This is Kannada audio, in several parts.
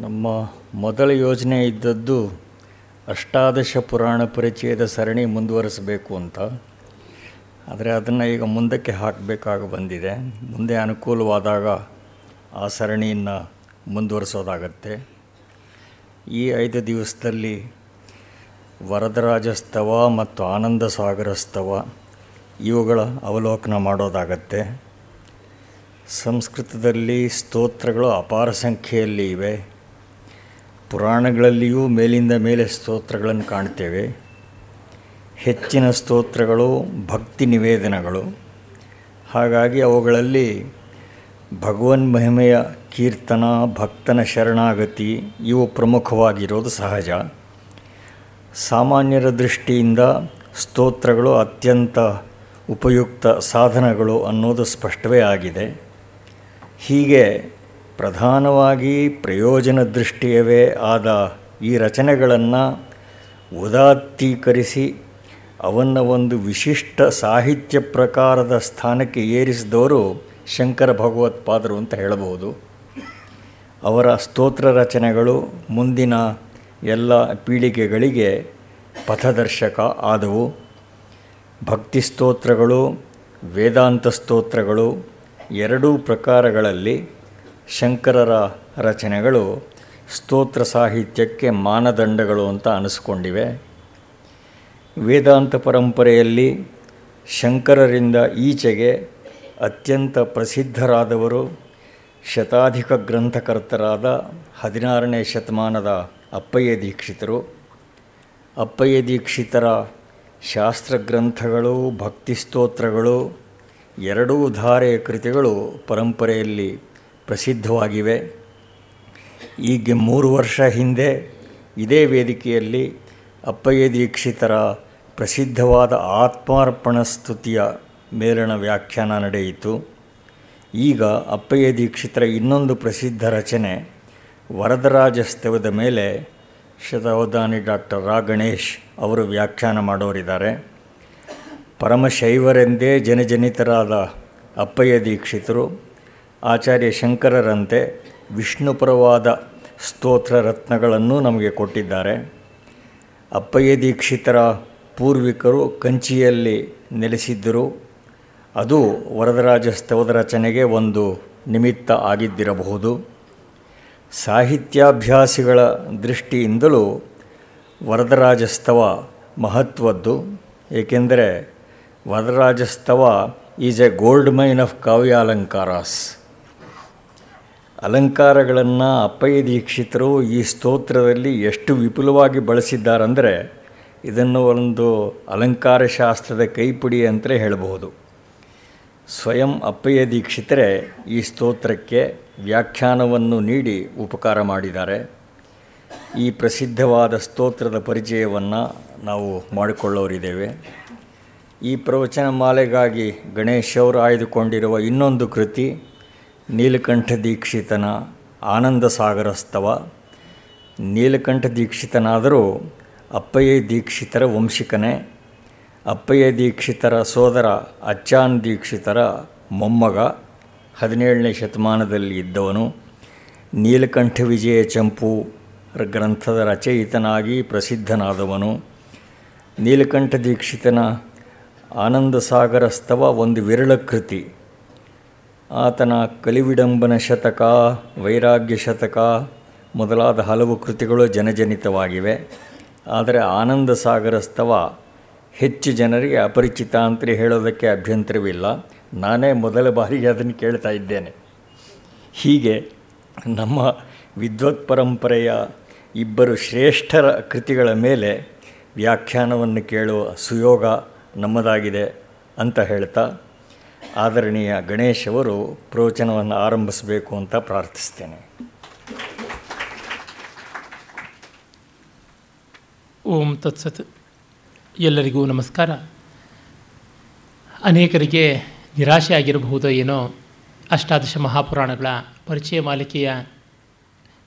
ನಮ್ಮ ಮೊದಲ ಯೋಜನೆ ಇದ್ದದ್ದು ಅಷ್ಟಾದಶ ಪುರಾಣ ಪರಿಚಯದ ಸರಣಿ ಮುಂದುವರಿಸಬೇಕು ಅಂತ. ಆದರೆ ಅದನ್ನು ಈಗ ಮುಂದಕ್ಕೆ ಹಾಕಬೇಕಾಗಿ ಬಂದಿದೆ. ಮುಂದೆ ಅನುಕೂಲವಾದಾಗ ಆ ಸರಣಿಯನ್ನು ಮುಂದುವರಿಸೋದಾಗತ್ತೆ. ಈ ಐದು ದಿವಸದಲ್ಲಿ ವರದರಾಜಸ್ತವ ಮತ್ತು ಆನಂದ ಸಾಗರಸ್ತವ ಇವುಗಳ ಅವಲೋಕನ ಮಾಡೋದಾಗತ್ತೆ. ಸಂಸ್ಕೃತದಲ್ಲಿ ಸ್ತೋತ್ರಗಳು ಅಪಾರ ಸಂಖ್ಯೆಯಲ್ಲಿ ಇವೆ. ಪುರಾಣಗಳಲ್ಲಿಯೂ ಮೇಲಿಂದ ಮೇಲೆ ಸ್ತೋತ್ರಗಳನ್ನು ಕಾಣ್ತೇವೆ ಹೆಚ್ಚಿನ ಸ್ತೋತ್ರಗಳು, ಭಕ್ತಿ ನಿವೇದನಗಳು. ಹಾಗಾಗಿ ಅವುಗಳಲ್ಲಿ ಭಗವನ್ ಮಹಿಮೆಯ ಕೀರ್ತನ, ಭಕ್ತನ ಶರಣಾಗತಿ ಇವು ಪ್ರಮುಖವಾಗಿರೋದು ಸಹಜ. ಸಾಮಾನ್ಯರ ದೃಷ್ಟಿಯಿಂದ ಸ್ತೋತ್ರಗಳು ಅತ್ಯಂತ ಉಪಯುಕ್ತ ಸಾಧನಗಳು ಅನ್ನೋದು ಸ್ಪಷ್ಟವೇ ಆಗಿದೆ. ಹೀಗೆ ಪ್ರಧಾನವಾಗಿ ಪ್ರಯೋಜನ ದೃಷ್ಟಿಯವೇ ಆದ ಈ ರಚನೆಗಳನ್ನು ಉದಾತ್ತೀಕರಿಸಿ ಅವನ್ನು ಒಂದು ವಿಶಿಷ್ಟ ಸಾಹಿತ್ಯ ಪ್ರಕಾರದ ಸ್ಥಾನಕ್ಕೆ ಏರಿಸಿದವರು ಶಂಕರ ಭಗವತ್ಪಾದರು ಅಂತ ಹೇಳಬಹುದು. ಅವರ ಸ್ತೋತ್ರ ರಚನೆಗಳು ಮುಂದಿನ ಎಲ್ಲ ಪೀಳಿಗೆಗಳಿಗೆ ಪಥದರ್ಶಕ ಆದವು. ಭಕ್ತಿ ಸ್ತೋತ್ರಗಳು, ವೇದಾಂತ ಸ್ತೋತ್ರಗಳು ಎರಡೂ ಪ್ರಕಾರಗಳಲ್ಲಿ ಶಂಕರರ ರಚನೆಗಳು ಸ್ತೋತ್ರ ಸಾಹಿತ್ಯಕ್ಕೆ ಮಾನದಂಡಗಳು ಅಂತ ಅನಿಸ್ಕೊಂಡಿವೆ. ವೇದಾಂತ ಪರಂಪರೆಯಲ್ಲಿ ಶಂಕರರಿಂದ ಈಚೆಗೆ ಅತ್ಯಂತ ಪ್ರಸಿದ್ಧರಾದವರು ಶತಾಧಿಕ ಗ್ರಂಥಕರ್ತರಾದ ಹದಿನಾರನೇ ಶತಮಾನದ ಅಪ್ಪಯ್ಯ ದೀಕ್ಷಿತರು. ಅಪ್ಪಯ್ಯ ದೀಕ್ಷಿತರ ಶಾಸ್ತ್ರಗ್ರಂಥಗಳು, ಭಕ್ತಿ ಸ್ತೋತ್ರಗಳು ಎರಡೂ ಧಾರೆಯ ಕೃತಿಗಳು ಪರಂಪರೆಯಲ್ಲಿ ಪ್ರಸಿದ್ಧವಾಗಿವೆ. ಈಗ ಮೂರು ವರ್ಷ ಹಿಂದೆ ಇದೇ ವೇದಿಕೆಯಲ್ಲಿ ಅಪ್ಪಯ್ಯ ದೀಕ್ಷಿತರ ಪ್ರಸಿದ್ಧವಾದ ಆತ್ಮಾರ್ಪಣ ಸ್ತುತಿಯ ಮೇಲಣ ವ್ಯಾಖ್ಯಾನ ನಡೆಯಿತು. ಈಗ ಅಪ್ಪಯ್ಯ ದೀಕ್ಷಿತರ ಇನ್ನೊಂದು ಪ್ರಸಿದ್ಧ ರಚನೆ ವರದರಾಜಸ್ತವದ ಮೇಲೆ ಶತಾವಧಾನಿ ಡಾಕ್ಟರ್ ರಾ ಗಣೇಶ್ ಅವರು ವ್ಯಾಖ್ಯಾನ ಮಾಡೋರಿದ್ದಾರೆ. ಪರಮಶೈವರೆಂದೇ ಜನಜನಿತರಾದ ಅಪ್ಪಯ್ಯ ದೀಕ್ಷಿತರು ಆಚಾರ್ಯ ಶಂಕರರಂತೆ ವಿಷ್ಣುಪರವಾದ ಸ್ತೋತ್ರ ರತ್ನಗಳನ್ನು ನಮಗೆ ಕೊಟ್ಟಿದ್ದಾರೆ. ಅಪ್ಪಯ್ಯ ದೀಕ್ಷಿತರ ಪೂರ್ವಿಕರು ಕಂಚಿಯಲ್ಲಿ ನೆಲೆಸಿದ್ದರು. ಅದು ವರದರಾಜ ಸ್ತವದ ರಚನೆಗೆ ಒಂದು ನಿಮಿತ್ತ ಆಗಿದ್ದಿರಬಹುದು. ಸಾಹಿತ್ಯಾಭ್ಯಾಸಿಗಳ ದೃಷ್ಟಿಯಿಂದಲೂ ವರದರಾಜಸ್ತವ ಮಹತ್ವದ್ದು. ಏಕೆಂದರೆ Varadarajastava is a gold mine of ಕಾವ್ಯ ಅಲಂಕಾರಾಸ್ ಅಲಂಕಾರಗಳನ್ನು ಅಪ್ಪಯ್ಯ ದೀಕ್ಷಿತರು ಈ ಸ್ತೋತ್ರದಲ್ಲಿ ಎಷ್ಟು ವಿಪುಲವಾಗಿ ಬಳಸಿದ್ದಾರೆಂದರೆ ಇದನ್ನು ಒಂದು ಅಲಂಕಾರ ಶಾಸ್ತ್ರದ ಕೈಪಿಡಿ ಅಂತಲೇ ಹೇಳಬಹುದು. ಸ್ವಯಂ ಅಪ್ಪಯ್ಯ ದೀಕ್ಷಿತರೇ ಈ ಸ್ತೋತ್ರಕ್ಕೆ ವ್ಯಾಖ್ಯಾನವನ್ನು ನೀಡಿ ಉಪಕಾರ ಮಾಡಿದ್ದಾರೆ. ಈ ಪ್ರಸಿದ್ಧವಾದ ಸ್ತೋತ್ರದ ಪರಿಚಯವನ್ನು ನಾವು ಮಾಡಿಕೊಳ್ಳೋರಿದ್ದೇವೆ. ಈ ಪ್ರವಚನ ಮಾಲೆಗಾಗಿ ಗಣೇಶ್ ಅವರು ಆಯ್ದುಕೊಂಡಿರುವ ಇನ್ನೊಂದು ಕೃತಿ ನೀಲಕಂಠ ದೀಕ್ಷಿತನ ಆನಂದ ಸಾಗರಸ್ತವ. ನೀಲಕಂಠ ದೀಕ್ಷಿತನಾದರೂ ಅಪ್ಪಯ್ಯ ದೀಕ್ಷಿತರ ವಂಶಿಕನೇ. ಅಪ್ಪಯ್ಯ ದೀಕ್ಷಿತರ ಸೋದರ ಅಚ್ಚಾನ್ ದೀಕ್ಷಿತರ ಮೊಮ್ಮಗ, ಹದಿನೇಳನೇ ಶತಮಾನದಲ್ಲಿ ಇದ್ದವನು. ನೀಲಕಂಠ ವಿಜಯ ಚಂಪು ಗ್ರಂಥದ ರಚಯಿತನಾಗಿ ಪ್ರಸಿದ್ಧನಾದವನು. ನೀಲಕಂಠ ದೀಕ್ಷಿತನ ಆನಂದ ಸಾಗರಸ್ತವ ಒಂದು ವಿರಳ ಕೃತಿ. ಆತನ ಕಲಿವಿಡಂಬನ ಶತಕ, ವೈರಾಗ್ಯ ಶತಕ ಮೊದಲಾದ ಹಲವು ಕೃತಿಗಳು ಜನಜನಿತವಾಗಿವೆ. ಆದರೆ ಆನಂದ ಸಾಗರಸ್ತವ ಹೆಚ್ಚು ಜನರಿಗೆ ಅಪರಿಚಿತ ಅಂತ ಹೇಳೋದಕ್ಕೆ ಅಭ್ಯಂತರವಿಲ್ಲ. ನಾನೇ ಮೊದಲ ಬಾರಿಗೆ ಅದನ್ನು ಕೇಳ್ತಾ ಇದ್ದೇನೆ. ಹೀಗೆ ನಮ್ಮ ವಿದ್ವತ್ ಪರಂಪರೆಯ ಇಬ್ಬರು ಶ್ರೇಷ್ಠರ ಕೃತಿಗಳ ಮೇಲೆ ವ್ಯಾಖ್ಯಾನವನ್ನು ಕೇಳುವ ಸುಯೋಗ ನಮ್ಮದಾಗಿದೆ ಅಂತ ಹೇಳ್ತಾ ಆದರಣೀಯ ಗಣೇಶ್ ಅವರು ಪ್ರವಚನವನ್ನು ಆರಂಭಿಸಬೇಕು ಅಂತ ಪ್ರಾರ್ಥಿಸ್ತೇನೆ. ಓಂ ತತ್ಸತ್. ಎಲ್ಲರಿಗೂ ನಮಸ್ಕಾರ. ಅನೇಕರಿಗೆ ನಿರಾಶೆ ಆಗಿರಬಹುದೋ ಏನೋ ಅಷ್ಟಾದಶ ಮಹಾಪುರಾಣಗಳ ಪರಿಚಯ ಮಾಲಿಕೆಯ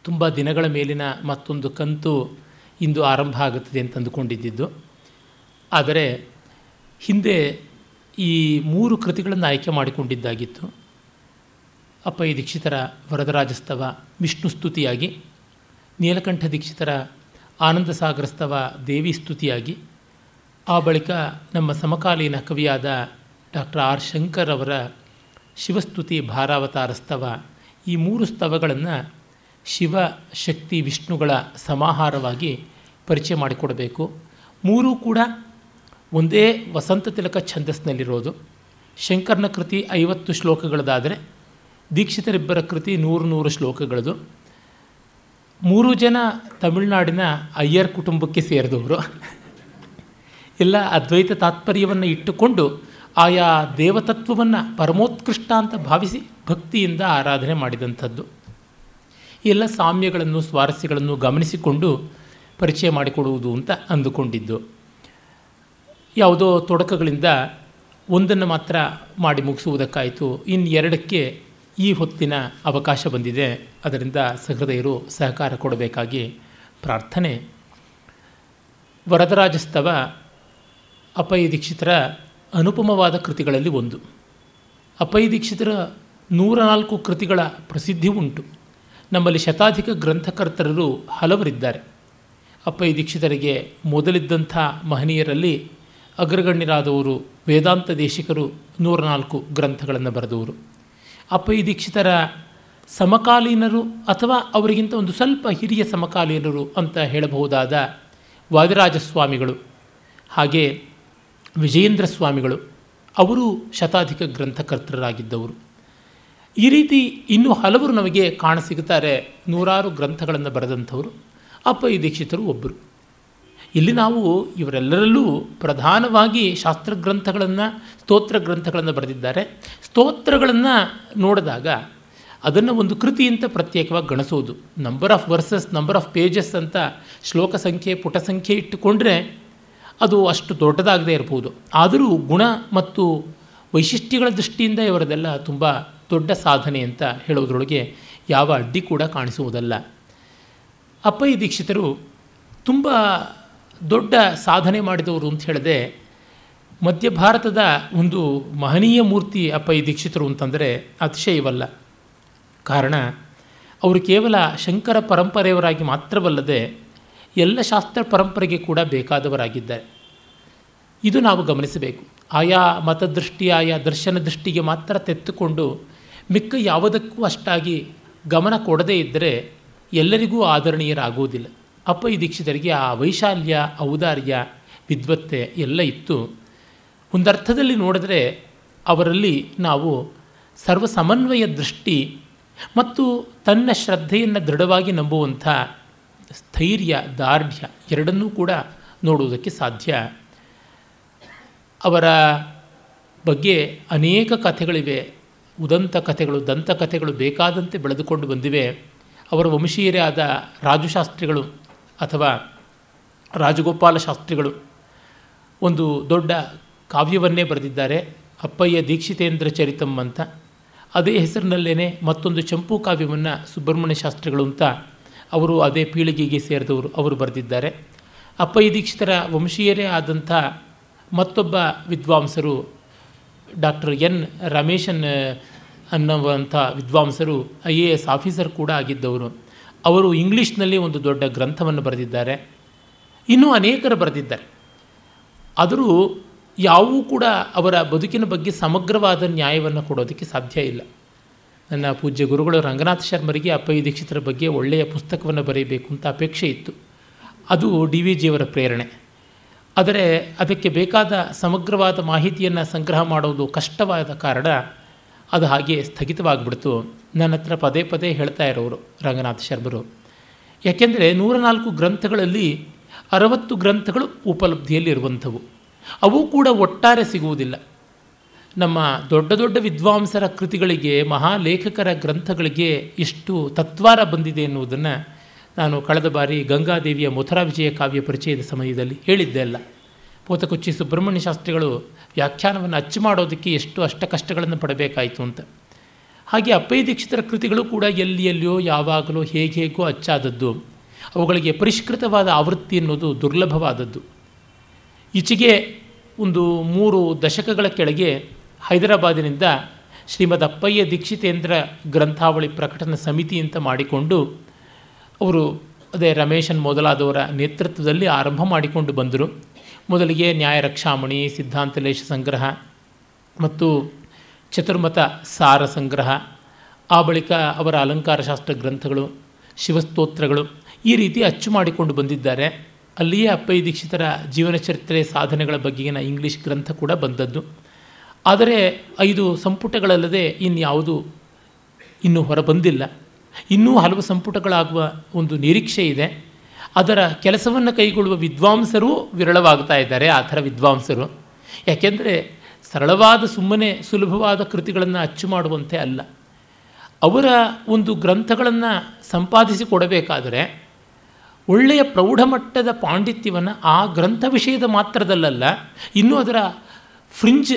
ತುಂಬ ದಿನಗಳ ಮೇಲಿನ ಮತ್ತೊಂದು ಕಂತು ಇಂದು ಆರಂಭ ಆಗುತ್ತದೆ ಅಂತ ಅಂದುಕೊಂಡಿದ್ದಿದ್ದು ಆದರೆ ಹಿಂದೆ ಈ ಮೂರು ಕೃತಿಗಳನ್ನು ಆಯ್ಕೆ ಮಾಡಿಕೊಂಡಿದ್ದಾಗಿತ್ತು. ಅಪ್ಪಯ್ಯ ದೀಕ್ಷಿತರ ವರದರಾಜಸ್ತವ ವಿಷ್ಣು ಸ್ತುತಿಯಾಗಿ, ನೀಲಕಂಠ ದೀಕ್ಷಿತರ ಆನಂದ ಸಾಗರಸ್ತವ ದೇವಿ ಸ್ತುತಿಯಾಗಿ, ಆ ಬಳಿಕ ನಮ್ಮ ಸಮಕಾಲೀನ ಕವಿಯಾದ ಡಾಕ್ಟರ್ ಆರ್ ಶಂಕರ್ ಅವರ ಶಿವಸ್ತುತಿ ಭಾರಾವತಾರ ಸ್ತವ ಈ ಮೂರು ಸ್ತವಗಳನ್ನು ಶಿವ ಶಕ್ತಿ ವಿಷ್ಣುಗಳ ಸಮಾಹಾರವಾಗಿ ಪರಿಚಯ ಮಾಡಿಕೊಡಬೇಕು. ಮೂರೂ ಕೂಡ ಒಂದೇ ವಸಂತ ತಿಲಕ ಛಂದಸ್ನಲ್ಲಿರೋದು ಶಂಕರನ ಕೃತಿ ಐವತ್ತು ಶ್ಲೋಕಗಳದಾದರೆ ದೀಕ್ಷಿತರಿಬ್ಬರ ಕೃತಿ ನೂರು ನೂರು ಶ್ಲೋಕಗಳದು. ಮೂರು ಜನ ತಮಿಳುನಾಡಿನ ಅಯ್ಯರ್ ಕುಟುಂಬಕ್ಕೆ ಸೇರಿದವರು. ಎಲ್ಲ ಅದ್ವೈತ ತಾತ್ಪರ್ಯವನ್ನು ಇಟ್ಟುಕೊಂಡು ಆಯಾ ದೇವತತ್ವವನ್ನು ಪರಮೋತ್ಕೃಷ್ಟ ಅಂತ ಭಾವಿಸಿ ಭಕ್ತಿಯಿಂದ ಆರಾಧನೆ ಮಾಡಿದಂಥದ್ದು. ಎಲ್ಲ ಸಾಮ್ಯಗಳನ್ನು, ಸ್ವಾರಸ್ಯಗಳನ್ನು ಗಮನಿಸಿಕೊಂಡು ಪರಿಚಯ ಮಾಡಿಕೊಡುವುದು ಅಂತ ಅಂದುಕೊಂಡಿದ್ದು. ಯಾವುದೋ ತೊಡಕಗಳಿಂದ ಒಂದನ್ನು ಮಾತ್ರ ಮಾಡಿ ಮುಗಿಸುವುದಕ್ಕಾಯಿತು. ಇನ್ನು ಎರಡಕ್ಕೆ ಈ ಹೊತ್ತಿನ ಅವಕಾಶ ಬಂದಿದೆ. ಅದರಿಂದ ಸಹೃದಯರು ಸಹಕಾರ ಕೊಡಬೇಕಾಗಿ ಪ್ರಾರ್ಥನೆ. ವರದರಾಜಸ್ತವ ಅಪೈ ದೀಕ್ಷಿತರ ಅನುಪಮವಾದ ಕೃತಿಗಳಲ್ಲಿ ಒಂದು. ಅಪೈ ದೀಕ್ಷಿತರ ನೂರ ನಾಲ್ಕು ಕೃತಿಗಳ ಪ್ರಸಿದ್ಧಿ ಉಂಟು. ನಮ್ಮಲ್ಲಿ ಶತಾಧಿಕ ಗ್ರಂಥಕರ್ತರರು ಹಲವರಿದ್ದಾರೆ. ಅಪ್ಪಯ್ಯ ದೀಕ್ಷಿತರಿಗೆ ಮೊದಲಿದ್ದಂಥ ಮಹನೀಯರಲ್ಲಿ ಅಗ್ರಗಣ್ಯರಾದವರು ವೇದಾಂತ ದೇಶಿಕರು ನೂರ ನಾಲ್ಕು ಗ್ರಂಥಗಳನ್ನು ಬರೆದವರು. ಅಪ್ಪಯ್ಯ ದೀಕ್ಷಿತರ ಸಮಕಾಲೀನರು ಅಥವಾ ಅವರಿಗಿಂತ ಒಂದು ಸ್ವಲ್ಪ ಹಿರಿಯ ಸಮಕಾಲೀನರು ಅಂತ ಹೇಳಬಹುದಾದ ವಾದಿರಾಜಸ್ವಾಮಿಗಳು, ಹಾಗೆ ವಿಜಯೇಂದ್ರ ಸ್ವಾಮಿಗಳು ಅವರು ಶತಾಧಿಕ ಗ್ರಂಥಕರ್ತರಾಗಿದ್ದವರು. ಈ ರೀತಿ ಇನ್ನೂ ಹಲವರು ನಮಗೆ ಕಾಣಸಿಗುತ್ತಾರೆ ನೂರಾರು ಗ್ರಂಥಗಳನ್ನು ಬರೆದಂಥವರು. ದೀಕ್ಷಿತರು ಒಬ್ಬರು. ಇಲ್ಲಿ ನಾವು ಇವರೆಲ್ಲರಲ್ಲೂ ಪ್ರಧಾನವಾಗಿ ಶಾಸ್ತ್ರ ಗ್ರಂಥಗಳನ್ನು ಸ್ತೋತ್ರ ಗ್ರಂಥಗಳನ್ನು ಬರೆದಿದ್ದಾರೆ. ಸ್ತೋತ್ರಗಳನ್ನು ನೋಡಿದಾಗ ಅದನ್ನು ಒಂದು ಕೃತಿ ಅಂತ ಪ್ರತ್ಯೇಕವಾಗಿ ಗಣಿಸೋದು. Number of verses number of pages ಅಂತ ಶ್ಲೋಕ ಸಂಖ್ಯೆ, ಪುಟ ಸಂಖ್ಯೆ ಇಟ್ಟುಕೊಂಡ್ರೆ ಅದು ಅಷ್ಟು ದೊಡ್ಡದಾಗದೇ ಇರ್ಬೋದು. ಆದರೂ ಗುಣ ಮತ್ತು ವೈಶಿಷ್ಟ್ಯಗಳ ದೃಷ್ಟಿಯಿಂದ ಇವರದೆಲ್ಲ ತುಂಬ ದೊಡ್ಡ ಸಾಧನೆ ಅಂತ ಹೇಳೋದ್ರೊಳಗೆ ಯಾವ ಅಡ್ಡಿ ಕೂಡ ಕಾಣಿಸುವುದಲ್ಲ. ಅಪ್ಪಯ್ಯ ದೀಕ್ಷಿತರು ತುಂಬ ದೊಡ್ಡ ಸಾಧನೆ ಮಾಡಿದವರು ಅಂತ ಹೇಳಿದೆ, ಮಧ್ಯ ಭಾರತದ ಒಂದು ಮಹನೀಯ ಮೂರ್ತಿ ಅಪ್ಪಯ್ಯ ದೀಕ್ಷಿತರು ಅಂತಂದರೆ ಅತಿಶಯವಲ್ಲ. ಕಾರಣ, ಅವರು ಕೇವಲ ಶಂಕರ ಪರಂಪರೆಯವರಾಗಿ ಮಾತ್ರವಲ್ಲದೆ ಎಲ್ಲ ಶಾಸ್ತ್ರ ಪರಂಪರೆಗೆ ಕೂಡ ಬೇಕಾದವರಾಗಿದ್ದಾರೆ. ಇದು ನಾವು ಗಮನಿಸಬೇಕು. ಆಯಾ ಮತದೃಷ್ಟಿ, ಆಯಾ ದರ್ಶನ ದೃಷ್ಟಿಗೆ ಮಾತ್ರ ತೆತ್ತುಕೊಂಡು ಮಿಕ್ಕ ಯಾವುದಕ್ಕೂ ಅಷ್ಟಾಗಿ ಗಮನ ಕೊಡದೇ ಇದ್ದರೆ ಎಲ್ಲರಿಗೂ ಆದರಣೀಯರಾಗುವುದಿಲ್ಲ. ಅಪ್ಪಯ್ಯ ದೀಕ್ಷಿತರಿಗೆ ಆ ವೈಶಾಲ್ಯ, ಔದಾರ್ಯ, ವಿದ್ವತ್ತೆ ಎಲ್ಲ ಇತ್ತು. ಒಂದರ್ಥದಲ್ಲಿ ನೋಡಿದ್ರೆ ಅವರಲ್ಲಿ ನಾವು ಸರ್ವ ಸಮನ್ವಯ ದೃಷ್ಟಿ ಮತ್ತು ತನ್ನ ಶ್ರದ್ಧೆಯನ್ನು ದೃಢವಾಗಿ ನಂಬುವಂಥ ಸ್ಥೈರ್ಯ, ದಾರ್ಢ್ಯ ಎರಡನ್ನೂ ಕೂಡ ನೋಡುವುದಕ್ಕೆ ಸಾಧ್ಯ. ಅವರ ಬಗ್ಗೆ ಅನೇಕ ಕಥೆಗಳಿವೆ. ಉದಂತ ಕಥೆಗಳು, ದಂತ ಕಥೆಗಳು ಬೇಕಾದಂತೆ ಬೆಳೆದುಕೊಂಡು ಬಂದಿವೆ. ಅವರ ವಂಶೀಯರೇ ಆದ ರಾಜುಶಾಸ್ತ್ರಿಗಳು ಅಥವಾ ರಾಜಗೋಪಾಲ ಶಾಸ್ತ್ರಿಗಳು ಒಂದು ದೊಡ್ಡ ಕಾವ್ಯವನ್ನೇ ಬರೆದಿದ್ದಾರೆ, ಅಪ್ಪಯ್ಯ ದೀಕ್ಷಿತೇಂದ್ರ ಚರಿತಂ ಅಂತ. ಅದೇ ಹೆಸರಿನಲ್ಲೇ ಮತ್ತೊಂದು ಚಂಪು ಕಾವ್ಯವನ್ನು ಸುಬ್ರಹ್ಮಣ್ಯ ಶಾಸ್ತ್ರಿಗಳು ಅಂತ ಅವರು ಅದೇ ಪೀಳಿಗೆಗೆ ಸೇರಿದವರು, ಅವರು ಬರೆದಿದ್ದಾರೆ. ಅಪ್ಪಯ್ಯ ದೀಕ್ಷಿತರ ವಂಶೀಯರೇ ಆದಂಥ ಮತ್ತೊಬ್ಬ ವಿದ್ವಾಂಸರು ಡಾಕ್ಟರ್ ಎನ್ ರಮೇಶನ್ ಅನ್ನುವಂಥ ವಿದ್ವಾಂಸರು ಐ ಎ ಎಸ್ ಆಫೀಸರ್ ಕೂಡ ಆಗಿದ್ದವರು. ಅವರು ಇಂಗ್ಲೀಷ್ನಲ್ಲಿ ಒಂದು ದೊಡ್ಡ ಗ್ರಂಥವನ್ನು ಬರೆದಿದ್ದಾರೆ. ಇನ್ನೂ ಅನೇಕರು ಬರೆದಿದ್ದಾರೆ. ಆದರೂ ಯಾವೂ ಕೂಡ ಅವರ ಬದುಕಿನ ಬಗ್ಗೆ ಸಮಗ್ರವಾದ ನ್ಯಾಯವನ್ನು ಕೊಡೋದಕ್ಕೆ ಸಾಧ್ಯ ಇಲ್ಲ. ನನ್ನ ಪೂಜ್ಯ ಗುರುಗಳು ರಂಗನಾಥ ಶರ್ಮರಿಗೆ ಅಪ್ಪಯ್ಯ ದೀಕ್ಷಿತರ ಬಗ್ಗೆ ಒಳ್ಳೆಯ ಪುಸ್ತಕವನ್ನು ಬರೆಯಬೇಕು ಅಂತ ಅಪೇಕ್ಷೆ ಇತ್ತು. ಅದು ಡಿ ವಿ ಜಿಯವರ ಪ್ರೇರಣೆ. ಆದರೆ ಅದಕ್ಕೆ ಬೇಕಾದ ಸಮಗ್ರವಾದ ಮಾಹಿತಿಯನ್ನು ಸಂಗ್ರಹ ಮಾಡೋದು ಕಷ್ಟವಾದ ಕಾರಣ ಅದು ಹಾಗೆ ಸ್ಥಗಿತವಾಗಿಬಿಡ್ತು. ನನ್ನ ಹತ್ರ ಪದೇ ಪದೇ ಹೇಳ್ತಾ ಇರೋರು ರಂಗನಾಥ ಶರ್ಮರು. ಯಾಕೆಂದರೆ ನೂರ ನಾಲ್ಕು ಗ್ರಂಥಗಳಲ್ಲಿ ಅರವತ್ತು ಗ್ರಂಥಗಳು ಉಪಲಬ್ಧಿಯಲ್ಲಿರುವಂಥವು. ಅವು ಕೂಡ ಒಟ್ಟಾರೆ ಸಿಗುವುದಿಲ್ಲ. ನಮ್ಮ ದೊಡ್ಡ ದೊಡ್ಡ ವಿದ್ವಾಂಸರ ಕೃತಿಗಳಿಗೆ, ಮಹಾಲೇಖಕರ ಗ್ರಂಥಗಳಿಗೆ ಇಷ್ಟು ತತ್ವಾರ ಬಂದಿದೆ ಎನ್ನುವುದನ್ನು ನಾನು ಕಳೆದ ಬಾರಿ ಗಂಗಾದೇವಿಯ ಮಥುರಾ ವಿಜಯ ಕಾವ್ಯ ಪರಿಚಯದ ಸಮಯದಲ್ಲಿ ಹೇಳಿದ್ದೆ ಅಲ್ಲ. ಪೋತಕುಚ್ಚಿ ಸುಬ್ರಹ್ಮಣ್ಯ ಶಾಸ್ತ್ರಿಗಳು ವ್ಯಾಖ್ಯಾನವನ್ನು ಅಚ್ಚು ಮಾಡೋದಕ್ಕೆ ಎಷ್ಟು ಅಷ್ಟ ಕಷ್ಟಗಳನ್ನು ಪಡಬೇಕಾಯಿತು ಅಂತ. ಹಾಗೆ ಅಪ್ಪಯ್ಯ ದೀಕ್ಷಿತರ ಕೃತಿಗಳು ಕೂಡ ಎಲ್ಲಿ ಎಲ್ಲಿಯೋ, ಯಾವಾಗಲೋ ಹೇಗೆ ಹೇಗೋ ಅಚ್ಚಾದದ್ದು. ಅವುಗಳಿಗೆ ಪರಿಷ್ಕೃತವಾದ ಆವೃತ್ತಿ ಅನ್ನೋದು ದುರ್ಲಭವಾದದ್ದು. ಈಚೆಗೆ ಒಂದು ಮೂರು ದಶಕಗಳ ಕೆಳಗೆ ಹೈದರಾಬಾದಿನಿಂದ ಶ್ರೀಮದ್ ಅಪ್ಪಯ್ಯ ದೀಕ್ಷಿತೇಂದ್ರ ಗ್ರಂಥಾವಳಿ ಪ್ರಕಟನ ಸಮಿತಿ ಅಂತ ಮಾಡಿಕೊಂಡು ಅವರು ಅದೇ ರಮೇಶನ್ ಮೊದಲಾದವರ ನೇತೃತ್ವದಲ್ಲಿ ಆರಂಭ ಮಾಡಿಕೊಂಡು ಬಂದರು. ಮೊದಲಿಗೆ ನ್ಯಾಯ ರಕ್ಷಾಮಣಿ ಸಿದ್ಧಾಂತಲೇಶ ಸಂಗ್ರಹ ಮತ್ತು ಚತುರ್ಮತ ಸಾರ ಸಂಗ್ರಹ, ಆ ಬಳಿಕ ಅವರ ಅಲಂಕಾರಶಾಸ್ತ್ರ ಗ್ರಂಥಗಳು, ಶಿವಸ್ತೋತ್ರಗಳು ಈ ರೀತಿ ಅಚ್ಚು ಮಾಡಿಕೊಂಡು ಬಂದಿದ್ದಾರೆ. ಅಲ್ಲಿಯೇ ಅಪ್ಪಯ್ಯ ದೀಕ್ಷಿತರ ಜೀವನ ಚರಿತ್ರೆ ಸಾಧನೆಗಳ ಬಗೆಗಿನ ಇಂಗ್ಲೀಷ್ ಗ್ರಂಥ ಕೂಡ ಬಂದದ್ದು. ಆದರೆ ಐದು ಸಂಪುಟಗಳಲ್ಲದೆ ಇನ್ಯಾವುದು ಇನ್ನೂ ಹೊರಬಂದಿಲ್ಲ. ಇನ್ನೂ ಹಲವು ಸಂಪುಟಗಳಾಗುವ ಒಂದು ನಿರೀಕ್ಷೆ ಇದೆ. ಅದರ ಕೆಲಸವನ್ನು ಕೈಗೊಳ್ಳುವ ವಿದ್ವಾಂಸರು ವಿರಳವಾಗ್ತಾ ಇದ್ದಾರೆ, ಆ ಥರ ವಿದ್ವಾಂಸರು. ಯಾಕೆಂದರೆ ಸರಳವಾದ ಸುಮ್ಮನೆ ಸುಲಭವಾದ ಕೃತಿಗಳನ್ನು ಅಚ್ಚು ಮಾಡುವಂತೆ ಅಲ್ಲ. ಅವರ ಒಂದು ಗ್ರಂಥಗಳನ್ನು ಸಂಪಾದಿಸಿ ಕೊಡಬೇಕಾದರೆ ಒಳ್ಳೆಯ ಪ್ರೌಢಮಟ್ಟದ ಪಾಂಡಿತ್ಯವನ್ನು ಆ ಗ್ರಂಥ ವಿಷಯದ ಮಾತ್ರದಲ್ಲಲ್ಲ, ಇನ್ನೂ ಅದರ ಫ್ರಿಂಜ್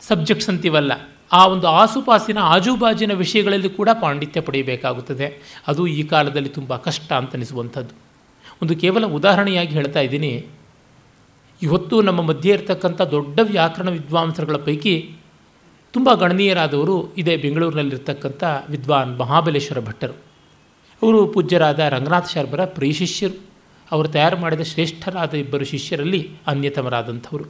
ಸಬ್ಜೆಕ್ಟ್ಸ್ ಅಂತೀವಲ್ಲ, ಆ ಒಂದು ಆಸುಪಾಸಿನ ಆಜುಬಾಜಿನ ವಿಷಯಗಳಲ್ಲಿ ಕೂಡ ಪಾಂಡಿತ್ಯ ಪಡೆಯಬೇಕಾಗುತ್ತದೆ. ಅದು ಈ ಕಾಲದಲ್ಲಿ ತುಂಬ ಕಷ್ಟ ಅಂತನಿಸುವಂಥದ್ದು ಒಂದು ಕೇವಲ ಉದಾಹರಣೆಯಾಗಿ ಹೇಳ್ತಾ ಇದ್ದೀನಿ. ಇವತ್ತು ನಮ್ಮ ಮಧ್ಯೆ ಇರತಕ್ಕಂಥ ದೊಡ್ಡ ವ್ಯಾಕರಣ ವಿದ್ವಾಂಸರುಗಳ ಪೈಕಿ ತುಂಬ ಗಣನೀಯರಾದವರು ಇದೇ ಬೆಂಗಳೂರಿನಲ್ಲಿರ್ತಕ್ಕಂಥ ವಿದ್ವಾನ್ ಮಹಾಬಲೇಶ್ವರ ಭಟ್ಟರು. ಅವರು ಪೂಜ್ಯರಾದ ರಂಗನಾಥ ಶರ್ಮರ ಪ್ರಿಯ ಶಿಷ್ಯರು. ಅವರು ತಯಾರು ಮಾಡಿದ ಶ್ರೇಷ್ಠರಾದ ಇಬ್ಬರು ಶಿಷ್ಯರಲ್ಲಿ ಅನ್ಯತಮರಾದಂಥವರು.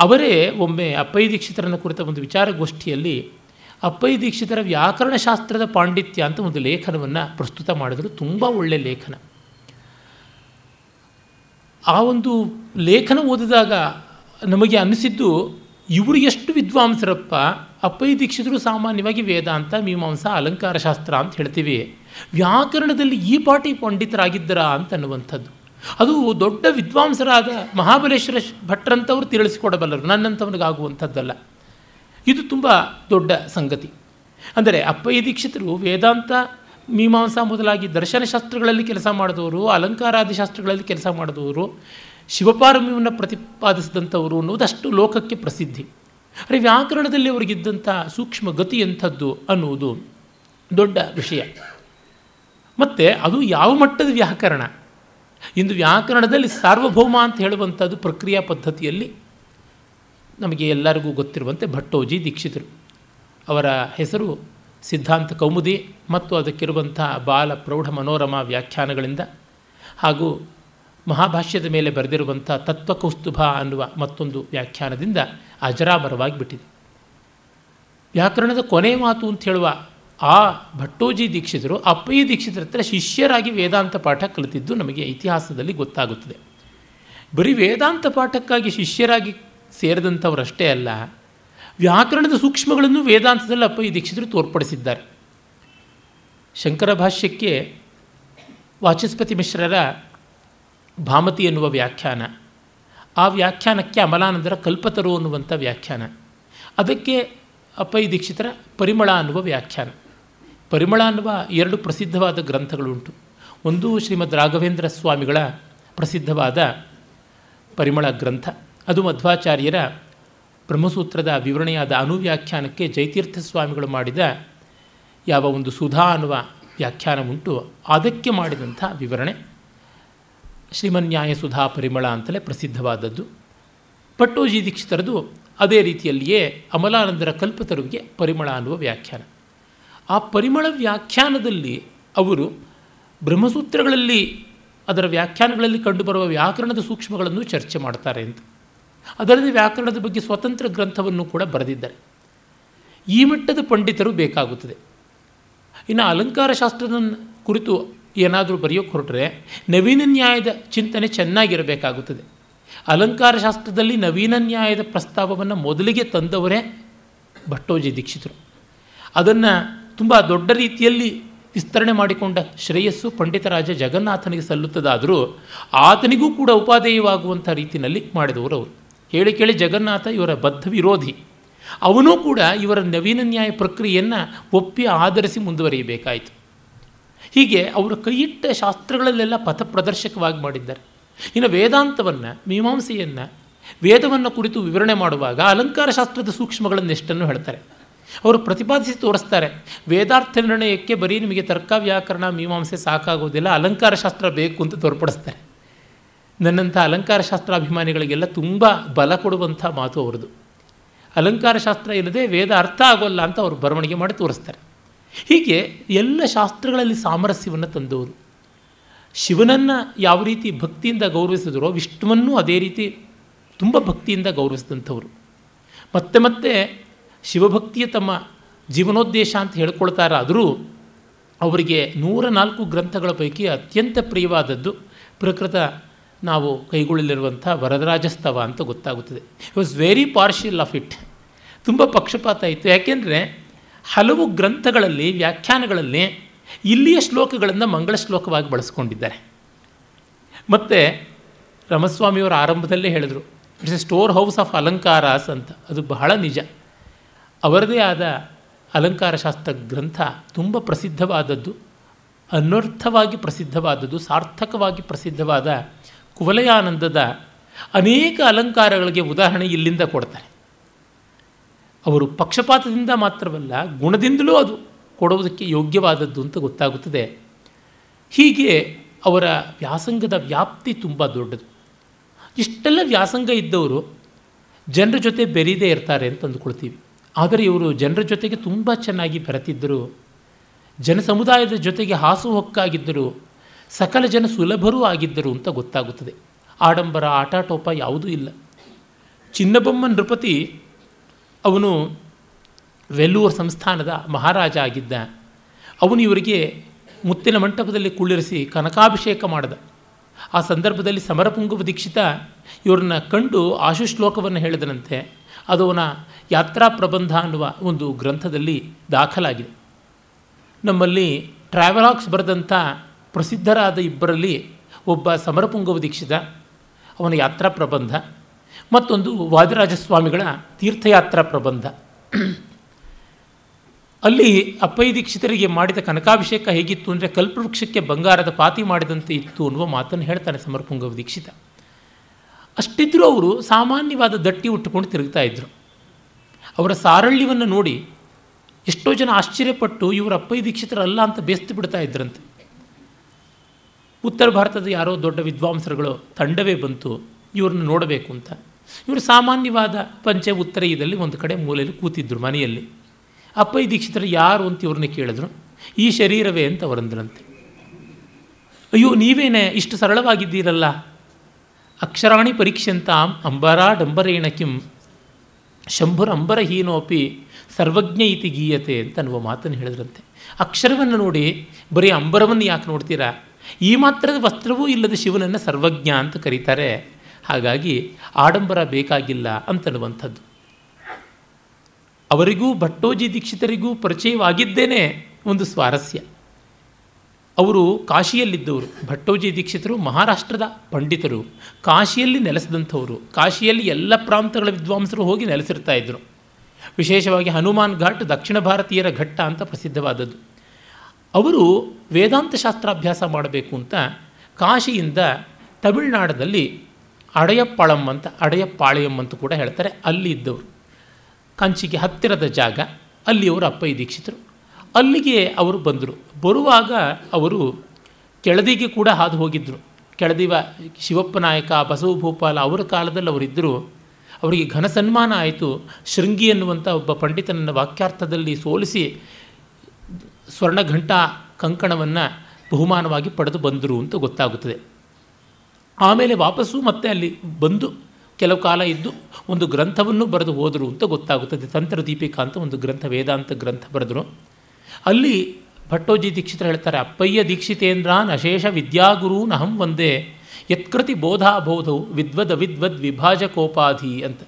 ಅವರೇ ಒಮ್ಮೆ ಅಪ್ಪಯ್ಯ ದೀಕ್ಷಿತರನ್ನು ಕುರಿತ ಒಂದು ವಿಚಾರಗೋಷ್ಠಿಯಲ್ಲಿ ಅಪ್ಪಯ್ಯ ದೀಕ್ಷಿತರ ವ್ಯಾಕರಣಶಾಸ್ತ್ರದ ಪಾಂಡಿತ್ಯ ಅಂತ ಒಂದು ಲೇಖನವನ್ನು ಪ್ರಸ್ತುತ ಮಾಡಿದರು. ತುಂಬ ಒಳ್ಳೆಯ ಲೇಖನ. ಆ ಒಂದು ಲೇಖನ ಓದಿದಾಗ ನಮಗೆ ಅನ್ನಿಸಿದ್ದು ಇವರು ಎಷ್ಟು ವಿದ್ವಾಂಸರಪ್ಪ, ಅಪ್ಪಯ್ಯ ದೀಕ್ಷಿತರು ಸಾಮಾನ್ಯವಾಗಿ ವೇದಾಂತ ಮೀಮಾಂಸಾ ಅಲಂಕಾರಶಾಸ್ತ್ರ ಅಂತ ಹೇಳ್ತೀವಿ. ವ್ಯಾಕರಣದಲ್ಲಿ ಈ ಪಾಟಿ ಪಂಡಿತರಾಗಿದ್ದರಾ ಅಂತ ಅನ್ನುವಂಥದ್ದು. ಅದು ದೊಡ್ಡ ವಿದ್ವಾಂಸರಾದ ಮಹಾಬಲೇಶ್ವರ ಭಟ್ರಂಥವ್ರು ತಿಳಿಸಿಕೊಡಬಲ್ಲರು, ನನ್ನಂಥವನಿಗಾಗುವಂಥದ್ದಲ್ಲ. ಇದು ತುಂಬ ದೊಡ್ಡ ಸಂಗತಿ. ಅಂದರೆ ಅಪ್ಪಯ್ಯ ದೀಕ್ಷಿತರು ವೇದಾಂತ ಮೀಮಾಂಸಾ ಮೊದಲಾಗಿ ದರ್ಶನಶಾಸ್ತ್ರಗಳಲ್ಲಿ ಕೆಲಸ ಮಾಡಿದವರು, ಅಲಂಕಾರಾದಿ ಶಾಸ್ತ್ರಗಳಲ್ಲಿ ಕೆಲಸ ಮಾಡಿದವರು, ಶಿವಪಾರಮ್ಯವನ್ನು ಪ್ರತಿಪಾದಿಸಿದಂಥವರು ಅನ್ನೋದಷ್ಟು ಲೋಕಕ್ಕೆ ಪ್ರಸಿದ್ಧಿ. ಅರೆ, ವ್ಯಾಕರಣದಲ್ಲಿ ಅವರಿಗಿದ್ದಂಥ ಸೂಕ್ಷ್ಮ ಗತಿ ಎಂಥದ್ದು ಅನ್ನುವುದು ದೊಡ್ಡ ವಿಷಯ. ಮತ್ತು ಅದು ಯಾವ ಮಟ್ಟದ ವ್ಯಾಕರಣ? ಇಂದು ವ್ಯಾಕರಣದಲ್ಲಿ ಸಾರ್ವಭೌಮ ಅಂತ ಹೇಳುವಂಥದ್ದು ಪ್ರಕ್ರಿಯಾ ಪದ್ಧತಿಯಲ್ಲಿ ನಮಗೆ ಎಲ್ಲರಿಗೂ ಗೊತ್ತಿರುವಂತೆ ಭಟ್ಟೋಜಿ ದೀಕ್ಷಿತರು. ಅವರ ಹೆಸರು ಸಿದ್ಧಾಂತ ಕೌಮುದಿ ಮತ್ತು ಅದಕ್ಕಿರುವಂಥ ಬಾಲ ಪ್ರೌಢ ಮನೋರಮ ವ್ಯಾಖ್ಯಾನಗಳಿಂದ ಹಾಗೂ ಮಹಾಭಾಷ್ಯದ ಮೇಲೆ ಬರೆದಿರುವಂಥ ತತ್ವಕೌಸ್ತುಭ ಅನ್ನುವ ಮತ್ತೊಂದು ವ್ಯಾಖ್ಯಾನದಿಂದ ಅಜರಾಮರವಾಗಿ ಬಿಟ್ಟಿದೆ ವ್ಯಾಕರಣದ ಕೊನೆ ಮಾತು ಅಂತ ಹೇಳುವ ಆ ಭಟ್ಟೋಜಿ ದೀಕ್ಷಿತರು ಅಪ್ಪಯ್ಯ ದೀಕ್ಷಿತರ ಹತ್ರ ಶಿಷ್ಯರಾಗಿ ವೇದಾಂತ ಪಾಠ ಕಲಿತಿದ್ದು ನಮಗೆ ಇತಿಹಾಸದಲ್ಲಿ ಗೊತ್ತಾಗುತ್ತದೆ. ಬರೀ ವೇದಾಂತ ಪಾಠಕ್ಕಾಗಿ ಶಿಷ್ಯರಾಗಿ ಸೇರಿದಂಥವರಷ್ಟೇ ಅಲ್ಲ ವ್ಯಾಕರಣದ ಸೂಕ್ಷ್ಮಗಳನ್ನು ವೇದಾಂತದಲ್ಲಿ ಅಪ್ಪಯ್ಯ ದೀಕ್ಷಿತರು ತೋರ್ಪಡಿಸಿದ್ದಾರೆ. ಶಂಕರ ಭಾಷ್ಯಕ್ಕೆ ವಾಚಸ್ಪತಿ ಮಿಶ್ರರ ಭಾಮತಿ ಎನ್ನುವ ವ್ಯಾಖ್ಯಾನ. ಆ ವ್ಯಾಖ್ಯಾನಕ್ಕೆ ಅಮಲಾನಂದರ ಕಲ್ಪತರು ಅನ್ನುವಂಥ ವ್ಯಾಖ್ಯಾನ. ಅದಕ್ಕೆ ಅಪ್ಪಯ್ಯ ದೀಕ್ಷಿತರ ಪರಿಮಳ ಅನ್ನುವ ವ್ಯಾಖ್ಯಾನ. ಪರಿಮಳ ಅನ್ನುವ ಎರಡು ಪ್ರಸಿದ್ಧವಾದ ಗ್ರಂಥಗಳುಂಟು. ಒಂದು ಶ್ರೀಮದ್ ರಾಘವೇಂದ್ರ ಸ್ವಾಮಿಗಳ ಪ್ರಸಿದ್ಧವಾದ ಪರಿಮಳ ಗ್ರಂಥ. ಅದು ಮಧ್ವಾಚಾರ್ಯರ ಬ್ರಹ್ಮಸೂತ್ರದ ವಿವರಣೆಯಾದ ಅನುವ್ಯಾಖ್ಯಾನಕ್ಕೆ ಜೈತೀರ್ಥ ಸ್ವಾಮಿಗಳು ಮಾಡಿದ ಯಾವ ಒಂದು ಸುಧಾ ಅನ್ನುವ ವ್ಯಾಖ್ಯಾನ ಉಂಟು, ಅದಕ್ಕೆ ಮಾಡಿದಂಥ ವಿವರಣೆ. ಶ್ರೀಮನ್ಯಾಯ ಸುಧಾ ಪರಿಮಳ ಅಂತಲೇ ಪ್ರಸಿದ್ಧವಾದದ್ದು. ಪಟ್ಟೋಜಿ ದೀಕ್ಷಿತರದು ಅದೇ ರೀತಿಯಲ್ಲಿಯೇ ಅಮಲಾನಂದರ ಕಲ್ಪತರುವಿಗೆ ಪರಿಮಳ ಅನ್ನುವ ವ್ಯಾಖ್ಯಾನ. ಆ ಪರಿಮಳ ವ್ಯಾಖ್ಯಾನದಲ್ಲಿ ಅವರು ಬ್ರಹ್ಮಸೂತ್ರಗಳಲ್ಲಿ, ಅದರ ವ್ಯಾಖ್ಯಾನಗಳಲ್ಲಿ ಕಂಡುಬರುವ ವ್ಯಾಕರಣದ ಸೂಕ್ಷ್ಮಗಳನ್ನು ಚರ್ಚೆ ಮಾಡ್ತಾರೆ ಅಂತ. ಅದಲ್ಲದೆ ವ್ಯಾಕರಣದ ಬಗ್ಗೆ ಸ್ವತಂತ್ರ ಗ್ರಂಥವನ್ನು ಕೂಡ ಬರೆದಿದ್ದಾರೆ. ಈ ಮಟ್ಟದ ಪಂಡಿತರು ಬೇಕಾಗುತ್ತದೆ. ಇನ್ನು ಅಲಂಕಾರ ಶಾಸ್ತ್ರದ ಕುರಿತು ಏನಾದರೂ ಬರೆಯೋಕ್ಕೆ ಹೊರಟರೆ ನವೀನ ನ್ಯಾಯದ ಚಿಂತನೆ ಚೆನ್ನಾಗಿರಬೇಕಾಗುತ್ತದೆ. ಅಲಂಕಾರ ಶಾಸ್ತ್ರದಲ್ಲಿ ನವೀನ ನ್ಯಾಯದ ಪ್ರಸ್ತಾವವನ್ನು ಮೊದಲಿಗೆ ತಂದವರೇ ಭಟ್ಟೋಜಿ ದೀಕ್ಷಿತರು. ಅದನ್ನು ತುಂಬ ದೊಡ್ಡ ರೀತಿಯಲ್ಲಿ ವಿಸ್ತರಣೆ ಮಾಡಿಕೊಂಡ ಶ್ರೇಯಸ್ಸು ಪಂಡಿತರಾಜ ಜಗನ್ನಾಥನಿಗೆ ಸಲ್ಲುತ್ತದಾದರೂ ಆತನಿಗೂ ಕೂಡ ಉಪಾದೇಯವಾಗುವಂಥ ರೀತಿಯಲ್ಲಿ ಮಾಡಿದವರು ಅವರು. ಹೇಳಿ ಕೇಳಿ ಜಗನ್ನಾಥ ಇವರ ಬದ್ಧ ವಿರೋಧಿ. ಅವನೂ ಕೂಡ ಇವರ ನವೀನ ನ್ಯಾಯ ಪ್ರಕ್ರಿಯೆಯನ್ನು ಒಪ್ಪಿ ಆಧರಿಸಿ ಮುಂದುವರಿಯಬೇಕಾಯಿತು. ಹೀಗೆ ಅವರು ಕೈಯಿಟ್ಟ ಶಾಸ್ತ್ರಗಳಲ್ಲೆಲ್ಲ ಪಥ ಪ್ರದರ್ಶಕವಾಗಿ ಮಾಡಿದ್ದಾರೆ. ಇನ್ನು ವೇದಾಂತವನ್ನು, ಮೀಮಾಂಸೆಯನ್ನು, ವೇದವನ್ನು ಕುರಿತು ವಿವರಣೆ ಮಾಡುವಾಗ ಅಲಂಕಾರ ಶಾಸ್ತ್ರದ ಸೂಕ್ಷ್ಮಗಳನ್ನು ಎಷ್ಟನ್ನು ಹೇಳ್ತಾರೆ. ಅವರು ಪ್ರತಿಪಾದಿಸಿ ತೋರಿಸ್ತಾರೆ, ವೇದಾರ್ಥ ನಿರ್ಣಯಕ್ಕೆ ಬರೀ ನಿಮಗೆ ತರ್ಕ ವ್ಯಾಕರಣ ಮೀಮಾಂಸೆ ಸಾಕಾಗೋದಿಲ್ಲ, ಅಲಂಕಾರ ಶಾಸ್ತ್ರ ಬೇಕು ಅಂತ ತೋರ್ಪಡಿಸ್ತಾರೆ. ನನ್ನಂಥ ಅಲಂಕಾರ ಶಾಸ್ತ್ರ ಅಭಿಮಾನಿಗಳಿಗೆಲ್ಲ ತುಂಬ ಬಲ ಕೊಡುವಂಥ ಮಾತು ಅವರದು ಅಲಂಕಾರ ಶಾಸ್ತ್ರ ಇಲ್ಲದೆ ವೇದ ಅರ್ಥ ಆಗೋಲ್ಲ ಅಂತ ಅವರು ಬರವಣಿಗೆ ಮಾಡಿ ತೋರಿಸ್ತಾರೆ. ಹೀಗೆ ಎಲ್ಲ ಶಾಸ್ತ್ರಗಳಲ್ಲಿ ಸಾಮರಸ್ಯವನ್ನು ತಂದವರು. ಶಿವನನ್ನು ಯಾವ ರೀತಿ ಭಕ್ತಿಯಿಂದ ಗೌರವಿಸಿದ್ರೋ ವಿಷ್ಣುವನ್ನು ಅದೇ ರೀತಿ ತುಂಬ ಭಕ್ತಿಯಿಂದ ಗೌರವಿಸಿದಂಥವರು. ಮತ್ತೆ ಮತ್ತೆ ಶಿವಭಕ್ತಿಯ ತಮ್ಮ ಜೀವನೋದ್ದೇಶ ಅಂತ ಹೇಳ್ಕೊಳ್ತಾರಾದರೂ ಅವರಿಗೆ ನೂರ ನಾಲ್ಕು ಗ್ರಂಥಗಳ ಪೈಕಿ ಅತ್ಯಂತ ಪ್ರಿಯವಾದದ್ದು ಪ್ರಕೃತ ನಾವು ಕೈಗೊಳ್ಳಲಿರುವಂಥ ವರದರಾಜಸ್ತವ ಅಂತ ಗೊತ್ತಾಗುತ್ತದೆ. It was very partial of it ತುಂಬ ಪಕ್ಷಪಾತ ಇತ್ತು. ಯಾಕೆಂದರೆ ಹಲವು ಗ್ರಂಥಗಳಲ್ಲಿ, ವ್ಯಾಖ್ಯಾನಗಳಲ್ಲಿ ಇಲ್ಲಿಯ ಶ್ಲೋಕಗಳನ್ನು ಮಂಗಳ ಶ್ಲೋಕವಾಗಿ ಬಳಸ್ಕೊಂಡಿದ್ದಾರೆ. ಮತ್ತು ರಮಸ್ವಾಮಿಯವರು ಆರಂಭದಲ್ಲೇ ಹೇಳಿದರು it's a store house of ಅಲಂಕಾರಾಸ್ ಅಂತ. ಅದು ಬಹಳ ನಿಜ. ಅವರದೇ ಆದ ಅಲಂಕಾರ ಶಾಸ್ತ್ರ ಗ್ರಂಥ ತುಂಬ ಪ್ರಸಿದ್ಧವಾದದ್ದು, ಅನರ್ಥವಾಗಿ ಪ್ರಸಿದ್ಧವಾದದ್ದು, ಸಾರ್ಥಕವಾಗಿ ಪ್ರಸಿದ್ಧವಾದ ಕುವಲಯಾನಂದದ ಅನೇಕ ಅಲಂಕಾರಗಳಿಗೆ ಉದಾಹರಣೆ ಇಲ್ಲಿಂದ ಕೊಡ್ತಾರೆ. ಅವರು ಪಕ್ಷಪಾತದಿಂದ ಮಾತ್ರವಲ್ಲ, ಗುಣದಿಂದಲೂ ಅದು ಕೊಡುವುದಕ್ಕೆ ಯೋಗ್ಯವಾದದ್ದು ಅಂತ ಗೊತ್ತಾಗುತ್ತದೆ. ಹೀಗೆ ಅವರ ವ್ಯಾಸಂಗದ ವ್ಯಾಪ್ತಿ ತುಂಬ ದೊಡ್ಡದು. ಇಷ್ಟೆಲ್ಲ ವ್ಯಾಸಂಗ ಇದ್ದವರು ಜನರ ಜೊತೆ ಬೆರೀದೇ ಇರ್ತಾರೆ ಅಂತ ಅಂದುಕೊಳ್ತೀವಿ. ಆದರೆ ಇವರು ಜನರ ಜೊತೆಗೆ ತುಂಬ ಚೆನ್ನಾಗಿ ಬೆರೆತಿದ್ದರು. ಜನ ಸಮುದಾಯದ ಜೊತೆಗೆ ಹಾಸುಹೊಕ್ಕಾಗಿದ್ದರು ಸಕಲ ಜನ ಸುಲಭರೂ ಆಗಿದ್ದರು ಅಂತ ಗೊತ್ತಾಗುತ್ತದೆ. ಆಡಂಬರ, ಆಟಾಟೋಪ ಯಾವುದೂ ಇಲ್ಲ. ಚಿನ್ನಬೊಮ್ಮ ನೃಪತಿ ಅವನು ವೆಲ್ಲೂರು ಸಂಸ್ಥಾನದ ಮಹಾರಾಜ ಆಗಿದ್ದ. ಅವನು ಇವರಿಗೆ ಮುತ್ತಿನ ಮಂಟಪದಲ್ಲಿ ಕುಳ್ಳಿರಿಸಿ ಕನಕಾಭಿಷೇಕ ಮಾಡಿದ. ಆ ಸಂದರ್ಭದಲ್ಲಿ ಸಮರಪುಂಗುವ ದೀಕ್ಷಿತ ಇವ್ರನ್ನ ಕಂಡು ಆಶುಶ್ಲೋಕವನ್ನು ಹೇಳಿದನಂತೆ, ಅದು ಅವನ ಯಾತ್ರಾ ಪ್ರಬಂಧ ಅನ್ನುವ ಒಂದು ಗ್ರಂಥದಲ್ಲಿ ದಾಖಲಾಗಿದೆ. ನಮ್ಮಲ್ಲಿ ಟ್ರಾವೆಲಾಕ್ಸ್ ಬರೆದಂಥ ಪ್ರಸಿದ್ಧರಾದ ಇಬ್ಬರಲ್ಲಿ ಒಬ್ಬ ಸಮರಪುಂಗವ ದೀಕ್ಷಿತ ಅವನ ಯಾತ್ರಾ ಪ್ರಬಂಧ, ಮತ್ತೊಂದು ವಾದಿರಾಜಸ್ವಾಮಿಗಳ ತೀರ್ಥಯಾತ್ರಾ ಪ್ರಬಂಧ. ಅಲ್ಲಿ ಅಪ್ಪಯ್ಯ ದೀಕ್ಷಿತರಿಗೆ ಮಾಡಿದ ಕನಕಾಭಿಷೇಕ ಹೇಗಿತ್ತು ಅಂದರೆ ಕಲ್ಪವೃಕ್ಷಕ್ಕೆ ಬಂಗಾರದ ಪಾತಿ ಮಾಡಿದಂತೆ ಇತ್ತು ಅನ್ನುವ ಮಾತನ್ನು ಹೇಳ್ತಾನೆ ಸಮರ್ಪುಂಗವ ದೀಕ್ಷಿತ ಅಷ್ಟಿದ್ದರೂ ಅವರು ಸಾಮಾನ್ಯವಾದ ದಟ್ಟಿ ಉಟ್ಟುಕೊಂಡು ತಿರುಗ್ತಾ ಇದ್ದರು ಅವರ ಸಾರಳ್ಯವನ್ನು ನೋಡಿ ಎಷ್ಟೋ ಜನ ಆಶ್ಚರ್ಯಪಟ್ಟು ಇವರು ಅಪ್ಪಯ್ಯ ದೀಕ್ಷಿತರಲ್ಲ ಅಂತ ಬೇಸ್ತು ಬಿಡ್ತಾ ಇದ್ರಂತೆ. ಉತ್ತರ ಭಾರತದ ಯಾರೋ ದೊಡ್ಡ ವಿದ್ವಾಂಸರುಗಳು ತಂಡವೇ ಬಂತು, ಇವ್ರನ್ನ ನೋಡಬೇಕು ಅಂತ. ಇವರು ಸಾಮಾನ್ಯವಾದ ಪಂಚೆ ಉತ್ತರೀಯದಲ್ಲಿ ಒಂದು ಕಡೆ ಮೂಲೆಯಲ್ಲಿ ಕೂತಿದ್ದರು ಮನೆಯಲ್ಲಿ. ಅಪ್ಪಯ್ಯ ದೀಕ್ಷಿತರು ಯಾರು ಅಂತ ಇವ್ರನ್ನ ಕೇಳಿದ್ರು, ಈ ಶರೀರವೇ ಅಂತ ಅವರಂದ್ರಂತೆ. ಅಯ್ಯೋ, ನೀವೇನೇ ಇಷ್ಟು ಸರಳವಾಗಿದ್ದೀರಲ್ಲ. ಅಕ್ಷರಾಣಿ ಪರೀಕ್ಷಂತಾಂ ಅಂಬರ ಡಂಬರೇಣ ಕಿಂ, ಶಂಭುರ ಅಂಬರಹೀನೋಪಿ ಸರ್ವಜ್ಞ ಇತಿ ಗೀಯತೆ ಅಂತ ಅನ್ನುವ ಮಾತನ್ನು ಹೇಳಿದ್ರಂತೆ. ಅಕ್ಷರವನ್ನು ನೋಡಿ ಬರೀ ಅಂಬರವನ್ನು ಯಾಕೆ ನೋಡ್ತೀರಾ? ಈ ಮಾತ್ರದ ವಸ್ತ್ರವೂ ಇಲ್ಲದ ಶಿವನನ್ನು ಸರ್ವಜ್ಞ ಅಂತ ಕರೀತಾರೆ. ಹಾಗಾಗಿ ಆಡಂಬರ ಬೇಕಾಗಿಲ್ಲ ಅಂತನ್ನುವಂಥದ್ದು. ಅವರಿಗೂ ಭಟ್ಟೋಜಿ ದೀಕ್ಷಿತರಿಗೂ ಪರಿಚಯವಾಗಿದ್ದೇನೆ ಒಂದು ಸ್ವಾರಸ್ಯ. ಅವರು ಕಾಶಿಯಲ್ಲಿದ್ದವರು. ಭಟ್ಟೋಜಿ ದೀಕ್ಷಿತರು ಮಹಾರಾಷ್ಟ್ರದ ಪಂಡಿತರು. ಕಾಶಿಯಲ್ಲಿ ನೆಲೆಸಿದಂಥವರು. ಕಾಶಿಯಲ್ಲಿ ಎಲ್ಲ ಪ್ರಾಂತಗಳ ವಿದ್ವಾಂಸರು ಹೋಗಿ ನೆಲೆಸಿರ್ತಾ ಇದ್ದರು ವಿಶೇಷವಾಗಿ ಹನುಮಾನ್ ಘಾಟ್ ದಕ್ಷಿಣ ಭಾರತೀಯರ ಘಟ್ಟ ಅಂತ ಪ್ರಸಿದ್ಧವಾದದ್ದು. ಅವರು ವೇದಾಂತ ಶಾಸ್ತ್ರಾಭ್ಯಾಸ ಮಾಡಬೇಕು ಅಂತ ಕಾಶಿಯಿಂದ ತಮಿಳುನಾಡದಲ್ಲಿ ಅಡೆಯಪ್ಪಾಳಂ ಅಂತ, ಅಡೆಯಪ್ಪಾಳೆಯಂ ಅಂತ ಕೂಡ ಹೇಳ್ತಾರೆ. ಅಲ್ಲಿ ಇದ್ದವರು. ಕಂಚಿಗೆ ಹತ್ತಿರದ ಜಾಗ, ಅಲ್ಲಿ ಅವರು ಅಪ್ಪಯ್ಯ ದೀಕ್ಷಿತರು. ಅಲ್ಲಿಗೆ ಅವರು ಬಂದರು. ಬರುವಾಗ ಅವರು ಕೆಳದಿಗೆ ಕೂಡ ಹಾದು ಹೋಗಿದ್ದರು ಕೆಳದಿವ ಶಿವಪ್ಪ ನಾಯಕ ಬಸವ ಭೂಪಾಲ ಅವರ ಕಾಲದಲ್ಲಿ ಅವರಿದ್ದರು ಅವರಿಗೆ ಘನ ಸನ್ಮಾನ ಆಯಿತು. ಶೃಂಗಿ ಎನ್ನುವಂಥ ಒಬ್ಬ ಪಂಡಿತನನ್ನು ವಾಕ್ಯಾರ್ಥದಲ್ಲಿ ಸೋಲಿಸಿ ಸ್ವರ್ಣಘಂಟಾ ಕಂಕಣವನ್ನು ಬಹುಮಾನವಾಗಿ ಪಡೆದು ಬಂದರು ಅಂತ ಗೊತ್ತಾಗುತ್ತದೆ. ಆಮೇಲೆ ವಾಪಸ್ಸು ಮತ್ತೆ ಅಲ್ಲಿ ಬಂದು ಕೆಲವು ಕಾಲ ಇದ್ದು ಒಂದು ಗ್ರಂಥವನ್ನು ಬರೆದು ಹೋದರು ಅಂತ ಗೊತ್ತಾಗುತ್ತದೆ. ತಂತ್ರ ದೀಪಿಕಾ ಅಂತ ಒಂದು ಗ್ರಂಥ, ವೇದಾಂತ ಗ್ರಂಥ ಬರೆದರು. ಅಲ್ಲಿ ಭಟ್ಟೋಜಿ ದೀಕ್ಷಿತರು ಹೇಳ್ತಾರೆ, ಅಪ್ಪಯ್ಯ ದೀಕ್ಷಿತೇಂದ್ರಾನ್ ಅಶೇಷ ವಿದ್ಯಾಗುರು ನಹಂ ಒಂದೇ ಯತ್ಕೃತಿ ಬೋಧಾಬೋಧವು ವಿದ್ವದ್ ಅವಿದ್ವದ್ ವಿಭಾಜಕೋಪಾಧಿ ಅಂತ.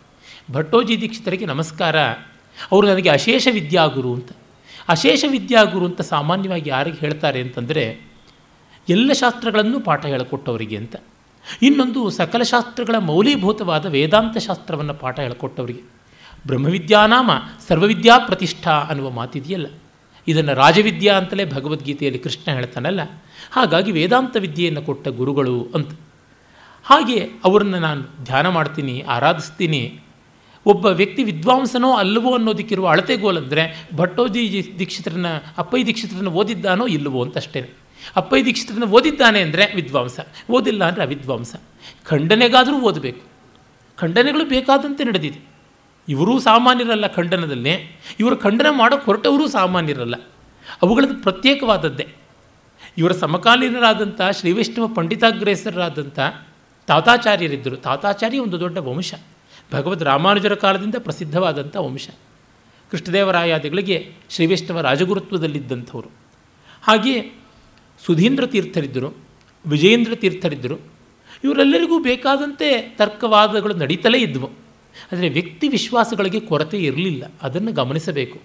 ಭಟ್ಟೋಜಿ ದೀಕ್ಷಿತರಿಗೆ ನಮಸ್ಕಾರ, ಅವರು ನನಗೆ ಅಶೇಷ ವಿದ್ಯಾಗುರು ಅಂತ. ಅಶೇಷ ವಿದ್ಯಾಗುರು ಅಂತ ಸಾಮಾನ್ಯವಾಗಿ ಯಾರಿಗೆ ಹೇಳ್ತಾರೆ ಅಂತಂದರೆ, ಎಲ್ಲ ಶಾಸ್ತ್ರಗಳನ್ನು ಪಾಠ ಹೇಳಿಕೊಟ್ಟವರಿಗೆ ಅಂತ. ಇನ್ನೊಂದು ಸಕಲ ಶಾಸ್ತ್ರಗಳ ಮೌಲೀಭೂತವಾದ ವೇದಾಂತ ಶಾಸ್ತ್ರವನ್ನು ಪಾಠ ಹೇಳಿಕೊಟ್ಟವರಿಗೆ. ಬ್ರಹ್ಮವಿದ್ಯಾನಾಮ ಸರ್ವವಿದ್ಯಾ ಪ್ರತಿಷ್ಠಾ ಅನ್ನುವ ಮಾತಿದೆಯಲ್ಲ. ಇದನ್ನು ರಾಜವಿದ್ಯಾ ಅಂತಲೇ ಭಗವದ್ಗೀತೆಯಲ್ಲಿ ಕೃಷ್ಣ ಹೇಳ್ತಾನಲ್ಲ. ಹಾಗಾಗಿ ವೇದಾಂತ ವಿದ್ಯೆಯನ್ನು ಕೊಟ್ಟ ಗುರುಗಳು ಅಂತ. ಹಾಗೆ ಅವರನ್ನು ನಾನು ಧ್ಯಾನ ಮಾಡ್ತೀನಿ, ಆರಾಧಿಸ್ತೀನಿ ಒಬ್ಬ ವ್ಯಕ್ತಿ ವಿದ್ವಾಂಸನೋ ಅಲ್ಲವೋ ಅನ್ನೋದಕ್ಕಿರುವ ಅಳತೆಗೋಲಂದರೆ ಭಟ್ಟೋಜಿ ದೀಕ್ಷಿತರನ್ನ ಅಪ್ಪೈ ದೀಕ್ಷಿತರನ್ನ ಓದಿದ್ದಾನೋ ಇಲ್ಲವೋ ಅಂತ ಅಷ್ಟೇ ದೀಕ್ಷಿತರನ್ನ ಓದಿದ್ದಾನೆ ಅಂದರೆ ವಿದ್ವಾಂಸ, ಓದಿಲ್ಲ ಅಂದರೆ ಅವಿದ್ವಾಂಸ. ಖಂಡನೆಗಾದರೂ ಓದಬೇಕು. ಖಂಡನೆಗಳು ಬೇಕಾದಂತೆ ನಡೆದಿದೆ. ಇವರೂ ಸಾಮಾನ್ಯರಲ್ಲ ಖಂಡನದಲ್ಲಿ. ಇವರು ಖಂಡನೆ ಮಾಡೋ ಹೊರಟವರೂ ಸಾಮಾನ್ಯರಲ್ಲ. ಅವುಗಳದ್ದು ಪ್ರತ್ಯೇಕವಾದದ್ದೇ. ಇವರ ಸಮಕಾಲೀನರಾದಂಥ ಶ್ರೀವೈಷ್ಣವ ಪಂಡಿತಾಗ್ರೇಸರಾದಂಥ ತಾತಾಚಾರ್ಯರಿದ್ದರು. ತಾತಾಚಾರ್ಯ ಒಂದು ದೊಡ್ಡ ವಂಶ. ಭಗವದ್ ರಾಮಾನುಜರ ಕಾಲದಿಂದ ಪ್ರಸಿದ್ಧವಾದಂಥ ವಂಶ. ಕೃಷ್ಣದೇವರಾಯಾದಿಗಳಿಗೆ ಶ್ರೀವೈಷ್ಣವ ರಾಜಗುರುತ್ವದಲ್ಲಿದ್ದಂಥವರು. ಹಾಗೆಯೇ ಸುಧೀಂದ್ರ ತೀರ್ಥರಿದ್ದರು, ವಿಜಯೇಂದ್ರ ತೀರ್ಥರಿದ್ದರು, ಇವರೆಲ್ಲರಿಗೂ ಬೇಕಾದಂತೆ ತರ್ಕವಾದಗಳು ನಡೀತಲೇ ಇದ್ವು. ಆದರೆ ವ್ಯಕ್ತಿ ವಿಶ್ವಾಸಗಳಿಗೆ ಕೊರತೆ ಇರಲಿಲ್ಲ, ಅದನ್ನು ಗಮನಿಸಬೇಕು.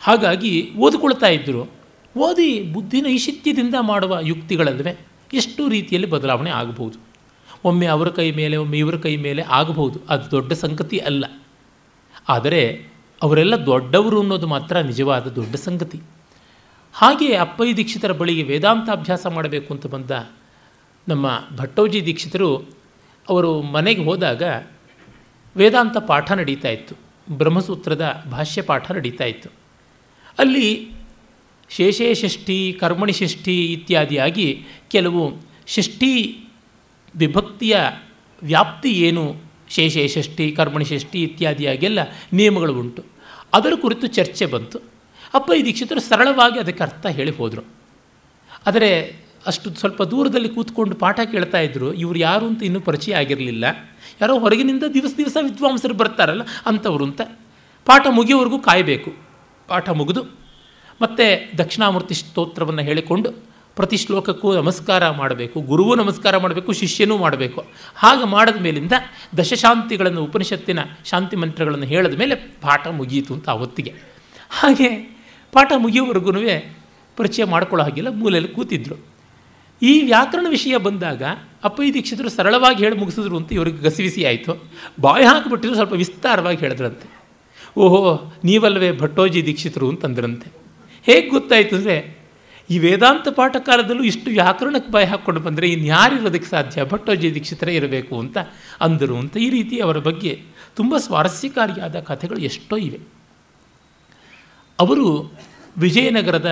ಹಾಗಾಗಿ ಓದಿಕೊಳ್ತಾ ಇದ್ದರು. ಓದಿ ಬುದ್ಧಿ ನೈಶಿತ್ಯದಿಂದ ಮಾಡುವ ಯುಕ್ತಿಗಳಲ್ಲವೇ, ಎಷ್ಟು ರೀತಿಯಲ್ಲಿ ಬದಲಾವಣೆ ಆಗಬಹುದು ಒಮ್ಮೆ ಅವರ ಕೈ ಮೇಲೆ, ಒಮ್ಮೆ ಇವರ ಕೈ ಮೇಲೆ ಆಗಬಹುದು. ಅದು ದೊಡ್ಡ ಸಂಗತಿ ಅಲ್ಲ. ಆದರೆ ಅವರೆಲ್ಲ ದೊಡ್ಡವರು ಅನ್ನೋದು ಮಾತ್ರ ನಿಜವಾದ ದೊಡ್ಡ ಸಂಗತಿ. ಹಾಗೆ ಅಪ್ಪಯ್ಯ ದೀಕ್ಷಿತರ ಬಳಿಗೆ ವೇದಾಂತ ಅಭ್ಯಾಸ ಮಾಡಬೇಕು ಅಂತ ಬಂದ ನಮ್ಮ ಭಟ್ಟೋಜಿ ದೀಕ್ಷಿತರು, ಅವರು ಮನೆಗೆ ಹೋದಾಗ ವೇದಾಂತ ಪಾಠ ನಡೀತಾ ಇತ್ತು. ಬ್ರಹ್ಮಸೂತ್ರದ ಭಾಷ್ಯ ಪಾಠ ನಡೀತಾ ಇತ್ತು. ಅಲ್ಲಿ ಶೇಷೇ ಷಷ್ಠಿ, ಕರ್ಮಣಿ ಷಷ್ಠಿ ಇತ್ಯಾದಿಯಾಗಿ ಕೆಲವು ಷಷ್ಠಿ ವಿಭಕ್ತಿಯ ವ್ಯಾಪ್ತಿ ಏನು? ಶೇಷ ಷಷ್ಠಿ, ಕರ್ಮಣಿ ಷಷ್ಠಿ ಇತ್ಯಾದಿಯಾಗೆಲ್ಲ ನಿಯಮಗಳು ಉಂಟು. ಅದರ ಕುರಿತು ಚರ್ಚೆ ಬಂತು. ಅಪ್ಪ ಈ ದೀಕ್ಷಿತರು ಸರಳವಾಗಿ ಅದಕ್ಕೆ ಅರ್ಥ ಹೇಳಿ ಹೋದರು. ಆದರೆ ಅಷ್ಟು ಸ್ವಲ್ಪ ದೂರದಲ್ಲಿ ಕೂತ್ಕೊಂಡು ಪಾಠ ಕೇಳ್ತಾ ಇದ್ದರು ಇವರು ಯಾರು ಅಂತ ಇನ್ನೂ ಪರಿಚಯ ಆಗಿರಲಿಲ್ಲ. ಯಾರೋ ಹೊರಗಿನಿಂದ ದಿವಸ ದಿವಸ ವಿದ್ವಾಂಸರು ಬರ್ತಾರಲ್ಲ ಅಂಥವ್ರು ಅಂತ ಪಾಠ ಮುಗಿಯೋವರೆಗೂ ಕಾಯಬೇಕು. ಪಾಠ ಮುಗಿದು ಮತ್ತು ದಕ್ಷಿಣಾಮೂರ್ತಿ ಸ್ತೋತ್ರವನ್ನು ಹೇಳಿಕೊಂಡು ಪ್ರತಿ ಶ್ಲೋಕಕ್ಕೂ ನಮಸ್ಕಾರ ಮಾಡಬೇಕು, ಗುರುವೂ ನಮಸ್ಕಾರ ಮಾಡಬೇಕು, ಶಿಷ್ಯನೂ ಮಾಡಬೇಕು. ಹಾಗೆ ಮಾಡಿದ ಮೇಲಿಂದ ದಶಶಾಂತಿಗಳನ್ನು, ಉಪನಿಷತ್ತಿನ ಶಾಂತಿ ಮಂತ್ರಗಳನ್ನು ಹೇಳಿದ ಮೇಲೆ ಪಾಠ ಮುಗಿಯಿತು ಅಂತ ಅವತ್ತಿಗೆ. ಹಾಗೆ ಪಾಠ ಮುಗಿಯೋವರೆಗೂ ಪರಿಚಯ ಮಾಡ್ಕೊಳ್ಳೋ ಹಾಗಿಲ್ಲ, ಮೂಲೆಯಲ್ಲಿ ಕೂತಿದ್ರು. ಈ ವ್ಯಾಕರಣ ವಿಷಯ ಬಂದಾಗ ಅಪ್ಪಯ್ಯ ದೀಕ್ಷಿತರು ಸರಳವಾಗಿ ಹೇಳಿ ಮುಗಿಸಿದ್ರು ಅಂತ ಇವರಿಗೆ ಗಸಿವಿಸಿ ಆಯಿತು. ಬಾಯಿ ಹಾಕಿಬಿಟ್ಟಿದ್ರು, ಸ್ವಲ್ಪ ವಿಸ್ತಾರವಾಗಿ ಹೇಳಿದ್ರಂತೆ. ಓಹೋ, ನೀವಲ್ವೇ ಭಟ್ಟೋಜಿ ದೀಕ್ಷಿತರು ಅಂತಂದ್ರಂತೆ. ಹೇಗೆ ಗೊತ್ತಾಯಿತು ಅಂದರೆ ಈ ವೇದಾಂತ ಪಾಠ ಕಾಲದಲ್ಲೂ ಇಷ್ಟು ವ್ಯಾಕರಣಕ್ಕೆ ಭಯ ಹಾಕ್ಕೊಂಡು ಬಂದರೆ ಇನ್ಯಾರಿರೋದಕ್ಕೆ ಸಾಧ್ಯ? ಭಟ್ಟೋಜಿ ದೀಕ್ಷಿತರೇ ಇರಬೇಕು ಅಂತ ಅಂದರು ಅಂತ ಈ ರೀತಿ ಅವರ ಬಗ್ಗೆ ತುಂಬ ಸ್ವಾರಸ್ಯಕಾರಿಯಾದ ಕಥೆಗಳು ಎಷ್ಟೋ ಇವೆ. ಅವರು ವಿಜಯನಗರದ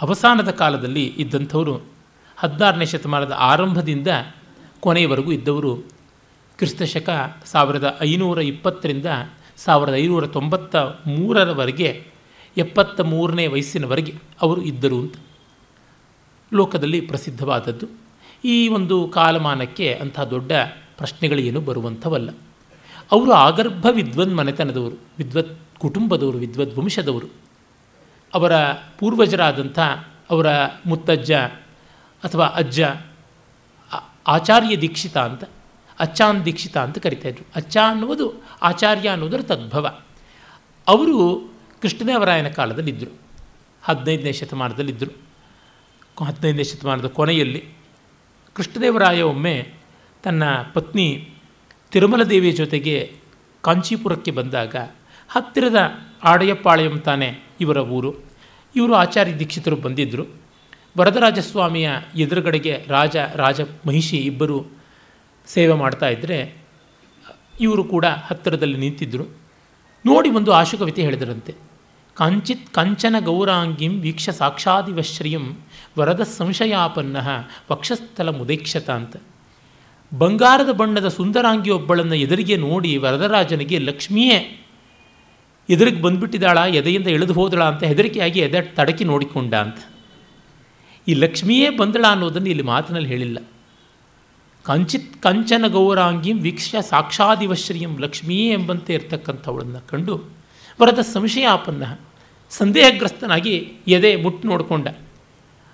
ಅವಸಾನದ ಕಾಲದಲ್ಲಿ ಇದ್ದಂಥವರು ಹದಿನಾರನೇ ಶತಮಾನದ ಆರಂಭದಿಂದ ಕೊನೆಯವರೆಗೂ ಇದ್ದವರು ಕ್ರಿಸ್ತಶಕ ಸಾವಿರದ ಐನೂರ ಇಪ್ಪತ್ತರಿಂದ ಸಾವಿರದ ಐನೂರ ತೊಂಬತ್ತ ಮೂರರವರೆಗೆ ಎಪ್ಪತ್ತ ಮೂರನೇ ವಯಸ್ಸಿನವರೆಗೆ ಅವರು ಇದ್ದರು ಅಂತ. ಲೋಕದಲ್ಲಿ ಪ್ರಸಿದ್ಧವಾದದ್ದು. ಈ ಒಂದು ಕಾಲಮಾನಕ್ಕೆ ಅಂಥ ದೊಡ್ಡ ಪ್ರಶ್ನೆಗಳೇನು ಬರುವಂಥವಲ್ಲ. ಅವರು ಆಗರ್ಭ ವಿದ್ವನ್ ಮನೆತನದವರು, ವಿದ್ವತ್ ಕುಟುಂಬದವರು ವಿದ್ವದ್ ವಂಶದವರು. ಅವರ ಪೂರ್ವಜರಾದಂಥ ಅವರ ಮುತ್ತಜ್ಜ ಅಥವಾ ಅಜ್ಜ ಆಚಾರ್ಯ ದೀಕ್ಷಿತ ಅಂತ, ಅಚ್ಚಾನ್ ದೀಕ್ಷಿತ ಅಂತ ಕರಿತಾಯಿದ್ರು ಅಚ್ಚ ಅನ್ನುವುದು ಆಚಾರ್ಯ ಅನ್ನೋದರ ತದ್ಭವ. ಅವರು ಕೃಷ್ಣದೇವರಾಯನ ಕಾಲದಲ್ಲಿದ್ದರು. ಹದಿನೈದನೇ ಶತಮಾನದಲ್ಲಿದ್ದರು. ಹದಿನೈದನೇ ಶತಮಾನದ ಕೊನೆಯಲ್ಲಿ ಕೃಷ್ಣದೇವರಾಯ ಒಮ್ಮೆ ತನ್ನ ಪತ್ನಿ ತಿರುಮಲದೇವಿಯ ಜೊತೆಗೆ ಕಾಂಚೀಪುರಕ್ಕೆ ಬಂದಾಗ ಹತ್ತಿರದ ಆಡಯಪಾಳ್ಯಂ ತಾನೆ ಇವರ ಊರು. ಇವರು ಆಚಾರ್ಯ ದೀಕ್ಷಿತರು ಬಂದಿದ್ದರು. ವರದರಾಜಸ್ವಾಮಿಯ ಎದುರುಗಡೆಗೆ ರಾಜ ರಾಜ ಮಹಿಷಿ ಇಬ್ಬರು ಸೇವೆ ಮಾಡ್ತಾ ಇದ್ದರೆ ಇವರು ಕೂಡ ಹತ್ತಿರದಲ್ಲಿ ನಿಂತಿದ್ದರು. ನೋಡಿ ಒಂದು ಆಶುಕವಿತೆ ಹೇಳಿದರಂತೆ. ಕಾಂಚಿತ್ ಕಂಚನ ಗೌರಾಂಗಿಂ ವೀಕ್ಷ ಸಾಕ್ಷಾದಿವಶ್ರಿಯಂ ವರದ ಸಂಶಯಾಪನ್ನ ವಕ್ಷಸ್ಥಲ ಮುದೇಕ್ಷತ ಅಂತ. ಬಂಗಾರದ ಬಣ್ಣದ ಸುಂದರಾಂಗಿ ಒಬ್ಬಳನ್ನು ಎದುರಿಗೆ ನೋಡಿ ವರದರಾಜನಿಗೆ, ಲಕ್ಷ್ಮಿಯೇ, ಎದುರಿಗೆ ಬಂದುಬಿಟ್ಟಿದ್ದಾಳ, ಎದೆಯಿಂದ ಇಳಿದು ಹೋದಳ ಅಂತ ಹೆದರಿಕೆಯಾಗಿ ಎದೆ ತಡಕಿ ನೋಡಿಕೊಂಡ ಅಂತ. ಈ ಲಕ್ಷ್ಮಿಯೇ ಬಂದಳ ಅನ್ನೋದನ್ನು ಇಲ್ಲಿ ಮಾತಿನಲ್ಲಿ ಹೇಳಿಲ್ಲ. ಕಂಚಿತ್ ಕಂಚನ ಗೌರಾಂಗಿಂ ವೀಕ್ಷ ಸಾಕ್ಷಾದಿವಶ್ರಿಯಂ ಲಕ್ಷ್ಮಿಯೇ ಎಂಬಂತೆ ಇರ್ತಕ್ಕಂಥವಳನ್ನು ಕಂಡು ವರದ ಸಂಶಯಾಪನ್ನ ಸಂದೇಹಗ್ರಸ್ತನಾಗಿ ಎದೆ ಮುಟ್ಟು ನೋಡಿಕೊಂಡ.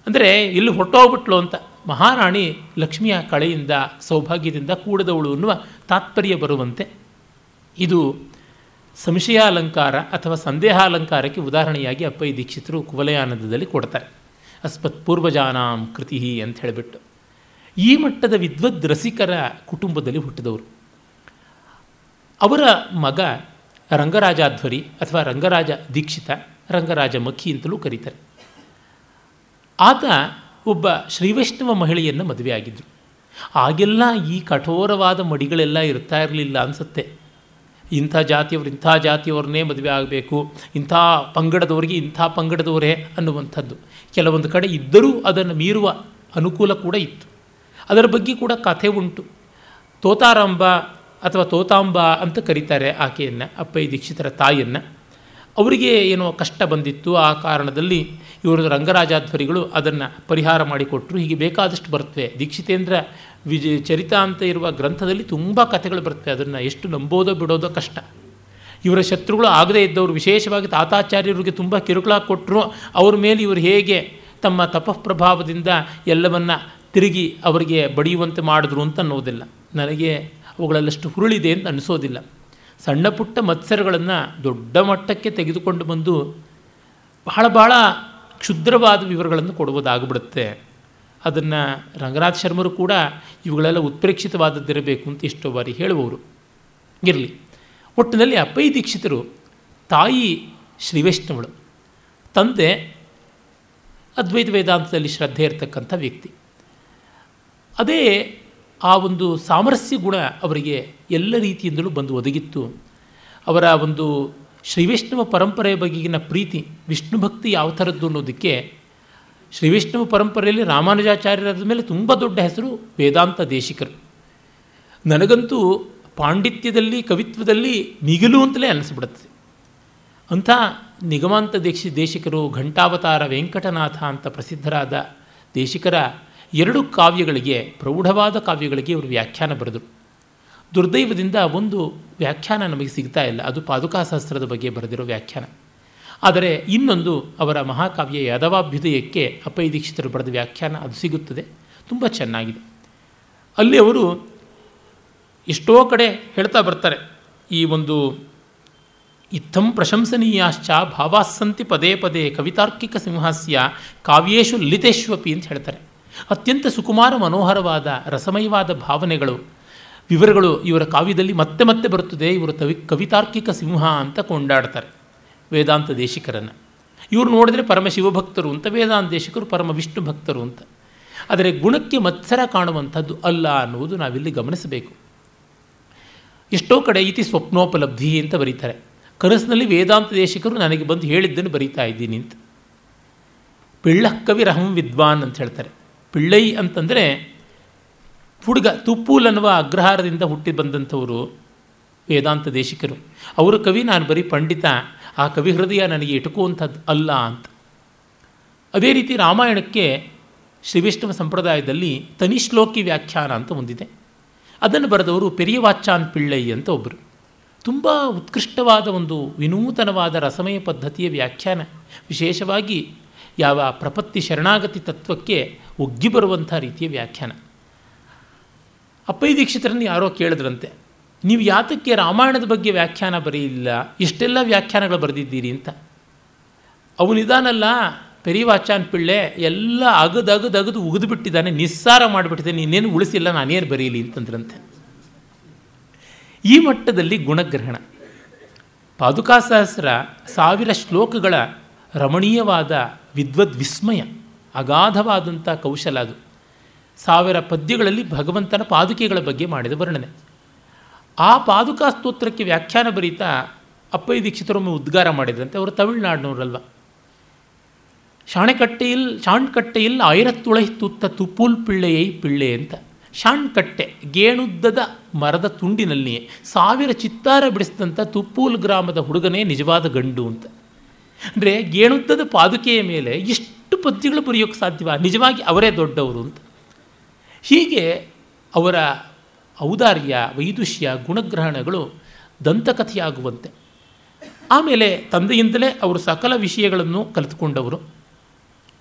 ಅಂದರೆ ಇಲ್ಲಿ ಹೊಟ್ಟೋಗ್ಬಿಟ್ಲು ಅಂತ ಮಹಾರಾಣಿ ಲಕ್ಷ್ಮಿಯ ಕಳೆಯಿಂದ, ಸೌಭಾಗ್ಯದಿಂದ ಕೂಡದವಳು ಅನ್ನುವ ತಾತ್ಪರ್ಯ ಬರುವಂತೆ. ಇದು ಸಂಶಯಾಲಂಕಾರ ಅಥವಾ ಸಂದೇಹಾಲಂಕಾರಕ್ಕೆ ಉದಾಹರಣೆಯಾಗಿ ಅಪ್ಪಯ್ಯ ದೀಕ್ಷಿತರು ಕುವಲಯಾನಂದದಲ್ಲಿ ಕೊಡ್ತಾರೆ. ಅಸ್ಮತ್ ಪೂರ್ವಜಾನಾಂ ಕೃತಿ ಅಂತ ಹೇಳಿಬಿಟ್ಟು. ಈ ಮಟ್ಟದ ವಿದ್ವದ್ ರಸಿಕರ ಕುಟುಂಬದಲ್ಲಿ ಹುಟ್ಟಿದವರು. ಅವರ ಮಗ ರಂಗರಾಜಾಧ್ವರಿ ಅಥವಾ ರಂಗರಾಜ ದೀಕ್ಷಿತ ರಂಗರಾಜ ಮಖಿ ಅಂತಲೂ ಕರೀತಾರೆ. ಆತ ಒಬ್ಬ ಶ್ರೀವೈಷ್ಣವ ಮಹಿಳೆಯನ್ನು ಮದುವೆಯಾಗಿದ್ದರು ಆಗೆಲ್ಲ ಈ ಕಠೋರವಾದ ಮಡಿಗಳೆಲ್ಲ ಇರ್ತಾ ಇರಲಿಲ್ಲ ಅನಿಸುತ್ತೆ. ಇಂಥ ಜಾತಿಯವರು ಇಂಥ ಜಾತಿಯವ್ರನ್ನೇ ಮದುವೆ ಆಗಬೇಕು, ಇಂಥ ಪಂಗಡದವರಿಗೆ ಇಂಥ ಪಂಗಡದವರೇ ಅನ್ನುವಂಥದ್ದು. ಕೆಲವೊಂದು ಕಡೆ ಇದ್ದರೂ ಅದನ್ನು ಮೀರುವ ಅನುಕೂಲ ಕೂಡ ಇತ್ತು. ಅದರ ಬಗ್ಗೆ ಕೂಡ ಕಥೆ ಉಂಟು. ತೋತಾರಾಂಬ ಅಥವಾ ತೋತಾಂಬ ಅಂತ ಕರೀತಾರೆ ಆಕೆಯನ್ನು, ಅಪ್ಪಯ್ಯ ದೀಕ್ಷಿತರ ತಾಯಿಯನ್ನು. ಅವರಿಗೆ ಏನೋ ಕಷ್ಟ ಬಂದಿತ್ತು, ಆ ಕಾರಣದಲ್ಲಿ ಇವರ ರಂಗರಾಜಾಧ್ವರಿಗಳು ಅದನ್ನು ಪರಿಹಾರ ಮಾಡಿಕೊಟ್ಟರು ಹೀಗೆ ಬೇಕಾದಷ್ಟು ಬರ್ತವೆ. ದೀಕ್ಷಿತೇಂದ್ರ ವಿಜ, ಚರಿತ ಅಂತ ಇರುವ ಗ್ರಂಥದಲ್ಲಿ ತುಂಬ ಕಥೆಗಳು ಬರ್ತವೆ. ಅದನ್ನು ಎಷ್ಟು ನಂಬೋದೋ ಬಿಡೋದೋ ಕಷ್ಟ. ಇವರ ಶತ್ರುಗಳು ಆಗದೇ ಇದ್ದವರು, ವಿಶೇಷವಾಗಿ ತಾತಾಚಾರ್ಯರಿಗೆ ತುಂಬ ಕಿರುಕುಳ ಕೊಟ್ಟರು ಅವ್ರ ಮೇಲೆ ಇವರು ಹೇಗೆ ತಮ್ಮ ತಪಃಪ್ರಭಾವದಿಂದ ಎಲ್ಲವನ್ನು ತಿರುಗಿ ಅವರಿಗೆ ಬಡಿಯುವಂತೆ ಮಾಡಿದ್ರು ಅಂತ ಅನ್ನೋದಿಲ್ಲ. ನನಗೆ ಅವುಗಳಲ್ಲಷ್ಟು ಹುರುಳಿದೆ ಅಂತ ಅನಿಸೋದಿಲ್ಲ. ಸಣ್ಣ ಪುಟ್ಟ ಮತ್ಸರಗಳನ್ನು ದೊಡ್ಡ ಮಟ್ಟಕ್ಕೆ ತೆಗೆದುಕೊಂಡು ಬಂದು ಬಹಳ ಬಹಳ ಕ್ಷುದ್ರವಾದ ವಿವರಗಳನ್ನು ಕೊಡುವುದಾಗ್ಬಿಡುತ್ತೆ. ಅದನ್ನು ರಂಗನಾಥ್ ಶರ್ಮರು ಕೂಡ ಇವುಗಳೆಲ್ಲ ಉತ್ಪ್ರೇಕ್ಷಿತವಾದದ್ದಿರಬೇಕು ಅಂತ ಎಷ್ಟೋ ಬಾರಿ ಹೇಳುವವರು. ಇರಲಿ. ಒಟ್ಟಿನಲ್ಲಿ ಅಪ್ಪೈ ದೀಕ್ಷಿತರು ತಾಯಿ ಶ್ರೀವೈಷ್ಣವಳು. ತಂದೆ ಅದ್ವೈತ ವೇದಾಂತದಲ್ಲಿ ಶ್ರದ್ಧೆ ಇರತಕ್ಕಂಥ ವ್ಯಕ್ತಿ. ಅದೇ ಆ ಒಂದು ಸಾಮರಸ್ಯ ಗುಣ ಅವರಿಗೆ ಎಲ್ಲ ರೀತಿಯಿಂದಲೂ ಬಂದು ಒದಗಿತ್ತು. ಅವರ ಒಂದು ಶ್ರೀವೈಷ್ಣವ ಪರಂಪರೆಯ ಬಗೆಗಿನ ಪ್ರೀತಿ, ವಿಷ್ಣು ಭಕ್ತಿ ಯಾವ ಥರದ್ದು ಅನ್ನೋದಕ್ಕೆ ಶ್ರೀವೈಷ್ಣವ ಪರಂಪರೆಯಲ್ಲಿ ರಾಮಾನುಜಾಚಾರ್ಯರಾದ ಮೇಲೆ ತುಂಬ ದೊಡ್ಡ ಹೆಸರು ವೇದಾಂತ ದೇಶಿಕರು. ನನಗಂತೂ ಪಾಂಡಿತ್ಯದಲ್ಲಿ, ಕವಿತ್ವದಲ್ಲಿ ನಿಗಲು ಅಂತಲೇ ಅನಿಸ್ಬಿಡುತ್ತೆ. ಅಂಥ ನಿಗಮಾಂತ ದೇಶಿ ದೇಶಿಕರು ಘಂಟಾವತಾರ ವೆಂಕಟನಾಥ ಅಂತ ಪ್ರಸಿದ್ಧರಾದ ದೇಶಿಕರ ಎರಡು ಕಾವ್ಯಗಳಿಗೆ, ಪ್ರೌಢವಾದ ಕಾವ್ಯಗಳಿಗೆ ಇವರು ವ್ಯಾಖ್ಯಾನ ಬರೆದರು. ದುರ್ದೈವದಿಂದ ಒಂದು ವ್ಯಾಖ್ಯಾನ ನಮಗೆ ಸಿಗ್ತಾ ಇಲ್ಲ. ಅದು ಪಾದುಕಾಶಾಸ್ತ್ರದ ಬಗ್ಗೆ ಬರೆದಿರೋ ವ್ಯಾಖ್ಯಾನ. ಆದರೆ ಇನ್ನೊಂದು ಅವರ ಮಹಾಕಾವ್ಯ ಯಾದವಾಭ್ಯುದಯಕ್ಕೆ ಅಪ್ಪೈ ದೀಕ್ಷಿತರು ಬರೆದ ವ್ಯಾಖ್ಯಾನ ಅದು ಸಿಗುತ್ತದೆ. ತುಂಬ ಚೆನ್ನಾಗಿದೆ. ಅಲ್ಲಿ ಅವರು ಎಷ್ಟೋ ಕಡೆ ಹೇಳ್ತಾ ಬರ್ತಾರೆ. ಈ ಒಂದು ಇತ್ತಂ ಪ್ರಶಂಸನೀಯಾಶ್ಚ ಭಾವಾಸ್ಸಂತಿ ಪದೇ ಪದೇ ಕವಿತಾರ್ಕಿಕ ಸಿಂಹಾಸ್ಯ ಕಾವ್ಯೇಶು ಲಿತೇಶ್ವಪಿ ಅಂತ ಹೇಳ್ತಾರೆ. ಅತ್ಯಂತ ಸುಕುಮಾರ ಮನೋಹರವಾದ ರಸಮಯವಾದ ಭಾವನೆಗಳು ವಿವರಗಳು ಇವರ ಕಾವ್ಯದಲ್ಲಿ ಮತ್ತೆ ಮತ್ತೆ ಬರುತ್ತದೆ. ಇವರು ಕವಿ ಕವಿತಾರ್ಕಿಕ ಸಿಂಹ ಅಂತ ಕೊಂಡಾಡ್ತಾರೆ. ವೇದಾಂತ ದೇಶಿಕರನ್ನು. ಇವರು ನೋಡಿದ್ರೆ ಪರಮ ಶಿವಭಕ್ತರು ಅಂತ, ವೇದಾಂತ ದೇಶಿಕರು ಪರಮ ವಿಷ್ಣು ಭಕ್ತರು ಅಂತ. ಆದರೆ ಗುಣಕ್ಕೆ ಮತ್ಸರ ಕಾಣುವಂಥದ್ದು ಅಲ್ಲ ಅನ್ನುವುದು ನಾವಿಲ್ಲಿ ಗಮನಿಸಬೇಕು. ಎಷ್ಟೋ ಕಡೆ ಇತಿ ಸ್ವಪ್ನೋಪಲಬ್ಧಿ ಅಂತ ಬರೀತಾರೆ. ಕನಸಿನಲ್ಲಿ ವೇದಾಂತ ದೇಶಿಕರು ನನಗೆ ಬಂದು ಹೇಳಿದ್ದನ್ನು ಬರೀತಾ ಇದ್ದೀನಿ ಅಂತ. ಪಿಳ್ಳ ಕವಿ ರಹಂ ವಿದ್ವಾನ್ ಅಂತ ಹೇಳ್ತಾರೆ. ಪಿಳ್ಳೈ ಅಂತಂದರೆ ಹುಡುಗ ತುಪ್ಪೂಲ್ ಅನ್ನುವ ಅಗ್ರಹಾರದಿಂದ ಹುಟ್ಟಿ ಬಂದಂಥವರು ವೇದಾಂತ ದೇಶಿಕರು. ಅವರ ಕವಿ, ನಾನು ಬರೀ ಪಂಡಿತ, ಆ ಕವಿ ಹೃದಯ ನನಗೆ ಇಟುಕುವಂಥದ್ದು ಅಲ್ಲ ಅಂತ. ಅದೇ ರೀತಿ ರಾಮಾಯಣಕ್ಕೆ ಶ್ರೀವಿಷ್ಣವ ಸಂಪ್ರದಾಯದಲ್ಲಿ ತನಿಶ್ಲೋಕಿ ವ್ಯಾಖ್ಯಾನ ಅಂತ ಹೊಂದಿದೆ ಅದನ್ನು ಬರೆದವರು ಪೆರಿಯವಾಚಾನ್ ಪಿಳ್ಳೈ ಅಂತ ಒಬ್ಬರು ತುಂಬ ಉತ್ಕೃಷ್ಟವಾದ ಒಂದು ವಿನೂತನವಾದ ರಸಮಯ ಪದ್ಧತಿಯ ವ್ಯಾಖ್ಯಾನ. ವಿಶೇಷವಾಗಿ ಯಾವ ಪ್ರಪತ್ತಿ ಶರಣಾಗತಿ ತತ್ವಕ್ಕೆ ಒಗ್ಗಿ ಬರುವಂಥ ರೀತಿಯ ವ್ಯಾಖ್ಯಾನ. ಅಪ್ಪೈ ದೀಕ್ಷಿತರನ್ನು ಯಾರೋ ಕೇಳಿದ್ರಂತೆ. ನೀವು ಯಾತಕ್ಕೆ ರಾಮಾಯಣದ ಬಗ್ಗೆ ವ್ಯಾಖ್ಯಾನ ಬರೆಯಿಲ್ಲ, ಇಷ್ಟೆಲ್ಲ ವ್ಯಾಖ್ಯಾನಗಳು ಬರೆದಿದ್ದೀರಿ ಅಂತ. ಅವನಿದಾನಲ್ಲ, ಪೆರಿವಾಚಾನ್ ಪಿಳ್ಳೆ ಎಲ್ಲ ಅಗದು ಅಗದು ಅಗದು ಉಗಿದು ಬಿಟ್ಟಿದ್ದಾನೆ ನಿಸ್ಸಾರ ಮಾಡಿಬಿಟ್ಟಿದ್ದಾನೆ, ಇನ್ನೇನು ಉಳಿಸಿಲ್ಲ, ನಾನೇನು ಬರೀಲಿ ಅಂತಂದ್ರಂತೆ. ಈ ಮಟ್ಟದಲ್ಲಿ ಗುಣಗ್ರಹಣ. ಪಾದುಕಾ ಸಹಸ್ರ ಸಾವಿರ ಶ್ಲೋಕಗಳ ರಮಣೀಯವಾದ ವಿದ್ವದ್ವಿಸ್ಮಯ, ಅಗಾಧವಾದಂಥ ಕೌಶಲ ಅದು. ಸಾವಿರ ಪದ್ಯಗಳಲ್ಲಿ ಭಗವಂತನ ಪಾದುಕೆಗಳ ಬಗ್ಗೆ ಮಾಡಿದ ವರ್ಣನೆ. ಆ ಪಾದುಕಾ ಸ್ತೋತ್ರಕ್ಕೆ ವ್ಯಾಖ್ಯಾನ ಬರೀತಾ ಅಪ್ಪಯ್ಯ ದೀಕ್ಷಿತರೊಮ್ಮೆ ಉದ್ಗಾರ ಮಾಡಿದ್ರಂತೆ. ಅವರು ತಮಿಳುನಾಡಿನವರಲ್ವ. ಶಾಣೆಕಟ್ಟೆಯಿಲ್, ಶಾಣ್ಕಟ್ಟೆಯಿಲ್ ಆಯಿರತ್ತುಳೈ ತುತ್ತ ತುಪ್ಪುಲ್ ಪಿಳ್ಳೆಯೈ ಪಿಳ್ಳೆ ಅಂತ. ಶಾಣ್ಕಟ್ಟೆ, ಗೇಣುದ್ದದ ಮರದ ತುಂಡಿನಲ್ಲಿಯೇ ಸಾವಿರ ಚಿತ್ತಾರ ಬಿಡಿಸಿದಂಥ ತುಪ್ಪೂಲ್ ಗ್ರಾಮದ ಹುಡುಗನೇ ನಿಜವಾದ ಗಂಡು ಅಂತ. ಅಂದರೆ ಗೇಣುದ್ದದ ಪಾದುಕೆಯ ಮೇಲೆ ಇಷ್ಟು ಪದ್ಯಗಳು ಬರೆಯೋಕ್ಕೆ ಸಾಧ್ಯವ, ನಿಜವಾಗಿ ಅವರೇ ದೊಡ್ಡವರು ಅಂತ. ಹೀಗೆ ಅವರ ಔದಾರ್ಯ, ವೈದುಷ್ಯ ಗುಣಗ್ರಹಣಗಳು ದಂತಕಥೆಯಾಗುವಂತೆ. ಆಮೇಲೆ ತಂದೆಯಿಂದಲೇ ಅವರು ಸಕಲ ವಿಷಯಗಳನ್ನು ಕಲಿತುಕೊಂಡವರು.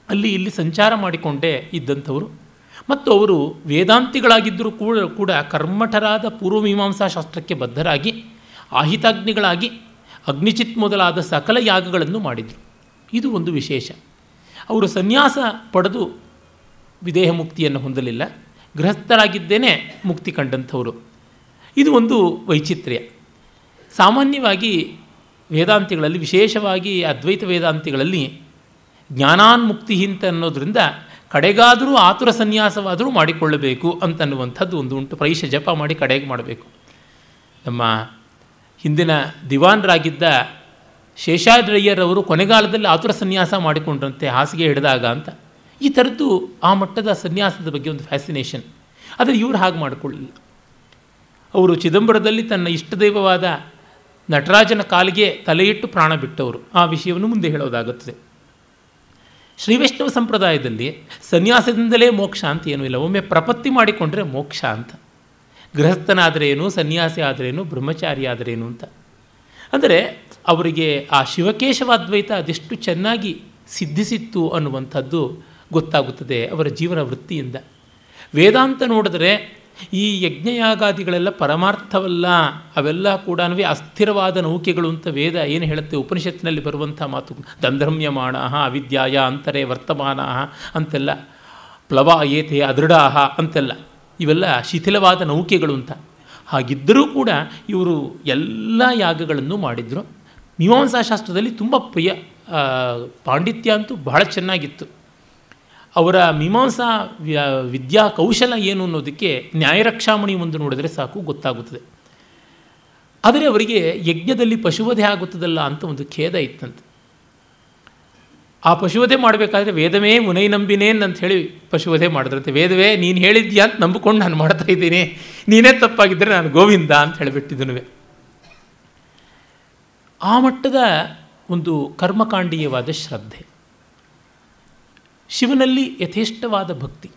ಅಲ್ಲಿ ಇಲ್ಲಿ ಸಂಚಾರ ಮಾಡಿಕೊಂಡೇ ಇದ್ದಂಥವರು. ಮತ್ತು ಅವರು ವೇದಾಂತಿಗಳಾಗಿದ್ದರೂ ಕೂಡ ಕೂಡ ಕರ್ಮಠರಾದ ಪೂರ್ವಮೀಮಾಂಸಾ ಶಾಸ್ತ್ರಕ್ಕೆ ಬದ್ಧರಾಗಿ, ಆಹಿತಾಗ್ನಿಗಳಾಗಿ, ಅಗ್ನಿಚಿತ್ ಮೊದಲಾದ ಸಕಲ ಯಾಗಗಳನ್ನು ಮಾಡಿದರು. ಇದು ಒಂದು ವಿಶೇಷ. ಅವರು ಸನ್ಯಾಸ ಪಡೆದು ವಿದೇಹ ಮುಕ್ತಿಯನ್ನು ಹೊಂದಲಿಲ್ಲ. ಗೃಹಸ್ಥರಾಗಿದ್ದೇನೆ ಮುಕ್ತಿ ಕಂಡಂಥವರು. ಇದು ಒಂದು ವೈಚಿತ್ರ್ಯ. ಸಾಮಾನ್ಯವಾಗಿ ವೇದಾಂತಿಗಳಲ್ಲಿ ವಿಶೇಷವಾಗಿ ಅದ್ವೈತ ವೇದಾಂತಿಗಳಲ್ಲಿ ಜ್ಞಾನಾನ್ಮುಕ್ತಿ ಹಿಂತ ಅನ್ನೋದರಿಂದ ಕಡೆಗಾದರೂ ಆತುರ ಸನ್ಯಾಸವಾದರೂ ಮಾಡಿಕೊಳ್ಳಬೇಕು ಅಂತನ್ನುವಂಥದ್ದು ಒಂದು ಉಂಟು. ಪ್ರೈಷ ಜಪ ಮಾಡಿ ಕಡೆಗೆ ಮಾಡಬೇಕು. ನಮ್ಮ ಹಿಂದಿನ ದಿವಾನ್ರಾಗಿದ್ದ ಶೇಷಾದ್ರಯ್ಯರವರು ಕೊನೆಗಾಲದಲ್ಲಿ ಆತುರ ಸನ್ಯಾಸ ಮಾಡಿಕೊಂಡ್ರಂತೆ ಹಾಸಿಗೆ ಹಿಡಿದಾಗ ಅಂತ. ಈ ಥರದ್ದು ಆ ಮಟ್ಟದ ಸನ್ಯಾಸದ ಬಗ್ಗೆ ಒಂದು ಫ್ಯಾಸಿನೇಷನ್ ಆದರೆ ಇವರು ಹಾಗೆ ಮಾಡಿಕೊಳ್ಳಿಲ್ಲ ಅವರು ಚಿದಂಬರದಲ್ಲಿ ತನ್ನ ಇಷ್ಟದೈವವಾದ ನಟರಾಜನ ಕಾಲಿಗೆ ತಲೆಯಿಟ್ಟು ಪ್ರಾಣ ಬಿಟ್ಟವರು. ಆ ವಿಷಯವನ್ನು ಮುಂದೆ ಹೇಳೋದಾಗುತ್ತದೆ. ಶ್ರೀ ವೈಷ್ಣವ ಸಂಪ್ರದಾಯದಲ್ಲಿ ಸನ್ಯಾಸದಿಂದಲೇ ಮೋಕ್ಷ ಅಂತ ಏನೂ ಇಲ್ಲ. ಒಮ್ಮೆ ಪ್ರಪತ್ತಿ ಮಾಡಿಕೊಂಡ್ರೆ ಮೋಕ್ಷ ಅಂತ. ಗೃಹಸ್ಥನಾದರೇನು, ಸನ್ಯಾಸಿ ಆದರೇನು, ಬ್ರಹ್ಮಚಾರಿ ಆದರೇನು ಅಂತ. ಅಂದರೆ ಅವರಿಗೆ ಆ ಶಿವಕೇಶವಾದ್ವೈತ ಅದೆಷ್ಟು ಚೆನ್ನಾಗಿ ಸಿದ್ಧಿಸಿತ್ತು ಅನ್ನುವಂಥದ್ದು ಗೊತ್ತಾಗುತ್ತದೆ ಅವರ ಜೀವನ ವೃತ್ತಿಯಿಂದ. ವೇದಾಂತ ನೋಡಿದರೆ ಈ ಯಜ್ಞಯಾಗಾದಿಗಳೆಲ್ಲ ಪರಮಾರ್ಥವಲ್ಲ, ಅವೆಲ್ಲ ಕೂಡ ಅಸ್ಥಿರವಾದ ನೌಕೆಗಳು ಅಂತ ವೇದ ಏನು ಹೇಳುತ್ತೆ ಉಪನಿಷತ್ತಿನಲ್ಲಿ ಬರುವಂಥ ಮಾತು. ದಂಧ್ರಮ್ಯಮಾಣ ಅವಿದ್ಯಾಯ ಅಂತರೆ ವರ್ತಮಾನ ಅಂತೆಲ್ಲ ಪ್ಲವ ಏತೆ ಅದೃಢಾಹ ಅಂತೆಲ್ಲ. ಇವೆಲ್ಲ ಶಿಥಿಲವಾದ ನೌಕೆಗಳು ಅಂತ. ಹಾಗಿದ್ದರೂ ಕೂಡ ಇವರು ಎಲ್ಲ ಯಾಗಗಳನ್ನು ಮಾಡಿದರು. ಮೀಮಾಂಸಾಶಾಸ್ತ್ರದಲ್ಲಿ ತುಂಬ ಪ್ರಿಯ ಪಾಂಡಿತ್ಯ ಅಂತೂ ಬಹಳ ಚೆನ್ನಾಗಿತ್ತು. ಅವರ ಮೀಮಾಂಸಾ ವಿದ್ಯಾ ಕೌಶಲ ಏನು ಅನ್ನೋದಕ್ಕೆ ನ್ಯಾಯರಕ್ಷಾಮಣಿ ಒಂದು ನೋಡಿದರೆ ಸಾಕು, ಗೊತ್ತಾಗುತ್ತದೆ. ಆದರೆ ಅವರಿಗೆ ಯಜ್ಞದಲ್ಲಿ ಪಶುವಧೆ ಆಗುತ್ತದಲ್ಲ ಅಂತ ಒಂದು ಖೇದ ಇತ್ತಂತೆ. ಆ ಪಶುವಧೆ ಮಾಡಬೇಕಾದ್ರೆ ವೇದವೇ ಮುನೈ ನಂಬಿನೇನ್ ಅಂತ ಹೇಳಿ ಪಶುವಧೆ ಮಾಡಿದ್ರಂತೆ. ವೇದವೇ, ನೀನು ಹೇಳಿದ್ಯಾ ಅಂತ ನಂಬಿಕೊಂಡು ನಾನು ಮಾಡ್ತಾ ಇದ್ದೀನಿ. ನೀನೇ ತಪ್ಪಾಗಿದ್ದರೆ ನಾನು ಗೋವಿಂದ ಅಂತ ಹೇಳಿಬಿಟ್ಟಿದ್ದನು ಆ ಮಟ್ಟದ ಒಂದು ಕರ್ಮಕಾಂಡೀಯವಾದ ಶ್ರದ್ಧೆ. ಶಿವನಲ್ಲಿ ಯಥೇಷ್ಟವಾದ ಭಕ್ತಿ.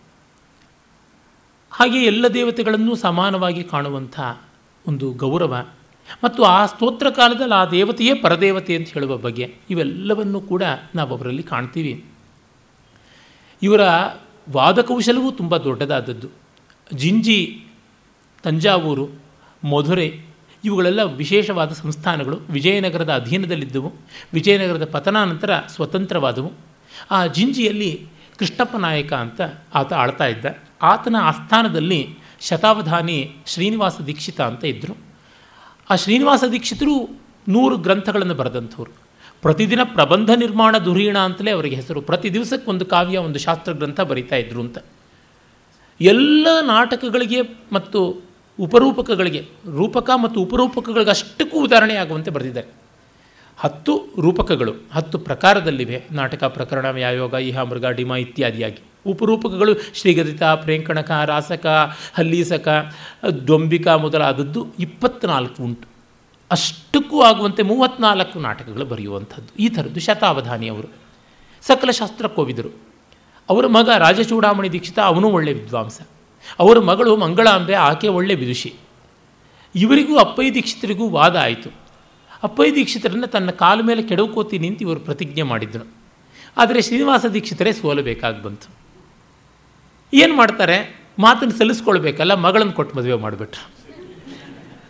ಹಾಗೆ ಎಲ್ಲ ದೇವತೆಗಳನ್ನು ಸಮಾನವಾಗಿ ಕಾಣುವಂಥ ಒಂದು ಗೌರವ ಮತ್ತು ಆ ಸ್ತೋತ್ರ ಕಾಲದಲ್ಲಿ ಆ ದೇವತೆಯೇ ಪರದೇವತೆ ಅಂತ ಹೇಳುವ ಬಗ್ಗೆ ಇವೆಲ್ಲವನ್ನು ಕೂಡ ನಾವು ಅವರಲ್ಲಿ ಕಾಣ್ತೀವಿ. ಇವರ ವಾದಕೌಶಲವೂ ತುಂಬ ದೊಡ್ಡದಾದದ್ದು. ಜಿಂಜಿ, ತಂಜಾವೂರು, ಮಧುರೆ ಇವುಗಳೆಲ್ಲ ವಿಶೇಷವಾದ ಸಂಸ್ಥಾನಗಳು. ವಿಜಯನಗರದ ಅಧೀನದಲ್ಲಿದ್ದವು. ವಿಜಯನಗರದ ಪತನಾನಂತರ ಸ್ವತಂತ್ರವಾದವು. ಆ ಜಿಂಜಿಯಲ್ಲಿ ಕೃಷ್ಣಪ್ಪ ನಾಯಕ ಅಂತ ಆತ ಆಳ್ತಾ ಇದ್ದ. ಆತನ ಆಸ್ಥಾನದಲ್ಲಿ ಶತಾವಧಾನಿ ಶ್ರೀನಿವಾಸ ದೀಕ್ಷಿತ ಅಂತ ಇದ್ದರು ಆ ಶ್ರೀನಿವಾಸ ದೀಕ್ಷಿತರು ನೂರು ಗ್ರಂಥಗಳನ್ನು ಬರೆದಂಥವ್ರು. ಪ್ರತಿದಿನ ಪ್ರಬಂಧ ನಿರ್ಮಾಣ ಧುರೀಣ ಅಂತಲೇ ಅವರಿಗೆ ಹೆಸರು. ಪ್ರತಿ ದಿವಸಕ್ಕೆ ಒಂದು ಕಾವ್ಯ, ಒಂದು ಶಾಸ್ತ್ರ ಗ್ರಂಥ ಬರಿತಾ ಇದ್ರು ಅಂತ. ಎಲ್ಲ ನಾಟಕಗಳಿಗೆ ಮತ್ತು ಉಪರೂಪಕಗಳಿಗೆ, ರೂಪಕ ಮತ್ತು ಉಪರೂಪಕಗಳಿಗೆ ಅಷ್ಟಕ್ಕೂ ಉದಾಹರಣೆ ಆಗುವಂತೆ ಬರೆದಿದ್ದಾರೆ. ಹತ್ತು ರೂಪಕಗಳು, ಹತ್ತು ಪ್ರಕಾರದಲ್ಲಿವೆ. ನಾಟಕ ಪ್ರಕರಣ ವ್ಯಾಯೋಗ ಇಹ, ಮೃಗ, ಡಿಮ ಇತ್ಯಾದಿಯಾಗಿ. ಉಪರೂಪಕಗಳು ಶ್ರೀಗದಿತ, ಪ್ರೇಂಕಣಕ, ರಾಸಕ, ಹಲ್ಲೀಸಕ ದೊಂಬಿಕ ಮೊದಲಾದದ್ದು ಇಪ್ಪತ್ತ್ನಾಲ್ಕು ಉಂಟು. ಅಷ್ಟಕ್ಕೂ ಆಗುವಂತೆ ಮೂವತ್ತ್ನಾಲ್ಕು ನಾಟಕಗಳು ಬರೆಯುವಂಥದ್ದು. ಈ ಥರದ್ದು ಶತಾವಧಾನಿಯವರು ಸಕಲ ಶಾಸ್ತ್ರ ಕೋವಿದರು ಅವರ ಮಗ ರಾಜಚೂಡಾಮಣಿ ದೀಕ್ಷಿತ, ಅವನು ಒಳ್ಳೆಯ ವಿದ್ವಾಂಸ. ಅವರ ಮಗಳು ಮಂಗಳಾಂಬೆ, ಆಕೆ ಒಳ್ಳೆ ವಿದುಷಿ. ಇವರಿಗೂ ಅಪ್ಪಯ್ಯ ದೀಕ್ಷಿತರಿಗೂ ವಾದ ಆಯಿತು. ಅಪ್ಪಯ್ಯ ದೀಕ್ಷಿತರನ್ನು ತನ್ನ ಕಾಲು ಮೇಲೆ ಕೆಡವ್ಕೋತೀನಿ ನಿಂತು ಇವರು ಪ್ರತಿಜ್ಞೆ ಮಾಡಿದ್ರು. ಆದರೆ ಶ್ರೀನಿವಾಸ ದೀಕ್ಷಿತರೇ ಸೋಲಬೇಕಾಗಿ ಬಂತು. ಏನು ಮಾಡ್ತಾರೆ? ಮಾತನ್ನು ಸಲ್ಲಿಸ್ಕೊಳ್ಬೇಕಲ್ಲ, ಮಗಳನ್ನು ಕೊಟ್ಟು ಮದುವೆ ಮಾಡಿಬಿಟ್ರು.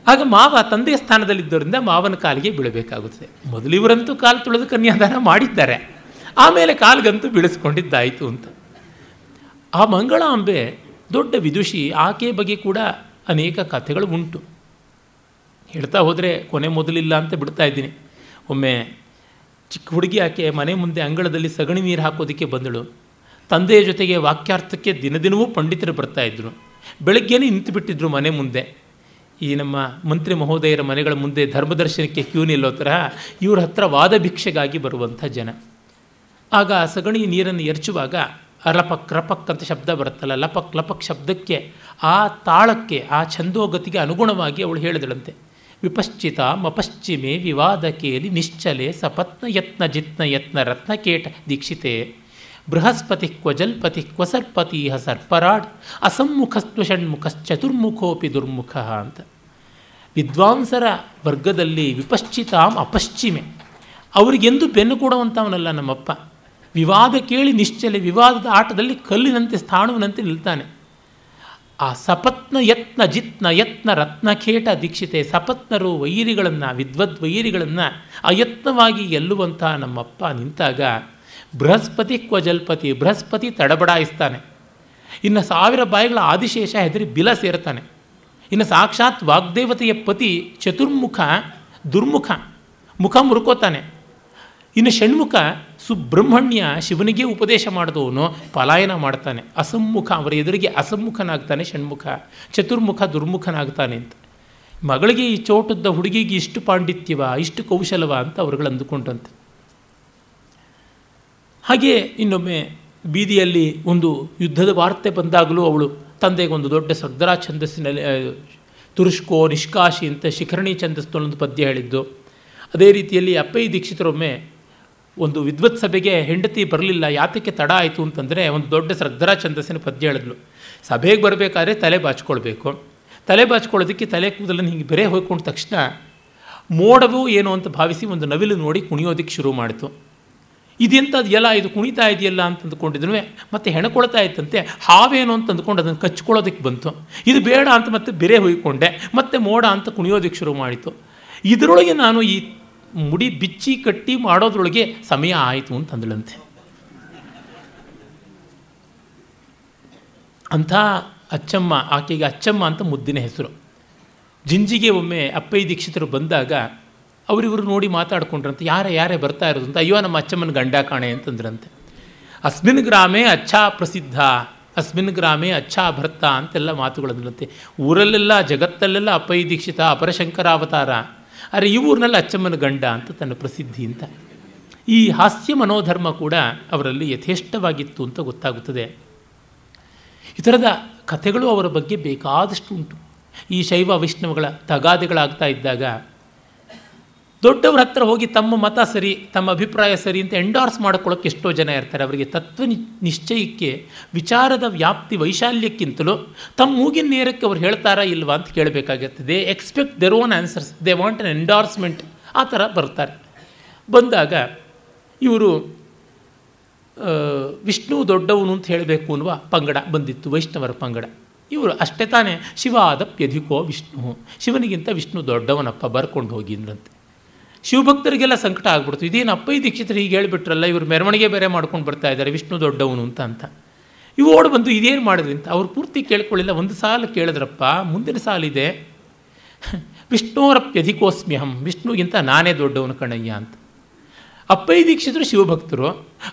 ಆಗ ಮಾವ ತಂದೆಯ ಸ್ಥಾನದಲ್ಲಿದ್ದರಿಂದ ಮಾವನ ಕಾಲಿಗೆ ಬೀಳಬೇಕಾಗುತ್ತದೆ ಮೊದಲು ಇವರಂತೂ ಕಾಲು ತುಳಿದು ಕನ್ಯಾದಾನ ಮಾಡಿದ್ದಾರೆ. ಆಮೇಲೆ ಕಾಲಿಗಂತೂ ಬೀಳಿಸ್ಕೊಂಡಿದ್ದಾಯಿತು ಅಂತ. ಆ ಮಂಗಳಾಂಬೆ ದೊಡ್ಡ ವಿದುಷಿ, ಆಕೆ ಬಗ್ಗೆ ಕೂಡ ಅನೇಕ ಕಥೆಗಳು ಉಂಟು. ಹೇಳ್ತಾ ಹೋದರೆ ಕೊನೆ ಮೊದಲಿಲ್ಲ ಅಂತ ಬಿಡ್ತಾ ಇದ್ದೀನಿ. ಒಮ್ಮೆ ಚಿಕ್ಕ ಹುಡುಗಿ ಆಕೆ ಮನೆ ಮುಂದೆ ಅಂಗಳದಲ್ಲಿ ಸಗಣಿ ನೀರು ಹಾಕೋದಕ್ಕೆ ಬಂದಳು. ತಂದೆಯ ಜೊತೆಗೆ ವಾಕ್ಯಾರ್ಥಕ್ಕೆ ದಿನದಿನವೂ ಪಂಡಿತರು ಬರ್ತಾಯಿದ್ರು ಬೆಳಗ್ಗೆನೇ ನಿಂತು ಬಿಟ್ಟಿದ್ರು ಮನೆ ಮುಂದೆ. ಈ ನಮ್ಮ ಮಂತ್ರಿ ಮಹೋದಯರ ಮನೆಗಳ ಮುಂದೆ ಧರ್ಮದರ್ಶನಕ್ಕೆ ಕ್ಯೂ ನಿಲ್ಲೋ ಥರ ಇವ್ರ ಹತ್ರ ವಾದ ಭಿಕ್ಷೆಗಾಗಿ ಬರುವಂಥ ಜನ. ಆಗ ಸಗಣಿ ನೀರನ್ನು ಎರಚುವಾಗ ಅರಪಕ್ ರಪಕ್ ಅಂತ ಶಬ್ದ ಬರುತ್ತಲ್ಲ, ಲಪಕ್ ಲಪಕ್ ಶಬ್ದಕ್ಕೆ ಆ ತಾಳಕ್ಕೆ, ಆ ಛಂದೋಗತಿಗೆ ಅನುಗುಣವಾಗಿ ಅವಳು ಹೇಳಿದಳಂತೆ. ವಿಪಶ್ಚಿತ ಮಪಶ್ಚಿಮೆ ವಿವಾದಕೇಲಿ ನಿಶ್ಚಲೆ ಸಪತ್ನ ಯತ್ನ ಜಿತ್ನ ಯತ್ನ ರತ್ನಕೇಟ ದೀಕ್ಷಿತೆ. ಬೃಹಸ್ಪತಿ ಕ್ವಜಲ್ಪತಿ ಕ್ವಸರ್ಪತಿ ಹ ಸರ್ಪರಾಡ್ ಅಸಮ್ಮುಖಸ್ತ್ವ ಷಣ್ಮುಖಶ್ಚತುರ್ಮುಖೋಪಿ ದುರ್ಮುಖ ಅಂತ. ವಿದ್ವಾಂಸರ ವರ್ಗದಲ್ಲಿ ವಿಪಶ್ಚಿತಾಂ ಅಪಶ್ಚಿಮೆ. ಅವರಿಗೆಂದು ಬೆನ್ನು ಕೊಡುವಂಥವನಲ್ಲ ನಮ್ಮಪ್ಪ. ವಿವಾದ ಕೇಳಿ ನಿಶ್ಚಲೆ ವಿವಾದದ ಆಟದಲ್ಲಿ ಕಲ್ಲಿನಂತೆ ಸ್ಥಾಣುವಿನಂತೆ ನಿಲ್ತಾನೆ. ಆ ಸಪತ್ನ ಯತ್ನ ಜಿತ್ನ ಯತ್ನ ರತ್ನಖೇಟ ದೀಕ್ಷಿತೆ ಸಪತ್ನರು ವೈರಿಗಳನ್ನು, ವಿದ್ವದ್ ವೈರಿಗಳನ್ನು ಅಯತ್ನವಾಗಿ ಗೆಲ್ಲುವಂಥ ನಮ್ಮಪ್ಪ ನಿಂತಾಗ ಬೃಹಸ್ಪತಿ ಕ್ವಜಲ್ಪತಿ ಬೃಹಸ್ಪತಿ ತಡಬಡಾಯಿಸ್ತಾನೆ. ಇನ್ನು ಸಾವಿರ ಬಾಯಿಗಳ ಆದಿಶೇಷ ಹೆದರಿ ಬಿಲ ಸೇರ್ತಾನೆ. ಇನ್ನು ಸಾಕ್ಷಾತ್ ವಾಗ್ದೇವತೆಯ ಪತಿ ಚತುರ್ಮುಖ ದುರ್ಮುಖ ಮುಖ ಮುರುಕೋತಾನೆ. ಇನ್ನು ಷಣ್ಮುಖ ಸುಬ್ರಹ್ಮಣ್ಯ ಶಿವನಿಗೆ ಉಪದೇಶ ಮಾಡಿದವನು ಪಲಾಯನ ಮಾಡ್ತಾನೆ. ಅಸಮ್ಮುಖ, ಅವರ ಎದುರಿಗೆ ಅಸಮ್ಮುಖನಾಗ್ತಾನೆ ಷಣ್ಮುಖ. ಚತುರ್ಮುಖ, ದುರ್ಮುಖನಾಗ್ತಾನೆ ಅಂತ. ಮಗಳಿಗೆ ಈ ಚೋಟದ ಹುಡುಗಿಗೆ ಇಷ್ಟು ಪಾಂಡಿತ್ಯವ, ಇಷ್ಟು ಕೌಶಲವ ಅಂತ ಅವರುಗಳು ಅಂದುಕೊಂಡಂತೆ. ಹಾಗೆ ಇನ್ನೊಮ್ಮೆ ಬೀದಿಯಲ್ಲಿ ಒಂದು ಯುದ್ಧದ ವಾರ್ತೆ ಬಂದಾಗಲೂ ಅವಳು ತಂದೆಗೆ ಒಂದು ದೊಡ್ಡ ಸರ್ದರಾ ಛಂದಸ್ಸಿನಲ್ಲಿ ತುರುಷ್ಕೋ ನಿಷ್ಕಾಶಿ ಅಂತ ಶಿಖರಣಿ ಛಂದಸ್ನಲ್ಲೊಂದು ಪದ್ಯ ಹೇಳಿದ್ದು. ಅದೇ ರೀತಿಯಲ್ಲಿ ಅಪ್ಪಯ್ಯ ದೀಕ್ಷಿತರೊಮ್ಮೆ ಒಂದು ವಿದ್ವತ್ ಸಭೆಗೆ ಹೆಂಡತಿ ಬರಲಿಲ್ಲ, ಯಾತಕ್ಕೆ ತಡ ಆಯಿತು ಅಂತಂದರೆ ಒಂದು ದೊಡ್ಡ ಶ್ರದ್ಧರಾ ಛಂದಸ್ಸಿನ ಪದ್ಯ ಹೇಳಿದ್ಲು. ಸಭೆಗೆ ಬರಬೇಕಾದ್ರೆ ತಲೆ ಬಾಚ್ಕೊಳ್ಬೇಕು. ತಲೆ ಬಾಚ್ಕೊಳ್ಳೋದಕ್ಕೆ ತಲೆ ಕೂದಲನ್ನು ಹಿಂಗೆ ಬೆರೆ ಹೋಯ್ಕೊಂಡ ತಕ್ಷಣ ಮೋಡವು ಏನು ಅಂತ ಭಾವಿಸಿ ಒಂದು ನವಿಲು ನೋಡಿ ಕುಣಿಯೋದಕ್ಕೆ ಶುರು ಮಾಡಿತು. ಇದೆಂಥದ್ದು ಎಲ್ಲ? ಇದು ಕುಣಿತಾ ಇದೆಯಲ್ಲ ಅಂತ ಅಂದ್ಕೊಂಡಿದ್ರು ಮತ್ತೆ ಹೆಣಕೊಳ್ತಾ ಇತ್ತಂತೆ ಹಾವೇನು ಅಂತ ಅಂದ್ಕೊಂಡು ಅದನ್ನು ಕಚ್ಕೊಳ್ಳೋದಕ್ಕೆ ಬಂತು. ಇದು ಬೇಡ ಅಂತ ಮತ್ತೆ ಬೆರೆ ಹೊಯ್ಕೊಂಡೆ, ಮತ್ತೆ ಮೋಡ ಅಂತ ಕುಣಿಯೋದಕ್ಕೆ ಶುರು ಮಾಡಿತು. ಇದರೊಳಗೆ ನಾನು ಈ ಮುಡಿ ಬಿಚ್ಚಿ ಕಟ್ಟಿ ಮಾಡೋದ್ರೊಳಗೆ ಸಮಯ ಆಯಿತು ಅಂತ ಅಂದಳಂತೆ ಅಂಥ ಅಚ್ಚಮ್ಮ, ಆಕೆಗೆ ಅಚ್ಚಮ್ಮ ಅಂತ ಮುದ್ದಿನ ಹೆಸರು. ಜಿಂಜಿಗೆ ಒಮ್ಮೆ ಅಪ್ಪಯ್ಯ ದೀಕ್ಷಿತರು ಬಂದಾಗ ಅವರಿವರು ನೋಡಿ ಮಾತಾಡ್ಕೊಂಡ್ರಂತೆ, ಯಾರೇ ಯಾರೇ ಬರ್ತಾ ಇರೋದು ಅಂತ, ಅಯ್ಯೋ, ನಮ್ಮ ಅಚ್ಚಮ್ಮನ ಗಂಡ ಕಾಣೆ ಅಂತಂದ್ರಂತೆ. ಅಸ್ಮಿನ್ ಗ್ರಾಮೇ ಅಚ್ಚಾ ಪ್ರಸಿದ್ಧ, ಅಸ್ಮಿನ್ ಗ್ರಾಮೇ ಅಚ್ಚಾ ಭರ್ತ ಅಂತೆಲ್ಲ ಮಾತುಗಳಂದ್ರಂತೆ. ಊರಲ್ಲೆಲ್ಲ, ಜಗತ್ತಲ್ಲೆಲ್ಲ ಅಪ್ಪಯ್ಯ ದೀಕ್ಷಿತ, ಅಪರಶಂಕರಾವತಾರ. ಆದರೆ ಈ ಊರಿನಲ್ಲಿ ಅಚ್ಚಮ್ಮನ ಗಂಡ ಅಂತ ತನ್ನ ಪ್ರಸಿದ್ಧಿ ಅಂತ. ಈ ಹಾಸ್ಯ ಮನೋಧರ್ಮ ಕೂಡ ಅವರಲ್ಲಿ ಯಥೇಷ್ಟವಾಗಿತ್ತು ಅಂತ ಗೊತ್ತಾಗುತ್ತದೆ. ಈ ಥರದ ಕಥೆಗಳು ಅವರ ಬಗ್ಗೆ ಬೇಕಾದಷ್ಟು ಉಂಟು. ಈ ಶೈವ ವೈಷ್ಣವಗಳ ತಗಾದೆಗಳಾಗ್ತಾ ಇದ್ದಾಗ ದೊಡ್ಡವ್ರ ಹತ್ರ ಹೋಗಿ ತಮ್ಮ ಮತ ಸರಿ, ತಮ್ಮ ಅಭಿಪ್ರಾಯ ಸರಿ ಅಂತ ಎಂಡಾರ್ಸ್ ಮಾಡ್ಕೊಳ್ಳೋಕೆ ಎಷ್ಟೋ ಜನ ಇರ್ತಾರೆ. ಅವರಿಗೆ ತತ್ವ ನಿಶ್ಚಯಕ್ಕೆ, ವಿಚಾರದ ವ್ಯಾಪ್ತಿ ವೈಶಾಲ್ಯಕ್ಕಿಂತಲೂ ತಮ್ಮ ಮೂಗಿನ ನೇರಕ್ಕೆ ಅವ್ರು ಹೇಳ್ತಾರಾ ಇಲ್ವಾ ಅಂತ ಕೇಳಬೇಕಾಗತ್ತೆ. They expect their own answers they want an endorsement ಆ ಥರ ಬರ್ತಾರೆ. ಬಂದಾಗ ಇವರು ವಿಷ್ಣು ದೊಡ್ಡವನು ಅಂತ ಹೇಳಬೇಕು ಅನ್ನುವ ಪಂಗಡ ಬಂದಿತ್ತು, ವೈಷ್ಣವರ ಪಂಗಡ. ಇವರು ಅಷ್ಟೇ ತಾನೇ ಶಿವ ಆದಪ್ಯಧಿಕೋ ವಿಷ್ಣು. ಶಿವನಿಗಿಂತ ವಿಷ್ಣು ದೊಡ್ಡವನಪ್ಪ, ಬರ್ಕೊಂಡು ಹೋಗಿ ಅಂದ್ರಂತೆ. ಶಿವಭಕ್ತರಿಗೆಲ್ಲ ಸಂಕಟ ಆಗ್ಬಿಡ್ತು. ಇದೇನು ಅಪ್ಪಯ್ಯ ದೀಕ್ಷಿತರು ಹೀಗೆ ಹೇಳಿಬಿಟ್ರಲ್ಲ, ಇವರು ಮೆರವಣಿಗೆ ಬೇರೆ ಮಾಡ್ಕೊಂಡು ಬರ್ತಾ ಇದ್ದಾರೆ, ವಿಷ್ಣು ದೊಡ್ಡವನು ಅಂತ ಅಂತ. ಇವು ಓಡ್ ಬಂದು ಇದೇನು ಮಾಡಿದ್ರಿ ಅಂತ ಅವ್ರು ಪೂರ್ತಿ ಕೇಳ್ಕೊಳ್ಳಿಲ್ಲ, ಒಂದು ಸಾಲ ಕೇಳಿದ್ರಪ್ಪ, ಮುಂದಿನ ಸಾಲಿದೆ ವಿಷ್ಣುರಪ್ಯಧಿಕೋಸ್ಮ್ಯಹಂ, ವಿಷ್ಣುಗಿಂತ ನಾನೇ ದೊಡ್ಡವನು ಕಣಯ್ಯ ಅಂತ. ಅಪ್ಪಯ್ಯ ದೀಕ್ಷಿತರು ಶಿವಭಕ್ತರು,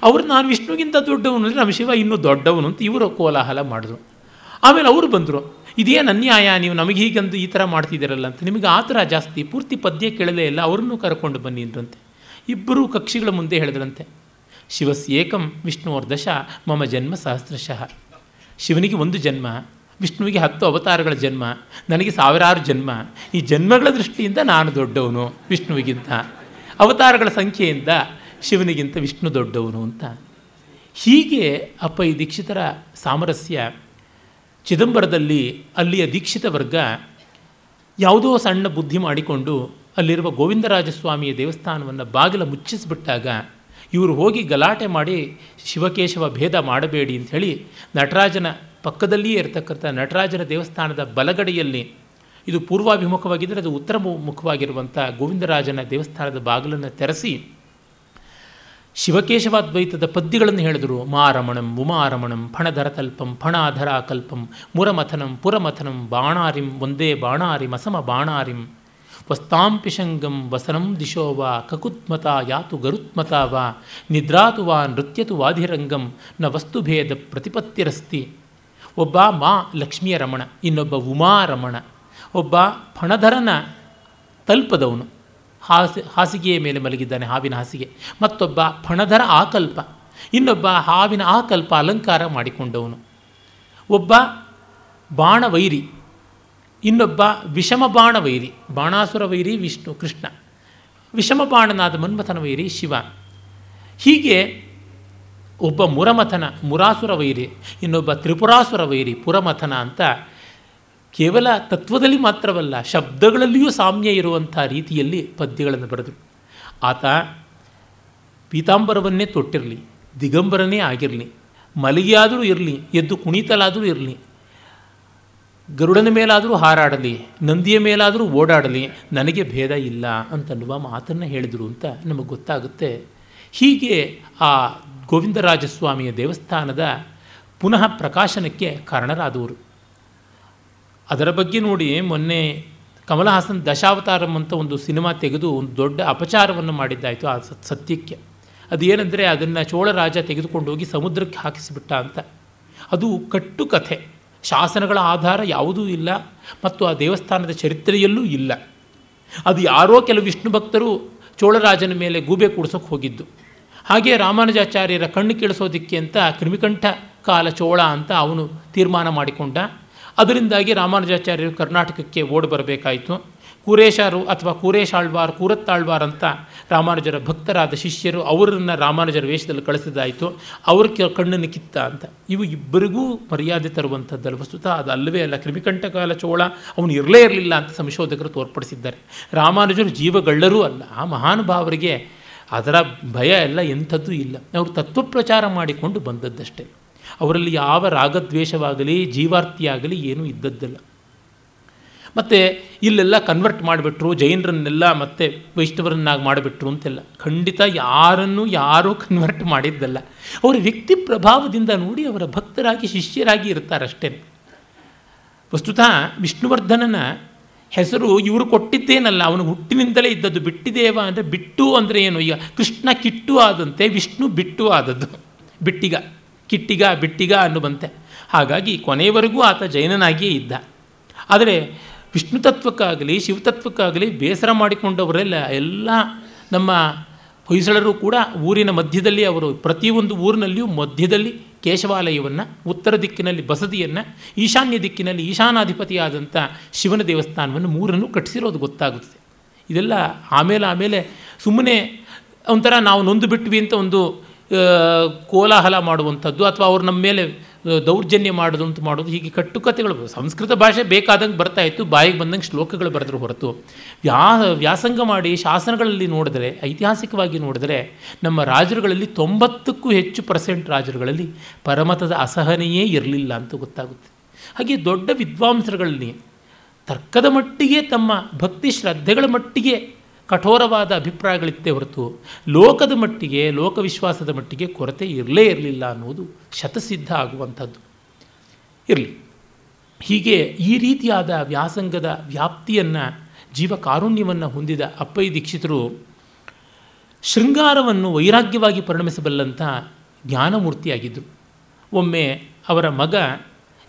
ಅವರು ನಾನು ವಿಷ್ಣುಗಿಂತ ದೊಡ್ಡವನು ಅಂದರೆ ನಮ್ಮ ಶಿವ ಇನ್ನೂ ದೊಡ್ಡವನು ಅಂತ ಇವರು ಕೋಲಾಹಲ ಮಾಡಿದ್ರು. ಆಮೇಲೆ ಅವರು ಬಂದರು. ಇದೇನು ಅನ್ಯಾಯ? ನೀವು ನಮಗೆ ಹೀಗಂದು ಈ ಥರ ಮಾಡ್ತಿದ್ದೀರಲ್ಲ ಅಂತ. ನಿಮಗೆ ಆ ಥರ ಜಾಸ್ತಿ, ಪೂರ್ತಿ ಪದ್ಯ ಕೇಳಲೇ ಇಲ್ಲ, ಅವರನ್ನು ಕರ್ಕೊಂಡು ಬನ್ನಿ ಅಂದ್ರಂತೆ. ಇಬ್ಬರು ಕಕ್ಷಿಗಳ ಮುಂದೆ ಹೇಳಿದ್ರಂತೆ. ಶಿವಸ್ಯೇಕಂ ವಿಷ್ಣುವರ್ಧಶ ಮಮ ಜನ್ಮ ಸಹಸ್ರಶಃ. ಶಿವನಿಗೆ ಒಂದು ಜನ್ಮ, ವಿಷ್ಣುವಿಗೆ ಹತ್ತು ಅವತಾರಗಳ ಜನ್ಮ, ನನಗೆ ಸಾವಿರಾರು ಜನ್ಮ. ಈ ಜನ್ಮಗಳ ದೃಷ್ಟಿಯಿಂದ ನಾನು ದೊಡ್ಡವನು, ವಿಷ್ಣುವಿಗಿಂತ. ಅವತಾರಗಳ ಸಂಖ್ಯೆಯಿಂದ ಶಿವನಿಗಿಂತ ವಿಷ್ಣು ದೊಡ್ಡವನು ಅಂತ. ಹೀಗೆ ಅಪ್ಪ ಈ ದೀಕ್ಷಿತರ ಸಾಮರಸ್ಯ ಚಿದಂಬರದಲ್ಲಿ ಅಲ್ಲಿಯ ದೀಕ್ಷಿತ ವರ್ಗ ಯಾವುದೋ ಸಣ್ಣ ಬುದ್ಧಿ ಮಾಡಿಕೊಂಡು ಅಲ್ಲಿರುವ ಗೋವಿಂದರಾಜಸ್ವಾಮಿಯ ದೇವಸ್ಥಾನವನ್ನು ಬಾಗಿಲ ಮುಚ್ಚಿಸಿಬಿಟ್ಟಾಗ ಇವರು ಹೋಗಿ ಗಲಾಟೆ ಮಾಡಿ ಶಿವಕೇಶವ ಭೇದ ಮಾಡಬೇಡಿ ಅಂತ ಹೇಳಿ ನಟರಾಜನ ಪಕ್ಕದಲ್ಲಿಯೇ ಇರತಕ್ಕಂಥ ನಟರಾಜನ ದೇವಸ್ಥಾನದ ಬಲಗಡೆಯಲ್ಲಿ ಇದು ಪೂರ್ವಾಭಿಮುಖವಾಗಿದ್ದರೆ ಅದು ಉತ್ತರ ಮುಖವಾಗಿರುವಂಥ ಗೋವಿಂದರಾಜನ ದೇವಸ್ಥಾನದ ಬಾಗಿಲನ್ನು ತೆರೆಸಿ ಶಿವಕೇಶವಾದ್ವೈತದ ಪದ್ಯಗಳನ್ನು ಹೇಳಿದರು. ಮಾರಮಣಂ, ಉಮಾರಮಣಂ ಫಣಧರತಲ್ಪಂ ಫಣಾಧರಾಕಲ್ಪಂ, ಮುರಮಥನಂ, ಪುರಮಥನಂ, ಬಾಣಾರಿಂ, ಒಂದೇ ಬಾಣಾರಿಂ, ಅಸಮ ಬಾಣಾರಿಂ. ವಸ್ತಾಂಪಿಶಂಗಂ ವಸನಂ ದಿಶೋ ವಾ ಕಕುತ್ಮತ ಯಾತು ಗರುತ್ಮತ ವಾ, ನಿದ್ರಾತು ವಾ, ನೃತ್ಯತು ವಾಧಿರಂಗಂ, ನ ವಸ್ತುಭೇದ ಪ್ರತಿಪತ್ತಿರಸ್ತಿ. ಒಬ್ಬ ಮಾ ಲಕ್ಷ್ಮಿಯ ರಮಣ, ಇನ್ನೊಬ್ಬ ಉಮಾರಮಣ, ಒಬ್ಬ ಫಣಧರನ ತಲ್ಪದವನು. ಹಾಸಿ, ಹಾಸಿಗೆಯ ಮೇಲೆ ಮಲಗಿದ್ದಾನೆ, ಹಾವಿನ ಹಾಸಿಗೆ. ಮತ್ತೊಬ್ಬ ಫಣಧರ ಆಕಲ್ಪ. ಇನ್ನೊಬ್ಬ ಹಾವಿನ ಆಕಲ್ಪ ಅಲಂಕಾರ ಮಾಡಿಕೊಂಡವನು. ಒಬ್ಬ ಬಾಣವೈರಿ. ಇನ್ನೊಬ್ಬ ವಿಷಮ ಬಾಣವೈರಿ. ಬಾಣಾಸುರ ವೈರಿ, ವಿಷ್ಣು, ಕೃಷ್ಣ. ವಿಷಮ ಬಾಣನಾದ ಮನ್ಮಥನ ವೈರಿ, ಶಿವ. ಹೀಗೆ ಒಬ್ಬ ಮುರಮಥನ, ಮುರಾಸುರ ವೈರಿ, ಇನ್ನೊಬ್ಬ ತ್ರಿಪುರಾಸುರ ವೈರಿ, ಪುರಮಥನ ಅಂತ ಕೇವಲ ತತ್ವದಲ್ಲಿ ಮಾತ್ರವಲ್ಲ, ಶಬ್ದಗಳಲ್ಲಿಯೂ ಸಾಮ್ಯ ಇರುವಂಥ ರೀತಿಯಲ್ಲಿ ಪದ್ಯಗಳನ್ನು ಬರೆದರು. ಆತ ಪೀತಾಂಬರವನ್ನೇ ತೊಟ್ಟಿರಲಿ, ದಿಗಂಬರನೇ ಆಗಿರಲಿ, ಮಲಗಿಯಾದರೂ ಇರಲಿ, ಎದ್ದು ಕುಣಿತಲಾದರೂ ಇರಲಿ, ಗರುಡನ ಮೇಲಾದರೂ ಹಾರಾಡಲಿ, ನಂದಿಯ ಮೇಲಾದರೂ ಓಡಾಡಲಿ, ನನಗೆ ಭೇದ ಇಲ್ಲ ಅಂತನ್ನುವ ಮಾತನ್ನು ಹೇಳಿದರು ಅಂತ ನಮಗೆ ಗೊತ್ತಾಗುತ್ತೆ. ಹೀಗೆ ಆ ಗೋವಿಂದರಾಜಸ್ವಾಮಿಯ ದೇವಸ್ಥಾನದ ಪುನಃ ಪ್ರಕಾಶನಕ್ಕೆ ಕಾರಣರಾದವರು. ಅದರ ಬಗ್ಗೆ ನೋಡಿ ಮೊನ್ನೆ ಕಮಲ ಹಾಸನ್ ದಶಾವತಾರಂ ಅಂತ ಒಂದು ಸಿನಿಮಾ ತೆಗೆದು ಒಂದು ದೊಡ್ಡ ಅಪಚಾರವನ್ನು ಮಾಡಿದ್ದಾಯಿತು ಆ ಸತ್ಯಕ್ಕೆ. ಅದು ಅದೇನೆಂದರೆ ಅದನ್ನು ಚೋಳರಾಜ ತೆಗೆದುಕೊಂಡು ಹೋಗಿ ಸಮುದ್ರಕ್ಕೆ ಹಾಕಿಸಿಬಿಟ್ಟ ಅಂತ. ಅದು ಕಟ್ಟು ಕಥೆ ಶಾಸನಗಳ ಆಧಾರ ಯಾವುದೂ ಇಲ್ಲ ಮತ್ತು ಆ ದೇವಸ್ಥಾನದ ಚರಿತ್ರೆಯಲ್ಲೂ ಇಲ್ಲ. ಅದು ಯಾರೋ ಕೆಲವು ವಿಷ್ಣು ಭಕ್ತರು ಚೋಳರಾಜನ ಮೇಲೆ ಗೂಬೆ ಕೂಡಿಸೋಕೆ ಹೋಗಿದ್ದು. ಹಾಗೆ ರಾಮಾನುಜಾಚಾರ್ಯರ ಕಣ್ಣು ಕೇಳಿಸೋದಕ್ಕೆ ಅಂತ ಕ್ರಿಮಿಕಂಠ ಕಾಲ ಚೋಳ ಅಂತ ಅವನು ತೀರ್ಮಾನ ಮಾಡಿಕೊಂಡ. ಅದರಿಂದಾಗಿ ರಾಮಾನುಜಾಚಾರ್ಯರು ಕರ್ನಾಟಕಕ್ಕೆ ಓಡಿ ಬರಬೇಕಾಯಿತು. ಕೂರೇಶಾರು ಅಥವಾ ಕೂರೇಶಾಳ್ವಾರ್, ಕೂರತ್ತಾಳ್ವಾರ್ ಅಂತ ರಾಮಾನುಜರ ಭಕ್ತರಾದ ಶಿಷ್ಯರು ಅವರನ್ನು ರಾಮಾನುಜರ ವೇಷದಲ್ಲಿ ಕಳಿಸಿದಾಯಿತು. ಅವ್ರ ಕಣ್ಣನ್ನು ಕಿತ್ತ ಅಂತ. ಇವು ಇಬ್ಬರಿಗೂ ಮರ್ಯಾದೆ ತರುವಂಥದ್ದಲ್ಲ ವಸ್ತುತ ಅದು ಅಲ್ಲವೇ ಅಲ್ಲ. ಕ್ರಿಮಿಕಂಠಕಾಲ ಚೋಳ, ಅವನು ಇರಲೇ ಇರಲಿಲ್ಲ ಅಂತ ಸಂಶೋಧಕರು ತೋರ್ಪಡಿಸಿದ್ದಾರೆ. ರಾಮಾನುಜರು ಜೀವಗಳ್ಳರೂ ಅಲ್ಲ. ಆ ಮಹಾನುಭಾವರಿಗೆ ಅದರ ಭಯ ಎಲ್ಲ ಎಂಥದ್ದು ಇಲ್ಲ. ಅವರು ತತ್ವಪ್ರಚಾರ ಮಾಡಿಕೊಂಡು ಬಂದದ್ದಷ್ಟೇ. ಅವರಲ್ಲಿ ಯಾವ ರಾಗದ್ವೇಷವಾಗಲಿ ಜೀವಾರ್ತಿಯಾಗಲಿ ಏನೂ ಇದ್ದದ್ದಲ್ಲ. ಮತ್ತು ಇಲ್ಲೆಲ್ಲ ಕನ್ವರ್ಟ್ ಮಾಡಿಬಿಟ್ರು, ಜೈನರನ್ನೆಲ್ಲ ಮತ್ತೆ ವೈಷ್ಣವರನ್ನಾಗಿ ಮಾಡಿಬಿಟ್ರು ಅಂತೆಲ್ಲ. ಖಂಡಿತ ಯಾರನ್ನು ಯಾರೂ ಕನ್ವರ್ಟ್ ಮಾಡಿದ್ದಲ್ಲ. ಅವರ ವ್ಯಕ್ತಿ ಪ್ರಭಾವದಿಂದ ನೋಡಿ ಅವರ ಭಕ್ತರಾಗಿ, ಶಿಷ್ಯರಾಗಿ ಇರ್ತಾರಷ್ಟೇ. ವಸ್ತುತ ವಿಷ್ಣುವರ್ಧನನ ಹೆಸರು ಇವರು ಕೊಟ್ಟಿದ್ದೇನಲ್ಲ, ಅವನು ಹುಟ್ಟಿನಿಂದಲೇ ಇದ್ದದ್ದು ಬಿಟ್ಟಿದೇವ ಅಂದರೆ ಬಿಟ್ಟು ಅಂದರೆ ಏನು? ಈಗ ಕೃಷ್ಣ ಕಿಟ್ಟು ಆದಂತೆ ವಿಷ್ಣು ಬಿಟ್ಟು ಆದದ್ದು. ಬಿಟ್ಟಿಗ. ಕಿಟ್ಟಿಗ, ಬಿಟ್ಟಿಗ ಅನ್ನುವಂತೆ. ಹಾಗಾಗಿ ಕೊನೆಯವರೆಗೂ ಆತ ಜೈನನಾಗಿಯೇ ಇದ್ದ. ಆದರೆ ವಿಷ್ಣು ತತ್ವಕ್ಕಾಗಲಿ ಶಿವತತ್ವಕ್ಕಾಗಲಿ ಬೇಸರ ಮಾಡಿಕೊಂಡವರೆಲ್ಲ ಎಲ್ಲ ನಮ್ಮ ಹೊಯ್ಸಳರು ಕೂಡ ಊರಿನ ಮಧ್ಯದಲ್ಲಿ ಅವರು ಪ್ರತಿಯೊಂದು ಊರಿನಲ್ಲಿಯೂ ಮಧ್ಯದಲ್ಲಿ ಕೇಶವಾಲಯವನ್ನು, ಉತ್ತರ ದಿಕ್ಕಿನಲ್ಲಿ ಬಸದಿಯನ್ನು, ಈಶಾನ್ಯ ದಿಕ್ಕಿನಲ್ಲಿ ಈಶಾನಾಧಿಪತಿಯಾದಂಥ ಶಿವನ ದೇವಸ್ಥಾನವನ್ನು ಮೂರನ್ನು ಕಟ್ಟಿಸಿರೋದು ಗೊತ್ತಾಗುತ್ತದೆ ಇದೆಲ್ಲ ಆಮೇಲೆ ಆಮೇಲೆ ಸುಮ್ಮನೆ ಒಂಥರ ನಾವು ನೊಂದು ಬಿಟ್ವಿ ಅಂತ ಒಂದು ಕೋಲಾಹಲ ಮಾಡುವಂಥದ್ದು ಅಥವಾ ಅವ್ರು ನಮ್ಮ ಮೇಲೆ ದೌರ್ಜನ್ಯ ಮಾಡೋದು ಅಂತ ಮಾಡೋದು ಹೀಗೆ ಕಟ್ಟುಕತೆಗಳು ಸಂಸ್ಕೃತ ಭಾಷೆ ಬೇಕಾದಂಗೆ ಬರ್ತಾ ಇತ್ತು, ಬಾಯಿಗೆ ಬಂದಂಗೆ ಶ್ಲೋಕಗಳು ಬರೆದ್ರು ಹೊರತು. ವ್ಯಾ ವ್ಯಾಸಂಗ ಮಾಡಿ ಶಾಸನಗಳಲ್ಲಿ ನೋಡಿದರೆ, ಐತಿಹಾಸಿಕವಾಗಿ ನೋಡಿದರೆ, ನಮ್ಮ ರಾಜರುಗಳಲ್ಲಿ ತೊಂಬತ್ತಕ್ಕೂ ಹೆಚ್ಚು ಪರ್ಸೆಂಟ್ ರಾಜರುಗಳಲ್ಲಿ ಪರಮತದ ಅಸಹನೆಯೇ ಇರಲಿಲ್ಲ ಅಂತ ಗೊತ್ತಾಗುತ್ತೆ. ಹಾಗೆ ದೊಡ್ಡ ವಿದ್ವಾಂಸರುಗಳಲ್ಲಿ ತರ್ಕದ ಮಟ್ಟಿಗೆ ತಮ್ಮ ಭಕ್ತಿ ಶ್ರದ್ಧೆಗಳ ಮಟ್ಟಿಗೆ ಕಠೋರವಾದ ಅಭಿಪ್ರಾಯಗಳಿತ್ತೆ ಹೊರತು ಲೋಕದ ಮಟ್ಟಿಗೆ ಲೋಕವಿಶ್ವಾಸದ ಮಟ್ಟಿಗೆ ಕೊರತೆ ಇರಲೇ ಇರಲಿಲ್ಲ ಅನ್ನೋದು ಶತಸಿದ್ಧ ಆಗುವಂಥದ್ದು. ಇರಲಿ. ಹೀಗೆ ಈ ರೀತಿಯಾದ ವ್ಯಾಸಂಗದ ವ್ಯಾಪ್ತಿಯನ್ನು ಜೀವ ಕಾರುಣ್ಯವನ್ನು ಹೊಂದಿದ ಅಪ್ಪೈ ದೀಕ್ಷಿತರು ಶೃಂಗಾರವನ್ನು ವೈರಾಗ್ಯವಾಗಿ ಪರಿಣಮಿಸಬಲ್ಲಂಥ ಜ್ಞಾನಮೂರ್ತಿಯಾಗಿದ್ದರು. ಒಮ್ಮೆ ಅವರ ಮಗ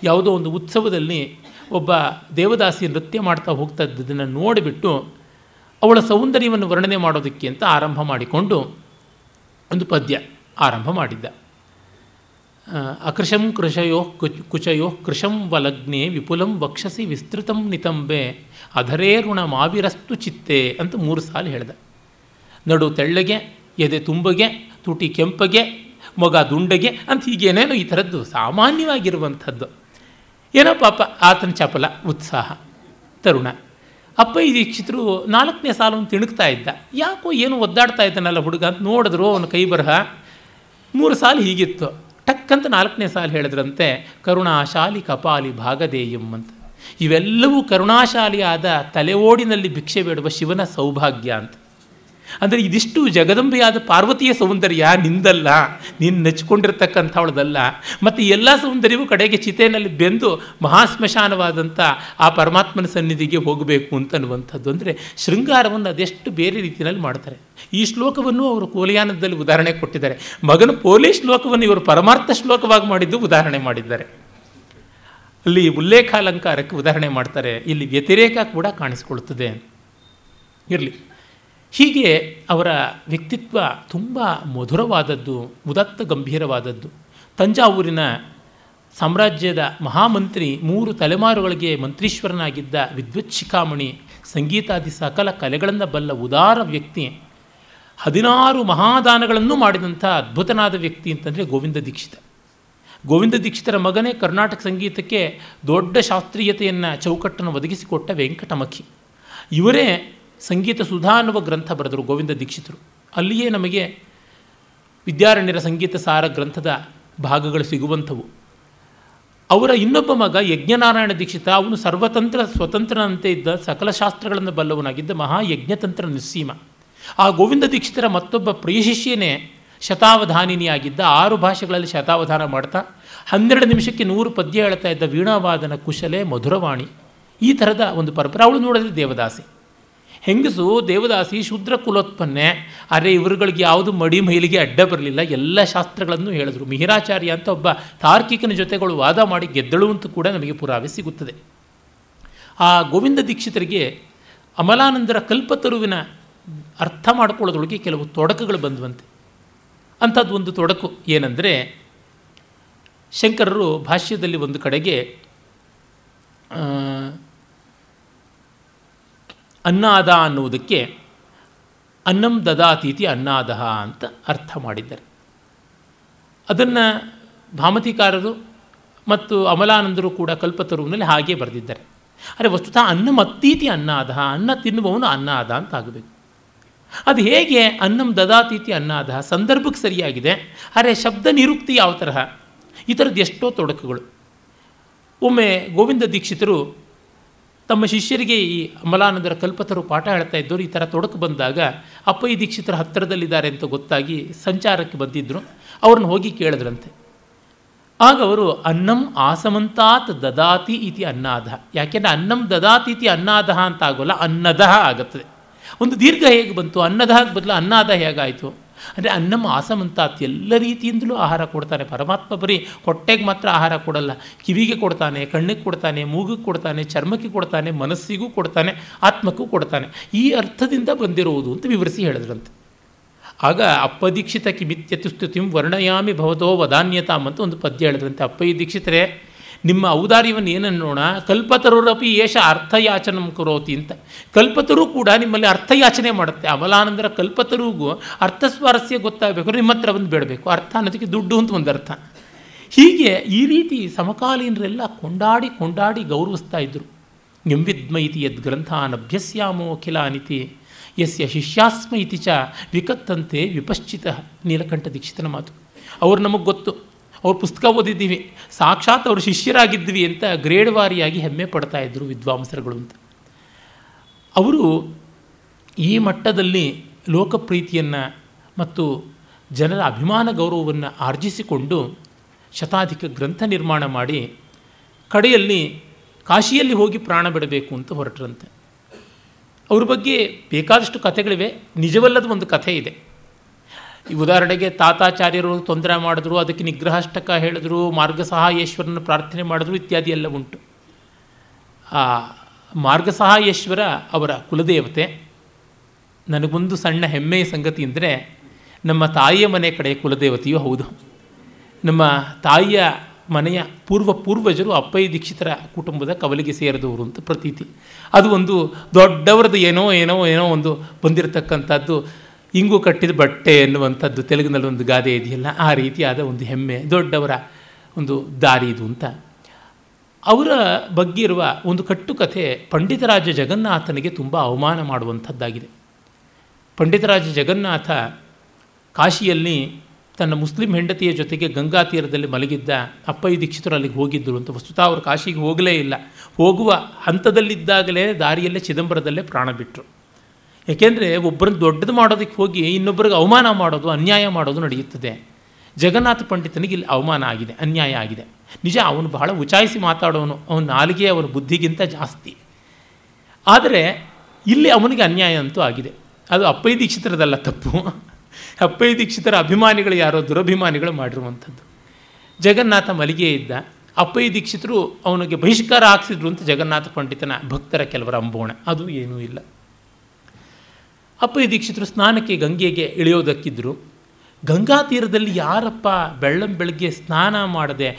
ಯಾವುದೋ ಒಂದು ಉತ್ಸವದಲ್ಲಿ ಒಬ್ಬ ದೇವದಾಸಿ ನೃತ್ಯ ಮಾಡ್ತಾ ಹೋಗ್ತಾ ಇದ್ದದನ್ನು ನೋಡಿಬಿಟ್ಟು ಅವಳ ಸೌಂದರ್ಯವನ್ನು ವರ್ಣನೆ ಮಾಡೋದಕ್ಕೆ ಅಂತ ಆರಂಭ ಮಾಡಿಕೊಂಡು ಒಂದು ಪದ್ಯ ಆರಂಭ ಮಾಡಿದ್ದ. ಅಕೃಶಂ ಕೃಶಯೋ ಕುಚಯೋ ಕೃಶಂ ವಲಗ್ನೆ ವಿಪುಲಂ ವಕ್ಷಸಿ ವಿಸ್ತೃತಂ ನಿತಂಬೆ ಅಧರೇ ಋಣ ಮಾವಿರಸ್ತು ಚಿತ್ತೆ ಅಂತ ಮೂರು ಸಾಲು ಹೇಳ್ದ. ನಡು ತೆಳ್ಳಗೆ, ಎದೆ ತುಂಬಗೆ, ತುಟಿ ಕೆಂಪಗೆ, ಮೊಗ ದುಂಡಗೆ ಅಂತ ಹೀಗೇನೇನೋ ಈ ಥರದ್ದು ಸಾಮಾನ್ಯವಾಗಿರುವಂಥದ್ದು. ಏನೋ ಪಾಪ ಆತನ ಚಪಲ, ಉತ್ಸಾಹ, ತರುಣ. ಅಪ್ಪಯ್ಯ ದೀಕ್ಷಿತರು ನಾಲ್ಕನೇ ಸಾಲನ್ನು ತಿಣುಕ್ತಾ ಇದ್ದ. ಯಾಕೋ ಏನು ಒದ್ದಾಡ್ತಾ ಇದ್ದಾನಲ್ಲ ಹುಡುಗ ಅಂತ ನೋಡಿದ್ರು ಅವನ ಕೈ ಬರಹ. ಮೂರು ಸಾಲು ಹೀಗಿತ್ತು. ಟಕ್ಕಂತ ನಾಲ್ಕನೇ ಸಾಲು ಹೇಳಿದ್ರಂತೆ ಕರುಣಾಶಾಲಿ ಕಪಾಲಿ ಭಾಗದೇಯಂ ಅಂತ. ಇವೆಲ್ಲವೂ ಕರುಣಾಶಾಲಿಯಾದ ತಲೆ ಓಡಿನಲ್ಲಿ ಭಿಕ್ಷೆ ಬೇಡುವ ಶಿವನ ಸೌಭಾಗ್ಯ ಅಂತ. ಅಂದರೆ ಇದಿಷ್ಟು ಜಗದಂಬೆಯಾದ ಪಾರ್ವತಿಯ ಸೌಂದರ್ಯ ನಿಂದಲ್ಲ, ನೀನು ನೆಚ್ಚಿಕೊಂಡಿರ್ತಕ್ಕಂಥವಳದಲ್ಲ ಮತ್ತು ಎಲ್ಲ ಸೌಂದರ್ಯವೂ ಕಡೆಗೆ ಚಿತೆಯಲ್ಲಿ ಬೆಂದು ಮಹಾಸ್ಮಶಾನವಾದಂಥ ಆ ಪರಮಾತ್ಮನ ಸನ್ನಿಧಿಗೆ ಹೋಗಬೇಕು ಅಂತ ಅನ್ನುವಂಥದ್ದು ಅಂದರೆ ಶೃಂಗಾರವನ್ನು ಅದೆಷ್ಟು ಬೇರೆ ರೀತಿಯಲ್ಲಿ ಮಾಡ್ತಾರೆ. ಈ ಶ್ಲೋಕವನ್ನು ಅವರು ಕೋಲಿಯಾನದಲ್ಲಿ ಉದಾಹರಣೆ ಕೊಟ್ಟಿದ್ದಾರೆ. ಮಗನ ಪೋಲಿ ಶ್ಲೋಕವನ್ನು ಇವರು ಪರಮಾರ್ಥ ಶ್ಲೋಕವಾಗಿ ಮಾಡಿದ್ದು ಉದಾಹರಣೆ ಮಾಡಿದ್ದಾರೆ. ಅಲ್ಲಿ ಉಲ್ಲೇಖಾಲಂಕಾರಕ್ಕೆ ಉದಾಹರಣೆ ಮಾಡ್ತಾರೆ. ಇಲ್ಲಿ ವ್ಯತಿರೇಕ ಕೂಡ ಕಾಣಿಸಿಕೊಳ್ಳುತ್ತದೆ. ಇರಲಿ. ಹೀಗೆ ಅವರ ವ್ಯಕ್ತಿತ್ವ ತುಂಬ ಮಧುರವಾದದ್ದು, ಉದತ್ತ ಗಂಭೀರವಾದದ್ದು. ತಂಜಾವೂರಿನ ಸಾಮ್ರಾಜ್ಯದ ಮಹಾಮಂತ್ರಿ ಮೂರು ತಲೆಮಾರುಗಳಿಗೆ ಮಂತ್ರೀಶ್ವರನಾಗಿದ್ದ ವಿದ್ವತ್ ಶಿಖಾಮಣಿ, ಸಂಗೀತಾದಿ ಸಕಲ ಕಲೆಗಳನ್ನು ಬಲ್ಲ ಉದಾರ ವ್ಯಕ್ತಿ, ಹದಿನಾರು ಮಹಾದಾನಗಳನ್ನು ಮಾಡಿದಂಥ ಅದ್ಭುತನಾದ ವ್ಯಕ್ತಿ ಅಂತಂದರೆ ಗೋವಿಂದ ದೀಕ್ಷಿತ. ಗೋವಿಂದ ದೀಕ್ಷಿತರ ಮಗನೇ ಕರ್ನಾಟಕ ಸಂಗೀತಕ್ಕೆ ದೊಡ್ಡ ಶಾಸ್ತ್ರೀಯತೆಯನ್ನು, ಚೌಕಟ್ಟನ್ನು ಒದಗಿಸಿಕೊಟ್ಟ ವೆಂಕಟಮಖಿ. ಇವರೇ ಸಂಗೀತ ಸುಧಾ ಅನ್ನುವ ಗ್ರಂಥ ಬರೆದರು, ಗೋವಿಂದ ದೀಕ್ಷಿತರು. ಅಲ್ಲಿಯೇ ನಮಗೆ ವಿದ್ಯಾರಣ್ಯರ ಸಂಗೀತ ಸಾರ ಗ್ರಂಥದ ಭಾಗಗಳು ಸಿಗುವಂಥವು. ಅವರ ಇನ್ನೊಬ್ಬ ಮಗ ಯಜ್ಞನಾರಾಯಣ ದೀಕ್ಷಿತ. ಅವನು ಸರ್ವತಂತ್ರ, ಸ್ವತಂತ್ರನಂತೆ ಇದ್ದ ಸಕಲ ಶಾಸ್ತ್ರಗಳನ್ನು ಬಲ್ಲವನಾಗಿದ್ದ ಮಹಾಯಜ್ಞತಂತ್ರ ನಿಸ್ಸೀಮ. ಆ ಗೋವಿಂದ ದೀಕ್ಷಿತರ ಮತ್ತೊಬ್ಬ ಪ್ರಿಯ ಶಿಷ್ಯನೇ ಶತಾವಧಾನಿನಿಯಾಗಿದ್ದ. ಆರು ಭಾಷೆಗಳಲ್ಲಿ ಶತಾವಧಾನ ಮಾಡ್ತಾ, ಹನ್ನೆರಡು ನಿಮಿಷಕ್ಕೆ ನೂರು ಪದ್ಯ ಹೇಳ್ತಾ ಇದ್ದ ವೀಣಾವಾದನ ಕುಶಲೆ ಮಧುರವಾಣಿ. ಈ ಥರದ ಒಂದು ಪರಂಪರೆ. ಅವಳು ನೋಡಿದ್ರೆ ದೇವದಾಸಿ. ಹೆಂಗಸು ದೇವದಾಸಿ ಶೂದ್ರ ಕುಲೋತ್ಪನ್ನೆ ಆದರೆ ಇವರುಗಳಿಗೆ ಯಾವುದು ಮಡಿ ಮೈಲಿಗೆ ಅಡ್ಡ ಬರಲಿಲ್ಲ, ಎಲ್ಲ ಶಾಸ್ತ್ರಗಳನ್ನು ಹೇಳಿದ್ರು. ಮಿಹಿರಾಚಾರ್ಯ ಅಂತ ಒಬ್ಬ ತಾರ್ಕಿಕನ ಜೊತೆಗಳು ವಾದ ಮಾಡಿ ಗೆದ್ದಳು ಅಂತ ಕೂಡ ನಮಗೆ ಪುರಾವೆ ಸಿಗುತ್ತದೆ. ಆ ಗೋವಿಂದ ದೀಕ್ಷಿತರಿಗೆ ಅಮಲಾನಂದರ ಕಲ್ಪತರುವಿನ ಅರ್ಥ ಮಾಡಿಕೊಳ್ಳೋದ್ರೊಳಗೆ ಕೆಲವು ತೊಡಕುಗಳು ಬಂದುವಂತೆ. ಅಂಥದ್ದು ಒಂದು ತೊಡಕು ಏನಂದರೆ, ಶಂಕರರು ಭಾಷ್ಯದಲ್ಲಿ ಒಂದು ಕಡೆಗೆ ಅನ್ನಾದ ಅನ್ನುವುದಕ್ಕೆ ಅನ್ನಂ ದದಾತೀತಿ ಅನ್ನಾದ ಅಂತ ಅರ್ಥ ಮಾಡಿದ್ದಾರೆ. ಅದನ್ನು ಭಾಮತಿಕಾರರು ಮತ್ತು ಅಮಲಾನಂದರು ಕೂಡ ಕಲ್ಪತರುವಿನಲ್ಲಿ ಹಾಗೆ ಬರೆದಿದ್ದಾರೆ. ಅರೆ ವಸ್ತುತಃ ಅನ್ನಮತ್ತೀತಿ ಅನ್ನಾದಹ ಅನ್ನ ತಿನ್ನುವವನು ಅನ್ನಾದ ಅಂತ ಆಗಬೇಕು. ಅದು ಹೇಗೆ ಅನ್ನಂ ದದಾತೀತಿ ಅನ್ನಾದ ಸಂದರ್ಭಕ್ಕೆ ಸರಿಯಾಗಿದೆ. ಅರೆ ಶಬ್ದ ನಿರುಕ್ತಿ ಯಾವ ತರಹ? ಈ ಥರದ್ದು ಎಷ್ಟೋ ತೊಡಕುಗಳು. ಒಮ್ಮೆ ಗೋವಿಂದ ದೀಕ್ಷಿತರು ತಮ್ಮ ಶಿಷ್ಯರಿಗೆ ಈ ಅಮಲಾನಂದರ ಕಲ್ಪತರು ಪಾಠ ಹೇಳ್ತಾ ಇದ್ದವರು, ಈ ಥರ ತೊಡಕು ಬಂದಾಗ ಅಪ್ಪಯ್ಯ ದೀಕ್ಷಿತರ ಹತ್ತಿರದಲ್ಲಿದ್ದಾರೆ ಅಂತ ಗೊತ್ತಾಗಿ ಸಂಚಾರಕ್ಕೆ ಬಂದಿದ್ದರು ಅವ್ರನ್ನ ಹೋಗಿ ಕೇಳಿದ್ರಂತೆ. ಆಗ ಅವರು, ಅನ್ನಂ ಆಸಮಂತಾತ್ ದದಾತಿ ಇತಿ ಅನ್ನಾದ. ಯಾಕೆಂದರೆ ಅನ್ನಂ ದದಾತಿ ಇತಿ ಅನ್ನಾದಹ ಅಂತ ಆಗೋಲ್ಲ, ಅನ್ನದಹ ಆಗುತ್ತದೆ ಒಂದು ದೀರ್ಘ ಹೇಗೆ ಬಂತು? ಅನ್ನದಹ ಬದಲು ಅನ್ನಾದ ಹೇಗಾಯಿತು? ಅಂದರೆ ಅನ್ನಂ ಆಸಮಂತಾತ್ ಎಲ್ಲ ರೀತಿಯಿಂದಲೂ ಆಹಾರ ಕೊಡ್ತಾನೆ. ಪರಮಾತ್ಮ ಬರೀ ಹೊಟ್ಟೆಗೆ ಮಾತ್ರ ಆಹಾರ ಕೊಡಲ್ಲ. ಕಿವಿಗೆ ಕೊಡ್ತಾನೆ, ಕಣ್ಣಿಗೆ ಕೊಡ್ತಾನೆ ಮೂಗಿಗೆ ಕೊಡ್ತಾನೆ, ಚರ್ಮಕ್ಕೆ ಕೊಡ್ತಾನೆ, ಮನಸ್ಸಿಗೂ ಕೊಡ್ತಾನೆ, ಆತ್ಮಕ್ಕೂ ಕೊಡ್ತಾನೆ. ಈ ಅರ್ಥದಿಂದ ಬಂದಿರುವುದು ಅಂತ ವಿವರಿಸಿ ಹೇಳಿದ್ರಂತೆ. ಆಗ ಅಪ್ಪದೀಕ್ಷಿತ ಕಿಮಿತ್ಯತುಸ್ತುತಿಂ ವರ್ಣಯಾಮಿ ಭವತೋ ವದಾನ್ಯತಾಂ ಅಂತ ಒಂದು ಪದ್ಯ ಹೇಳಿದ್ರಂತೆ. ಅಪ್ಪಯ್ಯ ದೀಕ್ಷಿತರೇ ನಿಮ್ಮ ಔದಾರ್ಯವನ್ನು ಏನನ್ನೋಣ ಕಲ್ಪತರುರಪಿ ಏಷ ಅರ್ಥಯಾಚನ ಕರೋತಿ ಅಂತ. ಕಲ್ಪತರು ಕೂಡ ನಿಮ್ಮಲ್ಲಿ ಅರ್ಥಯಾಚನೆ ಮಾಡುತ್ತೆ. ಅವಲಾನಂದರ ಕಲ್ಪತರುಗೂ ಅರ್ಥಸ್ವಾರಸ್ಯ ಗೊತ್ತಾಗಬೇಕು, ನಿಮ್ಮ ಹತ್ರ ಬಂದು ಬೇಡಬೇಕು. ಅರ್ಥ ಅನ್ನೋದಕ್ಕೆ ದುಡ್ಡು ಅಂತ ಒಂದು ಅರ್ಥ. ಹೀಗೆ ಈ ರೀತಿ ಸಮಕಾಲೀನರೆಲ್ಲ ಕೊಂಡಾಡಿ ಕೊಂಡಾಡಿ ಗೌರವಿಸ್ತಾ ಇದ್ದರು ಎಂವಿದ್ಮೈತಿ ಯದ್ ಗ್ರಂಥಾನ್ ಅಭ್ಯಸ್ಯಾಮೋ ಅಖಿಲಾನಿತಿ. ಯಸ್ಯ ಶಿಷ್ಯಾಸ್ಮ ಇತಿ ಚ ವಿಕತ್ತಂತೆ ವಿಪಶ್ಚಿತ. ನೀಲಕಂಠ ದೀಕ್ಷಿತನ ಮಾತು. ಅವ್ರು ನಮಗೆ ಗೊತ್ತು. ಅವ್ರ ಪುಸ್ತಕ ಓದಿದ್ದೀವಿ. ಸಾಕ್ಷಾತ್ ಅವರು ಶಿಷ್ಯರಾಗಿದ್ವಿ ಅಂತ ಗ್ರೇಡ್ ವಾರಿಯಾಗಿ ಹೆಮ್ಮೆ ಪಡ್ತಾ ಇದ್ದರು ವಿದ್ವಾಂಸರುಗಳು ಅಂತ. ಅವರು ಈ ಮಟ್ಟದಲ್ಲಿ ಲೋಕಪ್ರೀತಿಯನ್ನು ಮತ್ತು ಜನರ ಅಭಿಮಾನ ಗೌರವವನ್ನು ಆರ್ಜಿಸಿಕೊಂಡು ಶತಾಧಿಕ ಗ್ರಂಥ ನಿರ್ಮಾಣ ಮಾಡಿ ಕಡೆಯಲ್ಲಿ ಕಾಶಿಯಲ್ಲಿ ಹೋಗಿ ಪ್ರಾಣ ಬಿಡಬೇಕು ಅಂತ ಹೊರಟ್ರಂತೆ. ಅವ್ರ ಬಗ್ಗೆ ಬೇಕಾದಷ್ಟು ಕಥೆಗಳಿವೆ. ನಿಜವಲ್ಲದ ಒಂದು ಕಥೆ ಇದೆ. ಈ ಉದಾಹರಣೆಗೆ ತಾತಾಚಾರ್ಯರು ತೊಂದರೆ ಮಾಡಿದ್ರು, ಅದಕ್ಕೆ ನಿಗ್ರಹಾಷ್ಟಕ ಹೇಳಿದ್ರು, ಮಾರ್ಗಸಹಾಯೇಶ್ವರನ ಪ್ರಾರ್ಥನೆ ಮಾಡಿದ್ರು ಇತ್ಯಾದಿ ಎಲ್ಲ ಉಂಟು. ಆ, ಮಾರ್ಗಸಹಾಯೇಶ್ವರ ಅವರ ಕುಲದೇವತೆ. ನನಗೊಂದು ಸಣ್ಣ ಹೆಮ್ಮೆಯ ಸಂಗತಿ ಅಂದರೆ, ನಮ್ಮ ತಾಯಿಯ ಮನೆ ಕಡೆ ಕುಲದೇವತೆಯೂ ಹೌದು. ನಮ್ಮ ತಾಯಿಯ ಮನೆಯ ಪೂರ್ವ ಪೂರ್ವಜರು ಅಪ್ಪಯ್ಯ ದೀಕ್ಷಿತರ ಕುಟುಂಬದ ಕವಲಿಗೆ ಸೇರಿದವರು ಅಂತ ಪ್ರತೀತಿ. ಅದು ಒಂದು ದೊಡ್ಡವರದ್ದು ಏನೋ ಏನೋ ಏನೋ ಒಂದು ಬಂದಿರತಕ್ಕಂಥದ್ದು. ಇಂಗು ಕಟ್ಟಿದ ಬಟ್ಟೆ ಎನ್ನುವಂಥದ್ದು ತೆಲುಗಿನಲ್ಲಿ ಒಂದು ಗಾದೆ ಇದೆಯಲ್ಲ, ಆ ರೀತಿಯಾದ ಒಂದು ಹೆಮ್ಮೆ, ದೊಡ್ಡವರ ಒಂದು ದಾರಿ ಇದು ಅಂತ. ಅವರ ಬಗ್ಗೆ ಇರುವ ಒಂದು ಕಟ್ಟುಕಥೆ ಪಂಡಿತರಾಜ ಜಗನ್ನಾಥನಿಗೆ ತುಂಬ ಅವಮಾನ ಮಾಡುವಂಥದ್ದಾಗಿದೆ. ಪಂಡಿತರಾಜ ಜಗನ್ನಾಥ ಕಾಶಿಯಲ್ಲಿ ತನ್ನ ಮುಸ್ಲಿಂ ಹೆಂಡತಿಯ ಜೊತೆಗೆ ಗಂಗಾ ತೀರದಲ್ಲಿ ಮಲಗಿದ್ದ ಅಪ್ಪಯ್ಯ ದೀಕ್ಷಿತರು ಅಲ್ಲಿಗೆ ಹೋಗಿದ್ದರು ಅಂತ. ವಸ್ತುತ ಅವರು ಕಾಶಿಗೆ ಹೋಗಲೇ ಇಲ್ಲ. ಹೋಗುವ ಹಂತದಲ್ಲಿದ್ದಾಗಲೇ ದಾರಿಯಲ್ಲೇ ಚಿದಂಬರದಲ್ಲೇ ಪ್ರಾಣ ಬಿಟ್ಟರು ಏಕೆಂದರೆ ಒಬ್ಬರನ್ನು ದೊಡ್ಡದು ಮಾಡೋದಕ್ಕೆ ಹೋಗಿ ಇನ್ನೊಬ್ಬರಿಗೆ ಅವಮಾನ ಮಾಡೋದು, ಅನ್ಯಾಯ ಮಾಡೋದು ನಡೆಯುತ್ತದೆ. ಜಗನ್ನಾಥ ಪಂಡಿತನಿಗೆ ಇಲ್ಲಿ ಅವಮಾನ ಆಗಿದೆ, ಅನ್ಯಾಯ ಆಗಿದೆ. ನಿಜ, ಅವನು ಬಹಳ ಉಚಾಯಿಸಿ ಮಾತಾಡೋನು, ಅವನ ನಾಲಿಗೆ ಅವನ ಬುದ್ಧಿಗಿಂತ ಜಾಸ್ತಿ. ಆದರೆ ಇಲ್ಲಿ ಅವನಿಗೆ ಅನ್ಯಾಯ ಅಂತೂ ಆಗಿದೆ. ಅದು ಅಪ್ಪಯ್ಯ ದೀಕ್ಷಿತರದಲ್ಲ ತಪ್ಪು. ಅಪ್ಪಯ್ಯ ದೀಕ್ಷಿತರ ಅಭಿಮಾನಿಗಳು ಯಾರೋ ದುರಭಿಮಾನಿಗಳು ಮಾಡಿರುವಂಥದ್ದು. ಜಗನ್ನಾಥ ಮಲಿಗೆ ಇದ್ದ ಅಪ್ಪಯ್ಯ ದೀಕ್ಷಿತರು ಅವನಿಗೆ ಬಹಿಷ್ಕಾರ ಹಾಕ್ಸಿದ್ರು ಅಂತ ಜಗನ್ನಾಥ ಪಂಡಿತನ ಭಕ್ತರ ಕೆಲವರ ಅಂಬೋಣ. ಅದು ಏನೂ ಇಲ್ಲ. ಅಪ್ಪಯ್ಯ ದೀಕ್ಷಿತರು ಸ್ನಾನಕ್ಕೆ ಗಂಗೆಗೆ ಇಳಿಯೋದಕ್ಕಿದ್ದರು ಗಂಗಾ ತೀರದಲ್ಲಿ ಯಾರಪ್ಪ ಬೆಳ್ಳಂ ಬೆಳಗ್ಗೆ ಸ್ನಾನ ಮಾಡದೆ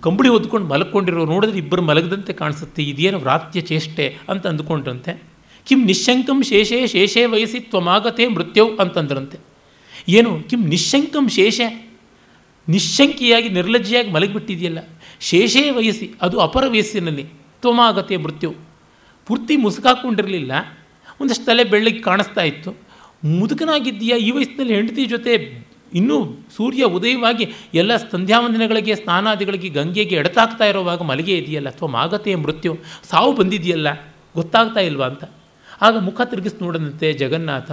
ಕಂಬಳಿ ಹೊದ್ಕೊಂಡು ಮಲ್ಕೊಂಡಿರೋ ನೋಡಿದ್ರೆ ಇಬ್ಬರು ಮಲಗದಂತೆ ಕಾಣಿಸುತ್ತೆ, ಇದೇನು ವ್ರಾತ್ಯ ಚೇಷ್ಟೆ ಅಂತ ಅಂದುಕೊಂಡ್ರಂತೆ. ಕಿಂ ನಿಶಂಕಂ ಶೇಷೇ ಶೇಷೇ ವಯಸ್ಸಿ ತ್ವಮಾಗತೆ ಮೃತ್ಯವು ಅಂತಂದ್ರಂತೆ. ಏನು, ಕಿಂ ನಿಶಂಕಂ ಶೇಷ? ನಿಶಂಕಿಯಾಗಿ ನಿರ್ಲಜ್ಜಿಯಾಗಿ ಮಲಗಿಬಿಟ್ಟಿದೆಯಲ್ಲ. ಶೇಷೇ ವಯಸ್ಸಿ ಅದು ಅಪರ ವಯಸ್ಸಿನಲ್ಲಿ, ತ್ವಮಾಗತೆ ಮೃತ್ಯು. ಪೂರ್ತಿ ಮುಸುಕಾಕೊಂಡಿರಲಿಲ್ಲ. ಒಂದಷ್ಟು ತಲೆ ಬೆಳ್ಳಗೆ ಕಾಣಿಸ್ತಾ ಇತ್ತು. ಮುದುಕನಾಗಿದ್ದೀಯಾ? ಈ ವಯಸ್ಸಿನಲ್ಲಿ ಹೆಂಡತಿ ಜೊತೆ ಇನ್ನೂ ಸೂರ್ಯ ಉದಯವಾಗಿ ಎಲ್ಲ ಸಂಧ್ಯಾವಂದನೆಗಳಿಗೆ, ಸ್ನಾನಾದಿಗಳಿಗೆ, ಗಂಗೆಗೆ ಎಡತಾಗ್ತಾ ಇರೋವಾಗ ಮಲಗೆ ಇದೆಯಲ್ಲ? ಅಥವಾ ಮಾಗತೆಯ ಮೃತ್ಯು? ಸಾವು ಬಂದಿದೆಯಲ್ಲ? ಗೊತ್ತಾಗ್ತಾ ಇಲ್ವಾ ಅಂತ. ಆಗ ಮುಖ ತಿರುಗಿಸಿ ನೋಡದಂತೆ ಜಗನ್ನಾಥ,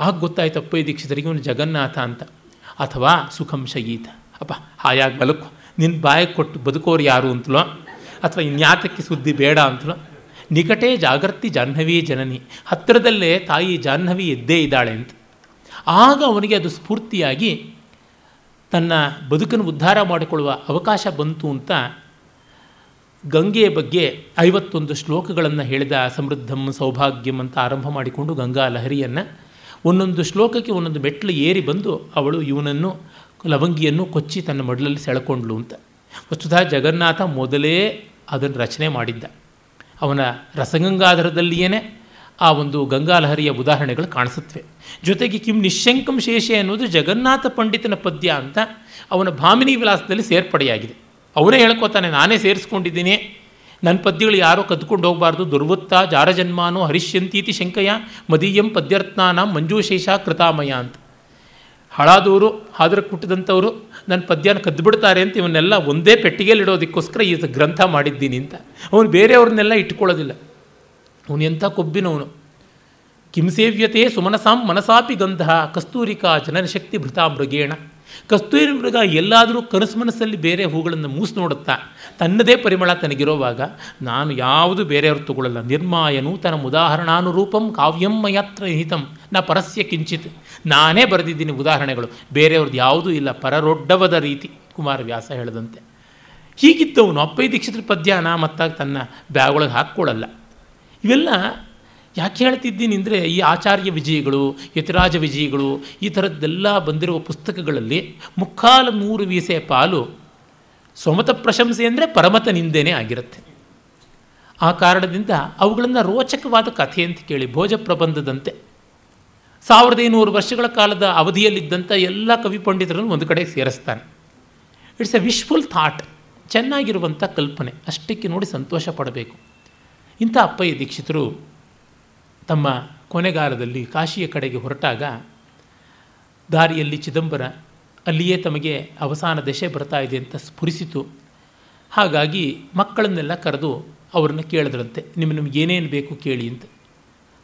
ಆಗ ಗೊತ್ತಾಯ್ತು ಅಪ್ಪಯ್ಯ ದೀಕ್ಷಿತರಿಗೆ ಇವನು ಜಗನ್ನಾಥ ಅಂತ. ಅಥವಾ ಸುಖಂ ಶಗೀತ ಅಪ್ಪ, ಹಾಯಾಗಿ ಮಲಕು ನಿನ್ನ ಬಾಯಿಗೆ ಕೊಟ್ಟು ಬದುಕೋರು ಯಾರು ಅಂತಲೋ? ಅಥವಾ ಇನ್ಯಾತಕ್ಕೆ ಸುದ್ದಿ ಬೇಡ ಅಂತಲೋ? ನಿಕಟೇ ಜಾಗೃತಿ ಜಾಹ್ನವಿ ಜನನಿ. ಹತ್ತಿರದಲ್ಲೇ ತಾಯಿ ಜಾಹ್ನವಿ ಎದ್ದೇ ಇದ್ದಾಳೆ ಅಂತ. ಆಗ ಅವನಿಗೆ ಅದು ಸ್ಫೂರ್ತಿಯಾಗಿ ತನ್ನ ಬದುಕನ್ನು ಉದ್ಧಾರ ಮಾಡಿಕೊಳ್ಳುವ ಅವಕಾಶ ಬಂತು ಅಂತ ಗಂಗೆಯ ಬಗ್ಗೆ ಐವತ್ತೊಂದು ಶ್ಲೋಕಗಳನ್ನು ಹೇಳಿದ ಸಮೃದ್ಧಂ, ಸೌಭಾಗ್ಯಂ ಅಂತ ಆರಂಭ ಮಾಡಿಕೊಂಡು ಗಂಗಾ ಲಹರಿಯನ್ನು ಒಂದೊಂದು ಶ್ಲೋಕಕ್ಕೆ ಒಂದೊಂದು ಮೆಟ್ಲು ಏರಿ ಬಂದು ಅವಳು ಇವನನ್ನು, ಲವಂಗಿಯನ್ನು ಕೊಚ್ಚಿ ತನ್ನ ಮಡಲಲ್ಲಿ ಸೆಳ್ಕೊಂಡ್ಲು ಅಂತ. ವಸ್ತುತಃ ಜಗನ್ನಾಥ ಮೊದಲೇ ಅದನ್ನು ರಚನೆ ಮಾಡಿದ್ದ. ಅವನ ರಸಗಂಗಾಧರದಲ್ಲಿಯೇ ಆ ಒಂದು ಗಂಗಾಲಹರಿಯ ಉದಾಹರಣೆಗಳು ಕಾಣಿಸುತ್ತವೆ. ಜೊತೆಗೆ ಕಿಂ ನಿಶಂಕಂ ಶೇಷೆ ಅನ್ನೋದು ಜಗನ್ನಾಥ ಪಂಡಿತನ ಪದ್ಯ ಅಂತ ಅವನ ಭಾಮಿನಿ ವಿಲಾಸದಲ್ಲಿ ಸೇರ್ಪಡೆಯಾಗಿದೆ. ಅವನೇ ಹೇಳ್ಕೊತಾನೆ, ನಾನೇ ಸೇರಿಸ್ಕೊಂಡಿದ್ದೀನಿ. ನನ್ನ ಪದ್ಯಗಳು ಯಾರೋ ಕದ್ಕೊಂಡು ಹೋಗಬಾರ್ದು. ದುರ್ವೃತ್ತ, ಜಾರಜನ್ಮಾನೋ, ಹರಿಷ್ಯಂತೀತಿ ಶಂಕಯ, ಮದೀಯಂ ಪದ್ಯರತ್ನಾನ ಮಂಜುಶೇಷ ಕೃತಾಮಯ ಅಂತ. ಹಳಾದವರು ಹಾದ್ರ ಕುಟ್ಟಿದಂಥವರು ನನ್ನ ಪದ್ಯನ ಕದ್ದುಬಿಡ್ತಾರೆ ಅಂತ ಇವನ್ನೆಲ್ಲ ಒಂದೇ ಪೆಟ್ಟಿಗೆಯಲ್ಲಿ ಇಡೋದಕ್ಕೋಸ್ಕರ ಈ ಗ್ರಂಥ ಮಾಡಿದ್ದೀನಿ ಅಂತ. ಅವನು ಬೇರೆಯವ್ರನ್ನೆಲ್ಲ ಇಟ್ಕೊಳ್ಳೋದಿಲ್ಲ. ಅವನು ಎಂಥ ಕೊಬ್ಬಿನವನು. ಕಿಂಸೇವ್ಯತೆ ಸುಮನಸಾಂ ಮನಸಾಪಿ ಗಂಧ ಕಸ್ತೂರಿಕಾ ಜನನಶಕ್ತಿ ಭೃತಾ ಮೃಗೇಣ ಕಸ್ತೂರಿ ಮೃಗ ಎಲ್ಲಾದರೂ ಕನಸು ಮನಸ್ಸಲ್ಲಿ ಬೇರೆ ಹೂಗಳನ್ನು ಮೂಸಿ ನೋಡುತ್ತಾ ತನ್ನದೇ ಪರಿಮಳ ತನಗಿರೋವಾಗ, ನಾನು ಯಾವುದು ಬೇರೆಯವರು ತಗೊಳ್ಳಲ್ಲ. ನಿರ್ಮಾಯ ನೂತನ ಉದಾಹರಣಾನುರೂಪಂ ಕಾವ್ಯಂ ಮಯತ್ರ ನಿಹಿತಂ. ನ ಪರಸ್ಯ ಕಿಂಚಿತ್. ನಾನೇ ಬರೆದಿದ್ದೀನಿ ಉದಾಹರಣೆಗಳು. ಬೇರೆಯವ್ರದ್ದು ಯಾವುದೂ ಇಲ್ಲ. ಪರರೊಡ್ಡವದ ರೀತಿ. ಕುಮಾರವ್ಯಾಸ ಹೇಳದಂತೆ. ಹೀಗಿದ್ದವನು ಅಪ್ಪೈ ದೀಕ್ಷಿತರ ಪದ್ಯನ ಮತ್ತಾಗ ತನ್ನ ಬ್ಯಾಗೊಳಗೆ ಹಾಕ್ಕೊಳ್ಳಲ್ಲ ಇವೆಲ್ಲ ಯಾಕೆ ಹೇಳ್ತಿದ್ದೀನಿ ಅಂದರೆ ಈ ಆಚಾರ್ಯ ವಿಜಯಗಳು, ಯತಿರಾಜ ವಿಜಯಗಳು ಈ ಥರದ್ದೆಲ್ಲ ಬಂದಿರುವ ಪುಸ್ತಕಗಳಲ್ಲಿ ಮುಕ್ಕಾಲು ಮೂರು ವೀಸೆ ಪಾಲು ಸ್ವಮತ ಪ್ರಶಂಸೆ ಅಂದರೆ ಪರಮತ ನಿಂದೆನೇ ಆಗಿರುತ್ತೆ. ಆ ಕಾರಣದಿಂದ ಅವುಗಳನ್ನು ರೋಚಕವಾದ ಕಥೆ ಅಂತ ಕೇಳಿ ಭೋಜ ಪ್ರಬಂಧದಂತೆ ಸಾವಿರದ ಐನೂರು ವರ್ಷಗಳ ಕಾಲದ ಅವಧಿಯಲ್ಲಿದ್ದಂಥ ಎಲ್ಲ ಕವಿ ಪಂಡಿತರನ್ನು ಒಂದು ಕಡೆ ಸೇರಿಸ್ತಾನೆ. ಇಟ್ಸ್ ಎ ವಿಶ್ಫುಲ್ ಥಾಟ್ ಚೆನ್ನಾಗಿರುವಂಥ ಕಲ್ಪನೆ, ಅಷ್ಟಕ್ಕೆ ನೋಡಿ ಸಂತೋಷ ಪಡಬೇಕು. ಇಂಥ ಅಪ್ಪಯ್ಯ ದೀಕ್ಷಿತರು ತಮ್ಮ ಕೊನೆಗಾಲದಲ್ಲಿ ಕಾಶಿಯ ಕಡೆಗೆ ಹೊರಟಾಗ ದಾರಿಯಲ್ಲಿ ಚಿದಂಬರ ಅಲ್ಲಿಯೇ ತಮಗೆ ಅವಸಾನ ದಶೆ ಬರ್ತಾ ಇದೆ ಅಂತ ಸ್ಫುರಿಸಿತು. ಹಾಗಾಗಿ ಮಕ್ಕಳನ್ನೆಲ್ಲ ಕರೆದು ಅವರನ್ನು ಕೇಳಿದ್ರಂತೆ ನಿಮ್ಮ ನಿಮ್ಗೆ ಏನೇನು ಬೇಕು ಕೇಳಿ ಅಂತ.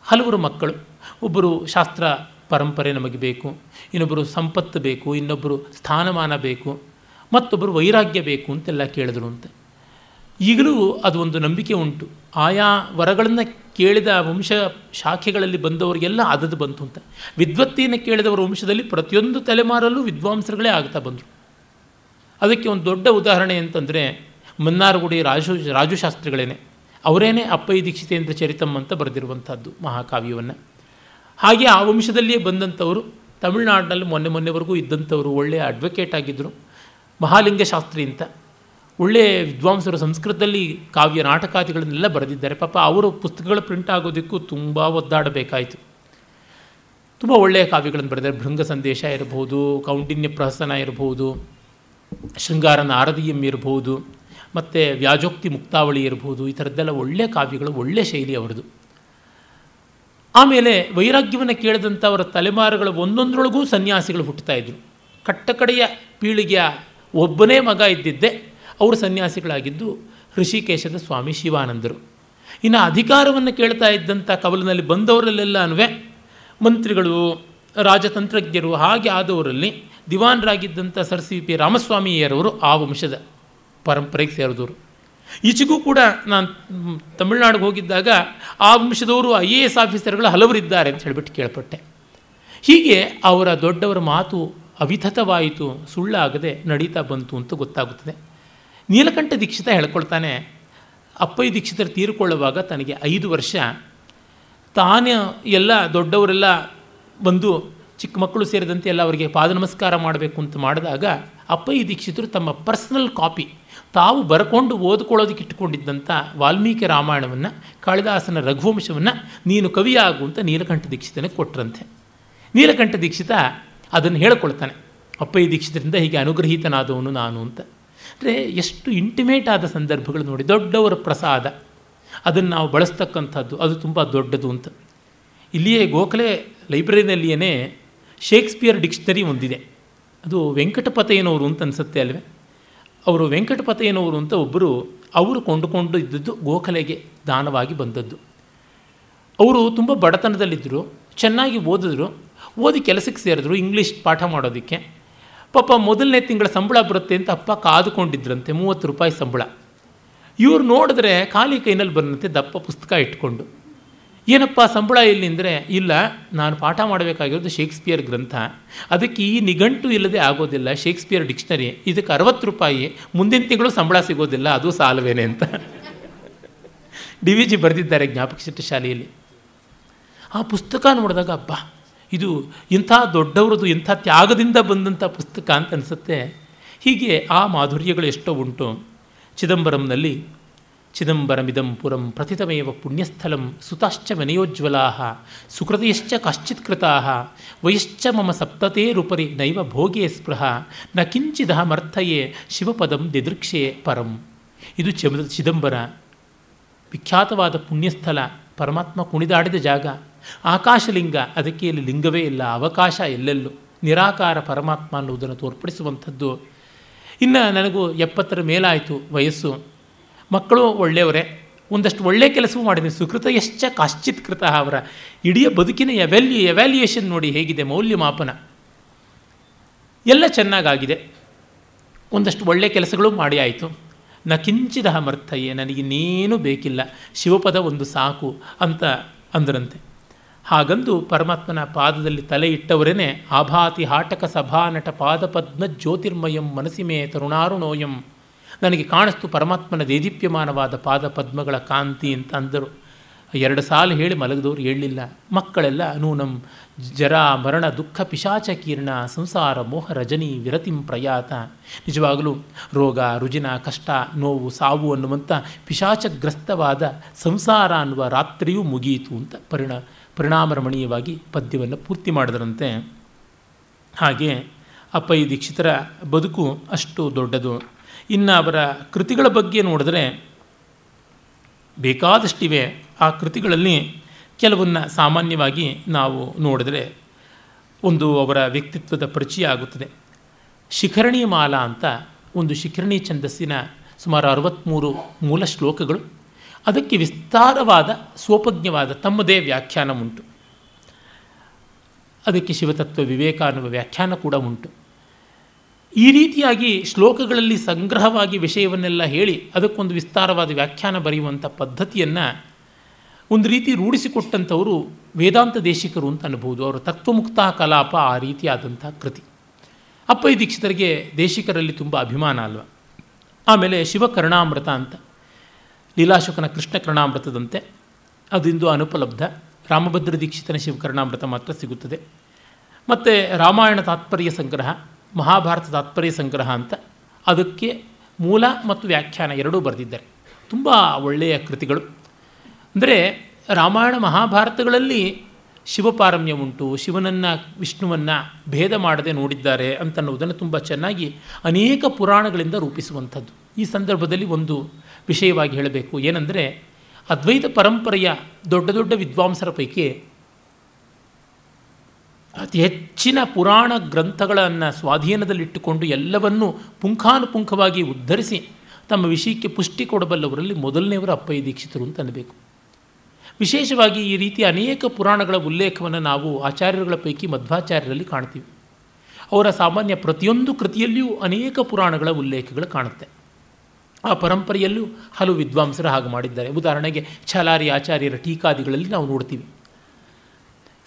ಹಲವರು ಮಕ್ಕಳು, ಒಬ್ಬರು ಶಾಸ್ತ್ರ ಪರಂಪರೆ ನಮಗೆ ಬೇಕು, ಇನ್ನೊಬ್ಬರು ಸಂಪತ್ತು ಬೇಕು, ಇನ್ನೊಬ್ಬರು ಸ್ಥಾನಮಾನ ಬೇಕು, ಮತ್ತೊಬ್ಬರು ವೈರಾಗ್ಯ ಬೇಕು ಅಂತೆಲ್ಲ ಕೇಳಿದ್ರು ಅಂತ. ಈಗಲೂ ಅದು ಒಂದು ನಂಬಿಕೆ ಉಂಟು. ಆಯಾ ವರಗಳನ್ನು ಕೇಳಿದ ವಂಶ ಶಾಖೆಗಳಲ್ಲಿ ಬಂದವರಿಗೆಲ್ಲ ಅದದು ಬಂತು ಅಂತ. ವಿದ್ವತ್ತಿಯನ್ನು ಕೇಳಿದವರ ವಂಶದಲ್ಲಿ ಪ್ರತಿಯೊಂದು ತಲೆಮಾರಲ್ಲೂ ವಿದ್ವಾಂಸರುಗಳೇ ಆಗ್ತಾ ಬಂದರು. ಅದಕ್ಕೆ ಒಂದು ದೊಡ್ಡ ಉದಾಹರಣೆ ಅಂತಂದರೆ ಮನ್ನಾರಗುಡಿ ರಾಜು, ರಾಜುಶಾಸ್ತ್ರಿಗಳೇನೆ. ಅವರೇನೆ ಅಪ್ಪಯ್ಯ ದೀಕ್ಷಿತೇಂದ್ರ ಚರಿತಂ ಅಂತ ಬರೆದಿರುವಂಥದ್ದು ಮಹಾಕಾವ್ಯವನ್ನು. ಹಾಗೆ ಆ ವಂಶದಲ್ಲಿಯೇ ಬಂದಂಥವರು ತಮಿಳುನಾಡಿನಲ್ಲಿ ಮೊನ್ನೆ ಮೊನ್ನೆವರೆಗೂ ಇದ್ದಂಥವರು ಒಳ್ಳೆಯ ಅಡ್ವೊಕೇಟ್ ಆಗಿದ್ದರು ಮಹಾಲಿಂಗಶಾಸ್ತ್ರಿ ಅಂತ. ಒಳ್ಳೆಯ ವಿದ್ವಾಂಸರು ಸಂಸ್ಕೃತದಲ್ಲಿ ಕಾವ್ಯ ನಾಟಕಾದಿಗಳನ್ನೆಲ್ಲ ಬರೆದಿದ್ದಾರೆ. ಪಾಪ ಅವರು ಪುಸ್ತಕಗಳು ಪ್ರಿಂಟ್ ಆಗೋದಕ್ಕೂ ತುಂಬ ಒದ್ದಾಡಬೇಕಾಯಿತು. ತುಂಬ ಒಳ್ಳೆಯ ಕಾವ್ಯಗಳನ್ನು ಬರೆದಿದ್ದಾರೆ. ಭೃಂಗ ಸಂದೇಶ ಇರಬಹುದು, ಕೌಂಡಿನ್ಯ ಪ್ರಹಸನ ಇರಬಹುದು, ಶೃಂಗಾರ ನಾರದೀಯಂ ಇರಬಹುದು, ಮತ್ತು ವ್ಯಾಜೋಕ್ತಿ ಮುಕ್ತಾವಳಿ ಇರಬಹುದು, ಈ ಥರದ್ದೆಲ್ಲ ಒಳ್ಳೆಯ ಕಾವ್ಯಗಳು ಒಳ್ಳೆಯ ಶೈಲಿ ಅವರದು ಆಮೇಲೆ ವೈರಾಗ್ಯವನ್ನು ಕೇಳಿದಂಥ ಅವರ ತಲೆಮಾರುಗಳ ಒಂದೊಂದರೊಳಗೂ ಸನ್ಯಾಸಿಗಳು ಹುಟ್ಟುತ್ತಾ ಇದ್ದರು ಕಟ್ಟಕಡೆಯ ಪೀಳಿಗೆಯ ಒಬ್ಬನೇ ಮಗ ಇದ್ದಿದ್ದೆ. ಅವರು ಸನ್ಯಾಸಿಗಳಾಗಿದ್ದು ಋಷಿಕೇಶದ ಸ್ವಾಮಿ ಶಿವಾನಂದರು. ಇನ್ನು ಅಧಿಕಾರವನ್ನು ಕೇಳ್ತಾ ಇದ್ದಂಥ ಕವಲಿನಲ್ಲಿ ಬಂದವರಲ್ಲೆಲ್ಲ ಅನ್ವೇ, ಮಂತ್ರಿಗಳು, ರಾಜತಂತ್ರಜ್ಞರು ಹಾಗೆ ಆದವರಲ್ಲಿ ದಿವಾನರಾಗಿದ್ದಂಥ ಸರ್ ಸಿ ಪಿ ರಾಮಸ್ವಾಮಿಯರವರು ಆ ವಂಶದ ಪರಂಪರೆಗೆ ಸೇರಿದವರು. ಈಚೆಗೂ ಕೂಡ ನಾನು ತಮಿಳ್ನಾಡಿಗೆ ಹೋಗಿದ್ದಾಗ ಆ ವಂಶದವರು ಐ ಎ ಎಸ್ ಆಫೀಸರ್ಗಳು ಹಲವರಿದ್ದಾರೆ ಅಂತ ಹೇಳಿಬಿಟ್ಟು ಕೇಳ್ಪಟ್ಟೆ. ಹೀಗೆ ಅವರ ದೊಡ್ಡವರ ಮಾತು ಅವಿಥತವಾಯಿತು, ಸುಳ್ಳಾಗದೆ ನಡೀತಾ ಬಂತು ಅಂತ ಗೊತ್ತಾಗುತ್ತದೆ. ನೀಲಕಂಠ ದೀಕ್ಷಿತ ಹೇಳ್ಕೊಳ್ತಾನೆ, ಅಪ್ಪಯ್ಯ ದೀಕ್ಷಿತರು ತೀರಿಕೊಳ್ಳುವಾಗ ತನಗೆ ಐದು ವರ್ಷ. ತಾನೇ ಎಲ್ಲ ದೊಡ್ಡವರೆಲ್ಲ ಬಂದು ಚಿಕ್ಕ ಮಕ್ಕಳು ಸೇರಿದಂತೆ ಎಲ್ಲ ಅವರಿಗೆ ಪಾದ ನಮಸ್ಕಾರ ಮಾಡಬೇಕು ಅಂತ ಮಾಡಿದಾಗ ಅಪ್ಪಯ್ಯ ದೀಕ್ಷಿತರು ತಮ್ಮ ಪರ್ಸನಲ್ ಕಾಪಿ, ತಾವು ಬರ್ಕೊಂಡು ಓದ್ಕೊಳ್ಳೋದಕ್ಕೆ ಇಟ್ಟುಕೊಂಡಿದ್ದಂಥ ವಾಲ್ಮೀಕಿ ರಾಮಾಯಣವನ್ನು, ಕಾಳಿದಾಸನ ರಘುವಂಶವನ್ನು ನೀನು ಕವಿಯಾಗು ಅಂತ ನೀಲಕಂಠ ದೀಕ್ಷಿತನಿಗೆ ಕೊಟ್ಟರಂತೆ ನೀಲಕಂಠ ದೀಕ್ಷಿತ ಅದನ್ನು ಹೇಳ್ಕೊಳ್ತಾನೆ, ಅಪ್ಪಯ್ಯ ದೀಕ್ಷಿತರಿಂದ ಹೀಗೆ ಅನುಗ್ರಹೀತನಾದವನು ನಾನು ಅಂತ. ಅಂದರೆ ಎಷ್ಟು ಇಂಟಿಮೇಟ್ ಆದ ಸಂದರ್ಭಗಳು ನೋಡಿ, ದೊಡ್ಡವರ ಪ್ರಸಾದ. ಅದನ್ನು ನಾವು ಬಳಸ್ತಕ್ಕಂಥದ್ದು, ಅದು ತುಂಬ ದೊಡ್ಡದು ಅಂತ. ಇಲ್ಲಿಯೇ ಗೋಖಲೆ ಲೈಬ್ರರಿನಲ್ಲಿಯೇ ಶೇಕ್ಸ್ಪಿಯರ್ ಡಿಕ್ಷನರಿ ಒಂದಿದೆ. ಅದು ವೆಂಕಟಪತಯ್ಯನವರು ಅಂತ ಅನಿಸುತ್ತೆ ಅಲ್ವೇ? ಅವರು ವೆಂಕಟಪತಯ್ಯನವರು ಅಂತ ಒಬ್ಬರು ಅವರು ಕೊಂಡುಕೊಂಡು ಇದ್ದದ್ದು ಗೋಖಲೆಗೆ ದಾನವಾಗಿ ಬಂದದ್ದು. ಅವರು ತುಂಬ ಬಡತನದಲ್ಲಿದ್ದರು ಚೆನ್ನಾಗಿ ಓದಿದ್ರು, ಓದಿ ಕೆಲಸಕ್ಕೆ ಸೇರಿದ್ರು ಇಂಗ್ಲೀಷ್ ಪಾಠ ಮಾಡೋದಕ್ಕೆ. ಪಾಪ ಮೊದಲನೇ ತಿಂಗಳ ಸಂಬಳ ಬರುತ್ತೆ ಅಂತ ಅಪ್ಪ ಕಾದುಕೊಂಡಿದ್ರಂತೆ, ಮೂವತ್ತು ರೂಪಾಯಿ ಸಂಬಳ. ಇವ್ರು ನೋಡಿದ್ರೆ ಖಾಲಿ ಕೈನಲ್ಲಿ ಬಂದಂತೆ ದಪ್ಪ ಪುಸ್ತಕ ಇಟ್ಕೊಂಡು, ಏನಪ್ಪ ಸಂಬಳ ಎಲ್ಲಿ ಅಂದರೆ, ಇಲ್ಲ, ನಾನು ಪಾಠ ಮಾಡಬೇಕಾಗಿರೋದು ಶೇಕ್ಸ್ಪಿಯರ್ ಗ್ರಂಥ, ಅದಕ್ಕೆ ಈ ನಿಘಂಟು ಇಲ್ಲದೆ ಆಗೋದಿಲ್ಲ, ಶೇಕ್ಸ್ಪಿಯರ್ ಡಿಕ್ಷನರಿ, ಇದಕ್ಕೆ ಅರವತ್ತು ರೂಪಾಯಿ, ಮುಂದಿನ ತಿಂಗಳು ಸಂಬಳ ಸಿಗೋದಿಲ್ಲ, ಅದು ಸಾಲವೇನೆ ಅಂತ. ಡಿ ವಿ ಜಿ ಬರೆದಿದ್ದಾರೆ ಜ್ಞಾಪಕ ಶಾಲೆಯಲ್ಲಿ. ಆ ಪುಸ್ತಕ ನೋಡಿದಾಗ, ಅಬ್ಬ ಇದು ಇಂಥ ದೊಡ್ಡವ್ರದ್ದು ಇಂಥ ತ್ಯಾಗದಿಂದ ಬಂದಂಥ ಪುಸ್ತಕ ಅಂತ ಅನಿಸುತ್ತೆ. ಹೀಗೆ ಆ ಮಾಧುರ್ಯಗಳು ಎಷ್ಟೋ ಉಂಟು. ಚಿದಂಬರಂನಲ್ಲಿ, ಚಿದಂಬರಮಿದಂ ಪುರಂ ಪ್ರಥಿತಮೇವ ಪುಣ್ಯಸ್ಥಲಂ ಸುತಾಶ್ಚ ವಿನಯೋಜ್ವಲಾ ಸುಕೃತಯಶ್ಚ ಕಶ್ಚಿತ್ ಕೃತಾ ವಯಶ್ಚ ಮಮ ಸಪ್ತತೇರುಪರಿ ನೈವ ಭೋಗೇ ಸ್ಪೃಹ, ನ ಕಿಂಚಿದಹಮರ್ಥಯೇ ಶಿವಪದಂ ದಿದೃಕ್ಷೇ ಪರಂ. ಇದು ಚಮ ಚಿದಂಬರ ವಿಖ್ಯಾತವಾದ ಪುಣ್ಯಸ್ಥಲ, ಪರಮಾತ್ಮ ಕುಣಿದಾಡಿದ ಜಾಗ. ಆಕಾಶಲಿಂಗ ಅದಕ್ಕೆ ಇಲ್ಲಿ ಲಿಂಗವೇ ಇಲ್ಲ, ಅವಕಾಶ ಎಲ್ಲೆಲ್ಲೂ. ನಿರಾಕಾರ ಪರಮಾತ್ಮ ಅನ್ನುವುದನ್ನು ತೋರ್ಪಡಿಸುವಂಥದ್ದು. ಇನ್ನು ನನಗೂ ಎಪ್ಪತ್ತರ ಮೇಲಾಯಿತು ವಯಸ್ಸು. ಮಕ್ಕಳು ಒಳ್ಳೆಯವರೇ. ಒಂದಷ್ಟು ಒಳ್ಳೆಯ ಕೆಲಸವೂ ಮಾಡಿದೆ. ಸುಕೃತ ಎಷ್ಟ ಕಾಶ್ಚಿತ್ ಕೃತ ಅವರ ಇಡೀ ಬದುಕಿನ ಎವ್ಯಾಲ್ಯೂ ಎವ್ಯಾಲ್ಯೂಯೇಷನ್ ನೋಡಿ ಹೇಗಿದೆ ಮೌಲ್ಯಮಾಪನ. ಎಲ್ಲ ಚೆನ್ನಾಗಾಗಿದೆ. ಒಂದಷ್ಟು ಒಳ್ಳೆಯ ಕೆಲಸಗಳು ಮಾಡಿ ಆಯಿತು. ನ ಕಿಂಚಿದ ಮರ್ಥಯೇ ನನಗಿನ್ನೇನೂ ಬೇಕಿಲ್ಲ. ಶಿವಪದ ಒಂದು ಸಾಕು ಅಂತ ಅಂದರಂತೆ. ಹಾಗಂದು ಪರಮಾತ್ಮನ ಪಾದದಲ್ಲಿ ತಲೆ ಇಟ್ಟವರೇ ಆಭಾತಿ ಹಾಟಕ ಸಭಾನಟ ಪಾದಪದ್ಮ ಜ್ಯೋತಿರ್ಮಯಂ ಮನಸಿಮೇ ತರುಣಾರುಣೋಯಂ ನನಗೆ ಕಾಣಿಸ್ತು ಪರಮಾತ್ಮನ ದೇದೀಪ್ಯಮಾನವಾದ ಪಾದಪದ್ಮಗಳ ಕಾಂತಿ ಅಂತ ಅಂದರು ಎರಡು ಸಾಲು ಹೇಳಿ ಮಲಗಿದವರು ಹೇಳಲಿಲ್ಲ. ಮಕ್ಕಳೆಲ್ಲ ನೂನಂ ಜರ ಮರಣ ದುಃಖ ಪಿಶಾಚ ಕೀರ್ಣ ಸಂಸಾರ ಮೋಹ ರಜನಿ ವಿರತಿಂ ಪ್ರಯಾತ. ನಿಜವಾಗಲೂ ರೋಗ ರುಜಿನ ಕಷ್ಟ ನೋವು ಸಾವು ಅನ್ನುವಂಥ ಪಿಶಾಚಗ್ರಸ್ತವಾದ ಸಂಸಾರ ಅನ್ನುವ ರಾತ್ರಿಯೂ ಮುಗಿಯಿತು ಅಂತ ಪರಿಣ ಪರಿಣಾಮರಮಣೀಯವಾಗಿ ಪದ್ಯವನ್ನು ಪೂರ್ತಿ ಮಾಡಿದರಂತೆ. ಹಾಗೆ ಅಪ್ಪಯ್ಯ ದೀಕ್ಷಿತರ ಬದುಕು ಅಷ್ಟು ದೊಡ್ಡದು. ಇನ್ನು ಅವರ ಕೃತಿಗಳ ಬಗ್ಗೆ ನೋಡಿದ್ರೆ ಬೇಕಾದಷ್ಟಿವೆ. ಆ ಕೃತಿಗಳಲ್ಲಿ ಕೆಲವನ್ನು ಸಾಮಾನ್ಯವಾಗಿ ನಾವು ನೋಡಿದ್ರೆ ಒಂದು ಅವರ ವ್ಯಕ್ತಿತ್ವದ ಪರಿಚಯ ಆಗುತ್ತದೆ. ಶಿಖರಣಿ ಮಾಲಾ ಅಂತ ಒಂದು ಶಿಖರಣಿ ಛಂದಸ್ಸಿನ ಸುಮಾರು ಅರವತ್ತ್ಮೂರು ಮೂಲ ಶ್ಲೋಕಗಳು. ಅದಕ್ಕೆ ವಿಸ್ತಾರವಾದ, ಸ್ವೋಪಜ್ಞವಾದ ತಮ್ಮದೇ ವ್ಯಾಖ್ಯಾನ ಉಂಟು. ಅದಕ್ಕೆ ಶಿವತತ್ವ, ವಿವೇಕ ಅನ್ನುವ ವ್ಯಾಖ್ಯಾನ ಕೂಡ ಉಂಟು. ಈ ರೀತಿಯಾಗಿ ಶ್ಲೋಕಗಳಲ್ಲಿ ಸಂಗ್ರಹವಾಗಿ ವಿಷಯವನ್ನೆಲ್ಲ ಹೇಳಿ ಅದಕ್ಕೊಂದು ವಿಸ್ತಾರವಾದ ವ್ಯಾಖ್ಯಾನ ಬರೆಯುವಂಥ ಪದ್ಧತಿಯನ್ನು ಒಂದು ರೀತಿ ರೂಢಿಸಿಕೊಟ್ಟಂಥವರು ವೇದಾಂತ ದೇಶಿಕರು ಅಂತ ಅನ್ಬೋದು ಅವರ ತತ್ವಮುಕ್ತ ಕಲಾಪ ಆ ರೀತಿಯಾದಂಥ ಕೃತಿ. ಅಪ್ಪಯ್ಯ ದೀಕ್ಷಿತರಿಗೆ ದೇಶಿಕರಲ್ಲಿ ತುಂಬ ಅಭಿಮಾನ ಅಲ್ವ? ಆಮೇಲೆ ಶಿವಕರ್ಣಾಮೃತ ಅಂತ. ಲೀಲಾಶುಕನ ಕೃಷ್ಣ ಕರ್ಣಾಮೃತದಂತೆ. ಅದಿಂದು ಅನುಪಲಬ್ಧ. ರಾಮಭದ್ರ ದೀಕ್ಷಿತನ ಶಿವಕರ್ಣಾಮೃತ ಮಾತ್ರ ಸಿಗುತ್ತದೆ. ಮತ್ತು ರಾಮಾಯಣ ತಾತ್ಪರ್ಯ ಸಂಗ್ರಹ, ಮಹಾಭಾರತ ತಾತ್ಪರ್ಯ ಸಂಗ್ರಹ ಅಂತ ಅದಕ್ಕೆ ಮೂಲ ಮತ್ತು ವ್ಯಾಖ್ಯಾನ ಎರಡೂ ಬರೆದಿದ್ದಾರೆ. ತುಂಬ ಒಳ್ಳೆಯ ಕೃತಿಗಳು. ಅಂದರೆ ರಾಮಾಯಣ ಮಹಾಭಾರತಗಳಲ್ಲಿ ಶಿವಪಾರಮ್ಯ ಉಂಟು, ಶಿವನನ್ನು, ವಿಷ್ಣುವನ್ನು ಭೇದ ಮಾಡದೆ ನೋಡಿದ್ದಾರೆ ಅಂತನ್ನುವುದನ್ನು ತುಂಬ ಚೆನ್ನಾಗಿ ಅನೇಕ ಪುರಾಣಗಳಿಂದ ರೂಪಿಸುವಂಥದ್ದು. ಈ ಸಂದರ್ಭದಲ್ಲಿ ಒಂದು ವಿಷಯವಾಗಿ ಹೇಳಬೇಕು. ಏನೆಂದರೆ, ಅದ್ವೈತ ಪರಂಪರೆಯ ದೊಡ್ಡ ದೊಡ್ಡ ವಿದ್ವಾಂಸರ ಪೈಕಿ ಅತಿ ಹೆಚ್ಚಿನ ಪುರಾಣ ಗ್ರಂಥಗಳನ್ನು ಸ್ವಾಧೀನದಲ್ಲಿಟ್ಟುಕೊಂಡು ಎಲ್ಲವನ್ನೂ ಪುಂಖಾನುಪುಂಖವಾಗಿ ಉದ್ಧರಿಸಿ ತಮ್ಮ ವಿಷಯಕ್ಕೆ ಪುಷ್ಟಿ ಕೊಡಬಲ್ಲವರಲ್ಲಿ ಮೊದಲನೆಯವರು ಅಪ್ಪಯ್ಯ ದೀಕ್ಷಿತರು ಅಂತ ಅನ್ನಬೇಕು. ವಿಶೇಷವಾಗಿ ಈ ರೀತಿ ಅನೇಕ ಪುರಾಣಗಳ ಉಲ್ಲೇಖವನ್ನು ನಾವು ಆಚಾರ್ಯರುಗಳ ಪೈಕಿ ಮಧ್ವಾಚಾರ್ಯರಲ್ಲಿ ಕಾಣ್ತೀವಿ. ಅವರ ಸಾಮಾನ್ಯ ಪ್ರತಿಯೊಂದು ಕೃತಿಯಲ್ಲಿಯೂ ಅನೇಕ ಪುರಾಣಗಳ ಉಲ್ಲೇಖಗಳು ಕಾಣುತ್ತೆ. ಆ ಪರಂಪರೆಯಲ್ಲೂ ಹಲವು ವಿದ್ವಾಂಸರು ಹಾಗೆ ಮಾಡಿದ್ದಾರೆ. ಉದಾಹರಣೆಗೆ ಛಲಾರಿ ಆಚಾರ್ಯರ ಟೀಕಾದಿಗಳಲ್ಲಿ ನಾವು ನೋಡ್ತೀವಿ.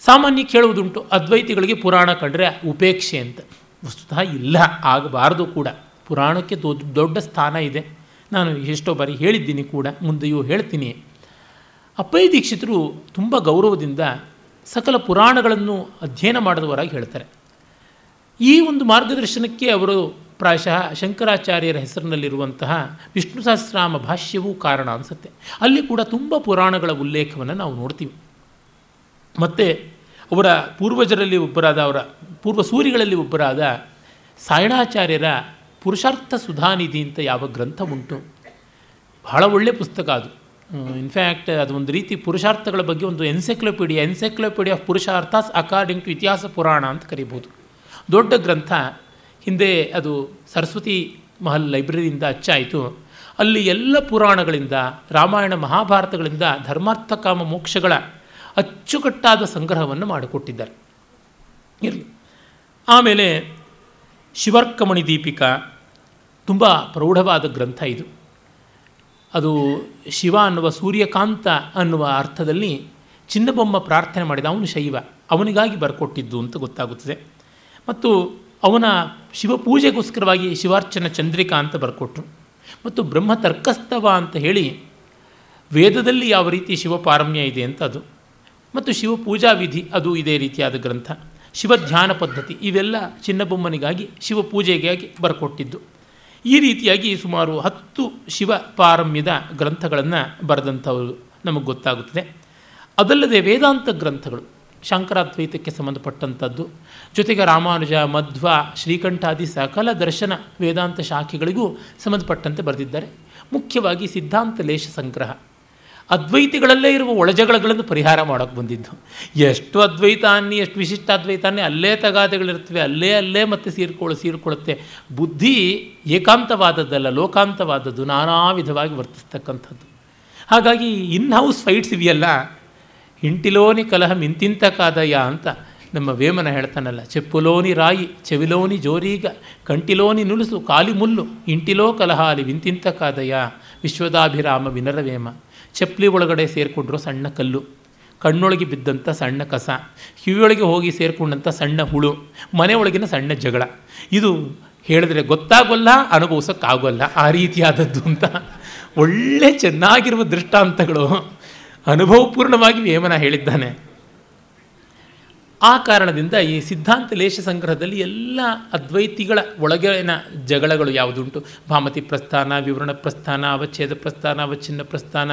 ಸಾಮಾನ್ಯ ಕೇಳುವುದುಂಟು, ಅದ್ವೈತಿಗಳಿಗೆ ಪುರಾಣ ಕಂಡ್ರೆ ಉಪೇಕ್ಷೆ ಅಂತ. ವಸ್ತುತಃ ಇಲ್ಲ, ಆಗಬಾರದು ಕೂಡ. ಪುರಾಣಕ್ಕೆ ದೊಡ್ಡ ದೊಡ್ಡ ಸ್ಥಾನ ಇದೆ. ನಾನು ಎಷ್ಟೋ ಬಾರಿ ಹೇಳಿದ್ದೀನಿ ಕೂಡ, ಮುಂದೆಯೂ ಹೇಳ್ತೀನಿ. ಅಪ್ಪಯ್ಯ ದೀಕ್ಷಿತರು ತುಂಬ ಗೌರವದಿಂದ ಸಕಲ ಪುರಾಣಗಳನ್ನು ಅಧ್ಯಯನ ಮಾಡಿದವರಾಗಿ ಹೇಳ್ತಾರೆ. ಈ ಒಂದು ಮಾರ್ಗದರ್ಶನಕ್ಕೆ ಅವರು ಪ್ರಾಯಶಃ ಶಂಕರಾಚಾರ್ಯರ ಹೆಸರಿನಲ್ಲಿರುವಂತಹ ವಿಷ್ಣು ಸಹಸ್ರಾಮ ಭಾಷ್ಯವೂ ಕಾರಣ ಅನಿಸುತ್ತೆ. ಅಲ್ಲಿ ಕೂಡ ತುಂಬ ಪುರಾಣಗಳ ಉಲ್ಲೇಖವನ್ನು ನಾವು ನೋಡ್ತೀವಿ. ಮತ್ತು ಅವರ ಪೂರ್ವಜರಲ್ಲಿ ಒಬ್ಬರಾದ ಅವರ ಪೂರ್ವ ಸೂರಿಗಳಲ್ಲಿ ಒಬ್ಬರಾದ ಸಾಯಣಾಚಾರ್ಯರ ಪುರುಷಾರ್ಥ ಸುಧಾನಿಧಿ ಅಂತ ಯಾವ ಗ್ರಂಥ ಉಂಟು. ಬಹಳ ಒಳ್ಳೆಯ ಪುಸ್ತಕ ಅದು. ಇನ್ಫ್ಯಾಕ್ಟ್ ಅದು ಒಂದು ರೀತಿ ಪುರುಷಾರ್ಥಗಳ ಬಗ್ಗೆ ಒಂದು ಎನ್ಸೈಕ್ಲೋಪೀಡಿಯಾ ಎನ್ಸೈಕ್ಲೋಪೀಡಿಯಾ ಆಫ್ ಪುರುಷಾರ್ಥಾಸ್ ಅಕಾರ್ಡಿಂಗ್ ಟು ಇತಿಹಾಸ ಪುರಾಣ ಅಂತ ಕರಿಬೋದು ದೊಡ್ಡ ಗ್ರಂಥ ಹಿಂದೆ ಅದು ಸರಸ್ವತಿ ಮಹಲ್ ಲೈಬ್ರರಿಯಿಂದ ಅಚ್ಚಾಯಿತು. ಅಲ್ಲಿ ಎಲ್ಲ ಪುರಾಣಗಳಿಂದ, ರಾಮಾಯಣ ಮಹಾಭಾರತಗಳಿಂದ ಧರ್ಮಾರ್ಥ ಕಾಮ ಮೋಕ್ಷಗಳ ಅಚ್ಚುಕಟ್ಟಾದ ಸಂಗ್ರಹವನ್ನು ಮಾಡಿಕೊಟ್ಟಿದ್ದಾರೆ. ಇರಲಿ. ಆಮೇಲೆ ಶಿವರ್ಕಮಣಿ ದೀಪಿಕಾ ತುಂಬ ಪ್ರೌಢವಾದ ಗ್ರಂಥ ಇದು. ಅದು ಶಿವ ಅನ್ನುವ ಸೂರ್ಯಕಾಂತ ಅನ್ನುವ ಅರ್ಥದಲ್ಲಿ ಚಿನ್ನಬೊಮ್ಮ ಪ್ರಾರ್ಥನೆ ಮಾಡಿದ ಅವನು ಶೈವ, ಅವನಿಗಾಗಿ ಬರ್ಕೊಟ್ಟಿದ್ದು ಅಂತ ಗೊತ್ತಾಗುತ್ತದೆ. ಮತ್ತು ಅವನ ಶಿವಪೂಜೆಗೋಸ್ಕರವಾಗಿ ಶಿವಾರ್ಚನ ಚಂದ್ರಿಕಾ ಅಂತ ಬರ್ಕೊಟ್ರು. ಮತ್ತು ಬ್ರಹ್ಮ ತರ್ಕಸ್ತವ ಅಂತ ಹೇಳಿ ವೇದದಲ್ಲಿ ಯಾವ ರೀತಿ ಶಿವಪಾರಮ್ಯ ಇದೆ ಅಂತ ಅದು ಮತ್ತು ಶಿವಪೂಜಾ ವಿಧಿ ಅದು ಇದೇ ರೀತಿಯಾದ ಗ್ರಂಥ. ಶಿವಧ್ಯಾನ ಪದ್ಧತಿ ಇವೆಲ್ಲ ಚಿನ್ನಬೊಮ್ಮನಿಗಾಗಿ ಶಿವಪೂಜೆಗಾಗಿ ಬರ್ಕೊಟ್ಟಿದ್ದು. ಈ ರೀತಿಯಾಗಿ ಸುಮಾರು ಹತ್ತು ಶಿವ ಪಾರಮ್ಯದ ಗ್ರಂಥಗಳನ್ನು ಬರೆದಂಥವರು ನಮಗೆ ಗೊತ್ತಾಗುತ್ತದೆ. ಅದಲ್ಲದೆ ವೇದಾಂತ ಗ್ರಂಥಗಳು ಶಂಕರಾದ್ವೈತಕ್ಕೆ ಸಂಬಂಧಪಟ್ಟಂಥದ್ದು. ಜೊತೆಗೆ ರಾಮಾನುಜ, ಮಧ್ವ, ಶ್ರೀಕಂಠಾದಿ ಸಕಲ ದರ್ಶನ ವೇದಾಂತ ಶಾಖೆಗಳಿಗೂ ಸಂಬಂಧಪಟ್ಟಂತೆ ಬರೆದಿದ್ದಾರೆ. ಮುಖ್ಯವಾಗಿ ಸಿದ್ಧಾಂತ ಲೇಷ ಸಂಗ್ರಹ. ಅದ್ವೈತಿಗಳಲ್ಲೇ ಇರುವ ಒಳಜಗಳಗಳನ್ನು ಪರಿಹಾರ ಮಾಡೋಕ್ಕೆ ಬಂದಿದ್ದು. ಎಷ್ಟು ಅದ್ವೈತಾನ್ನಿ ಎಷ್ಟು ವಿಶಿಷ್ಟ ಅದ್ವೈತ ಅನ್ನಿ, ಅಲ್ಲೇ ತಗಾದೆಗಳಿರ್ತವೆ, ಅಲ್ಲೇ ಅಲ್ಲೇ ಮತ್ತೆ ಸೀರ್ಕೊಳ್ಳ ಸೀರ್ಕೊಳ್ಳುತ್ತೆ ಬುದ್ಧಿ ಏಕಾಂತವಾದದ್ದಲ್ಲ, ಲೋಕಾಂತವಾದದ್ದು ನಾನಾ ವಿಧವಾಗಿ ವರ್ತಿಸ್ತಕ್ಕಂಥದ್ದು. ಹಾಗಾಗಿ ಇನ್ ಹೌಸ್ ಫೈಟ್ಸ್ ಇವೆಯಲ್ಲ ಇಂಟಿಲೋನಿ ಕಲಹ ಮಿಂತಿಂತ ಕಾದಯ ಅಂತ ನಮ್ಮ ವೇಮನ ಹೇಳ್ತಾನಲ್ಲ, ಚೆಪ್ಪುಲೋನಿ ರಾಯಿ, ಚೆವಿಲೋನಿ ಜೋರೀಗ, ಕಂಟಿಲೋನಿ ನುಲುಸು, ಕಾಲಿ ಮುಲ್ಲು, ಇಂಟಿಲೋ ಕಲಹಾಲಿ ವಿಂತಿಂತ ಕಾದಯ ವಿಶ್ವದಾಭಿರಾಮ ವಿನರವೇಮ ಚಪ್ಪಲಿ ಒಳಗಡೆ ಸೇರಿಕೊಂಡ್ರು ಸಣ್ಣ ಕಲ್ಲು, ಕಣ್ಣೊಳಗೆ ಬಿದ್ದಂಥ ಸಣ್ಣ ಕಸ, ಕಿವಿಯೊಳಗೆ ಹೋಗಿ ಸೇರಿಕೊಂಡಂಥ ಸಣ್ಣ ಹುಳು, ಮನೆಯೊಳಗಿನ ಸಣ್ಣ ಜಗಳ, ಇದು ಹೇಳಿದ್ರೆ ಗೊತ್ತಾಗೋಲ್ಲ, ಅನುಭವಿಸೋಕ್ಕಾಗೋಲ್ಲ ಆ ರೀತಿಯಾದದ್ದು ಅಂತ. ಒಳ್ಳೆ ಚೆನ್ನಾಗಿರುವ ದೃಷ್ಟಾಂತಗಳು. ಅನುಭವಪೂರ್ಣವಾಗಿ ವೇಮನ ಹೇಳಿದ್ದಾನೆ. ಆ ಕಾರಣದಿಂದ ಈ ಸಿದ್ಧಾಂತ ಲೇಷ ಸಂಗ್ರಹದಲ್ಲಿ ಎಲ್ಲ ಅದ್ವೈತಿಗಳ ಒಳಗಿನ ಜಗಳಗಳು ಯಾವುದುಂಟು? ಭಾಮತಿ ಪ್ರಸ್ಥಾನ, ವಿವರಣ ಪ್ರಸ್ಥಾನ, ಅವಚ್ಛೇದ ಪ್ರಸ್ಥಾನ, ಅವಚ್ಛಿನ್ನ ಪ್ರಸ್ಥಾನ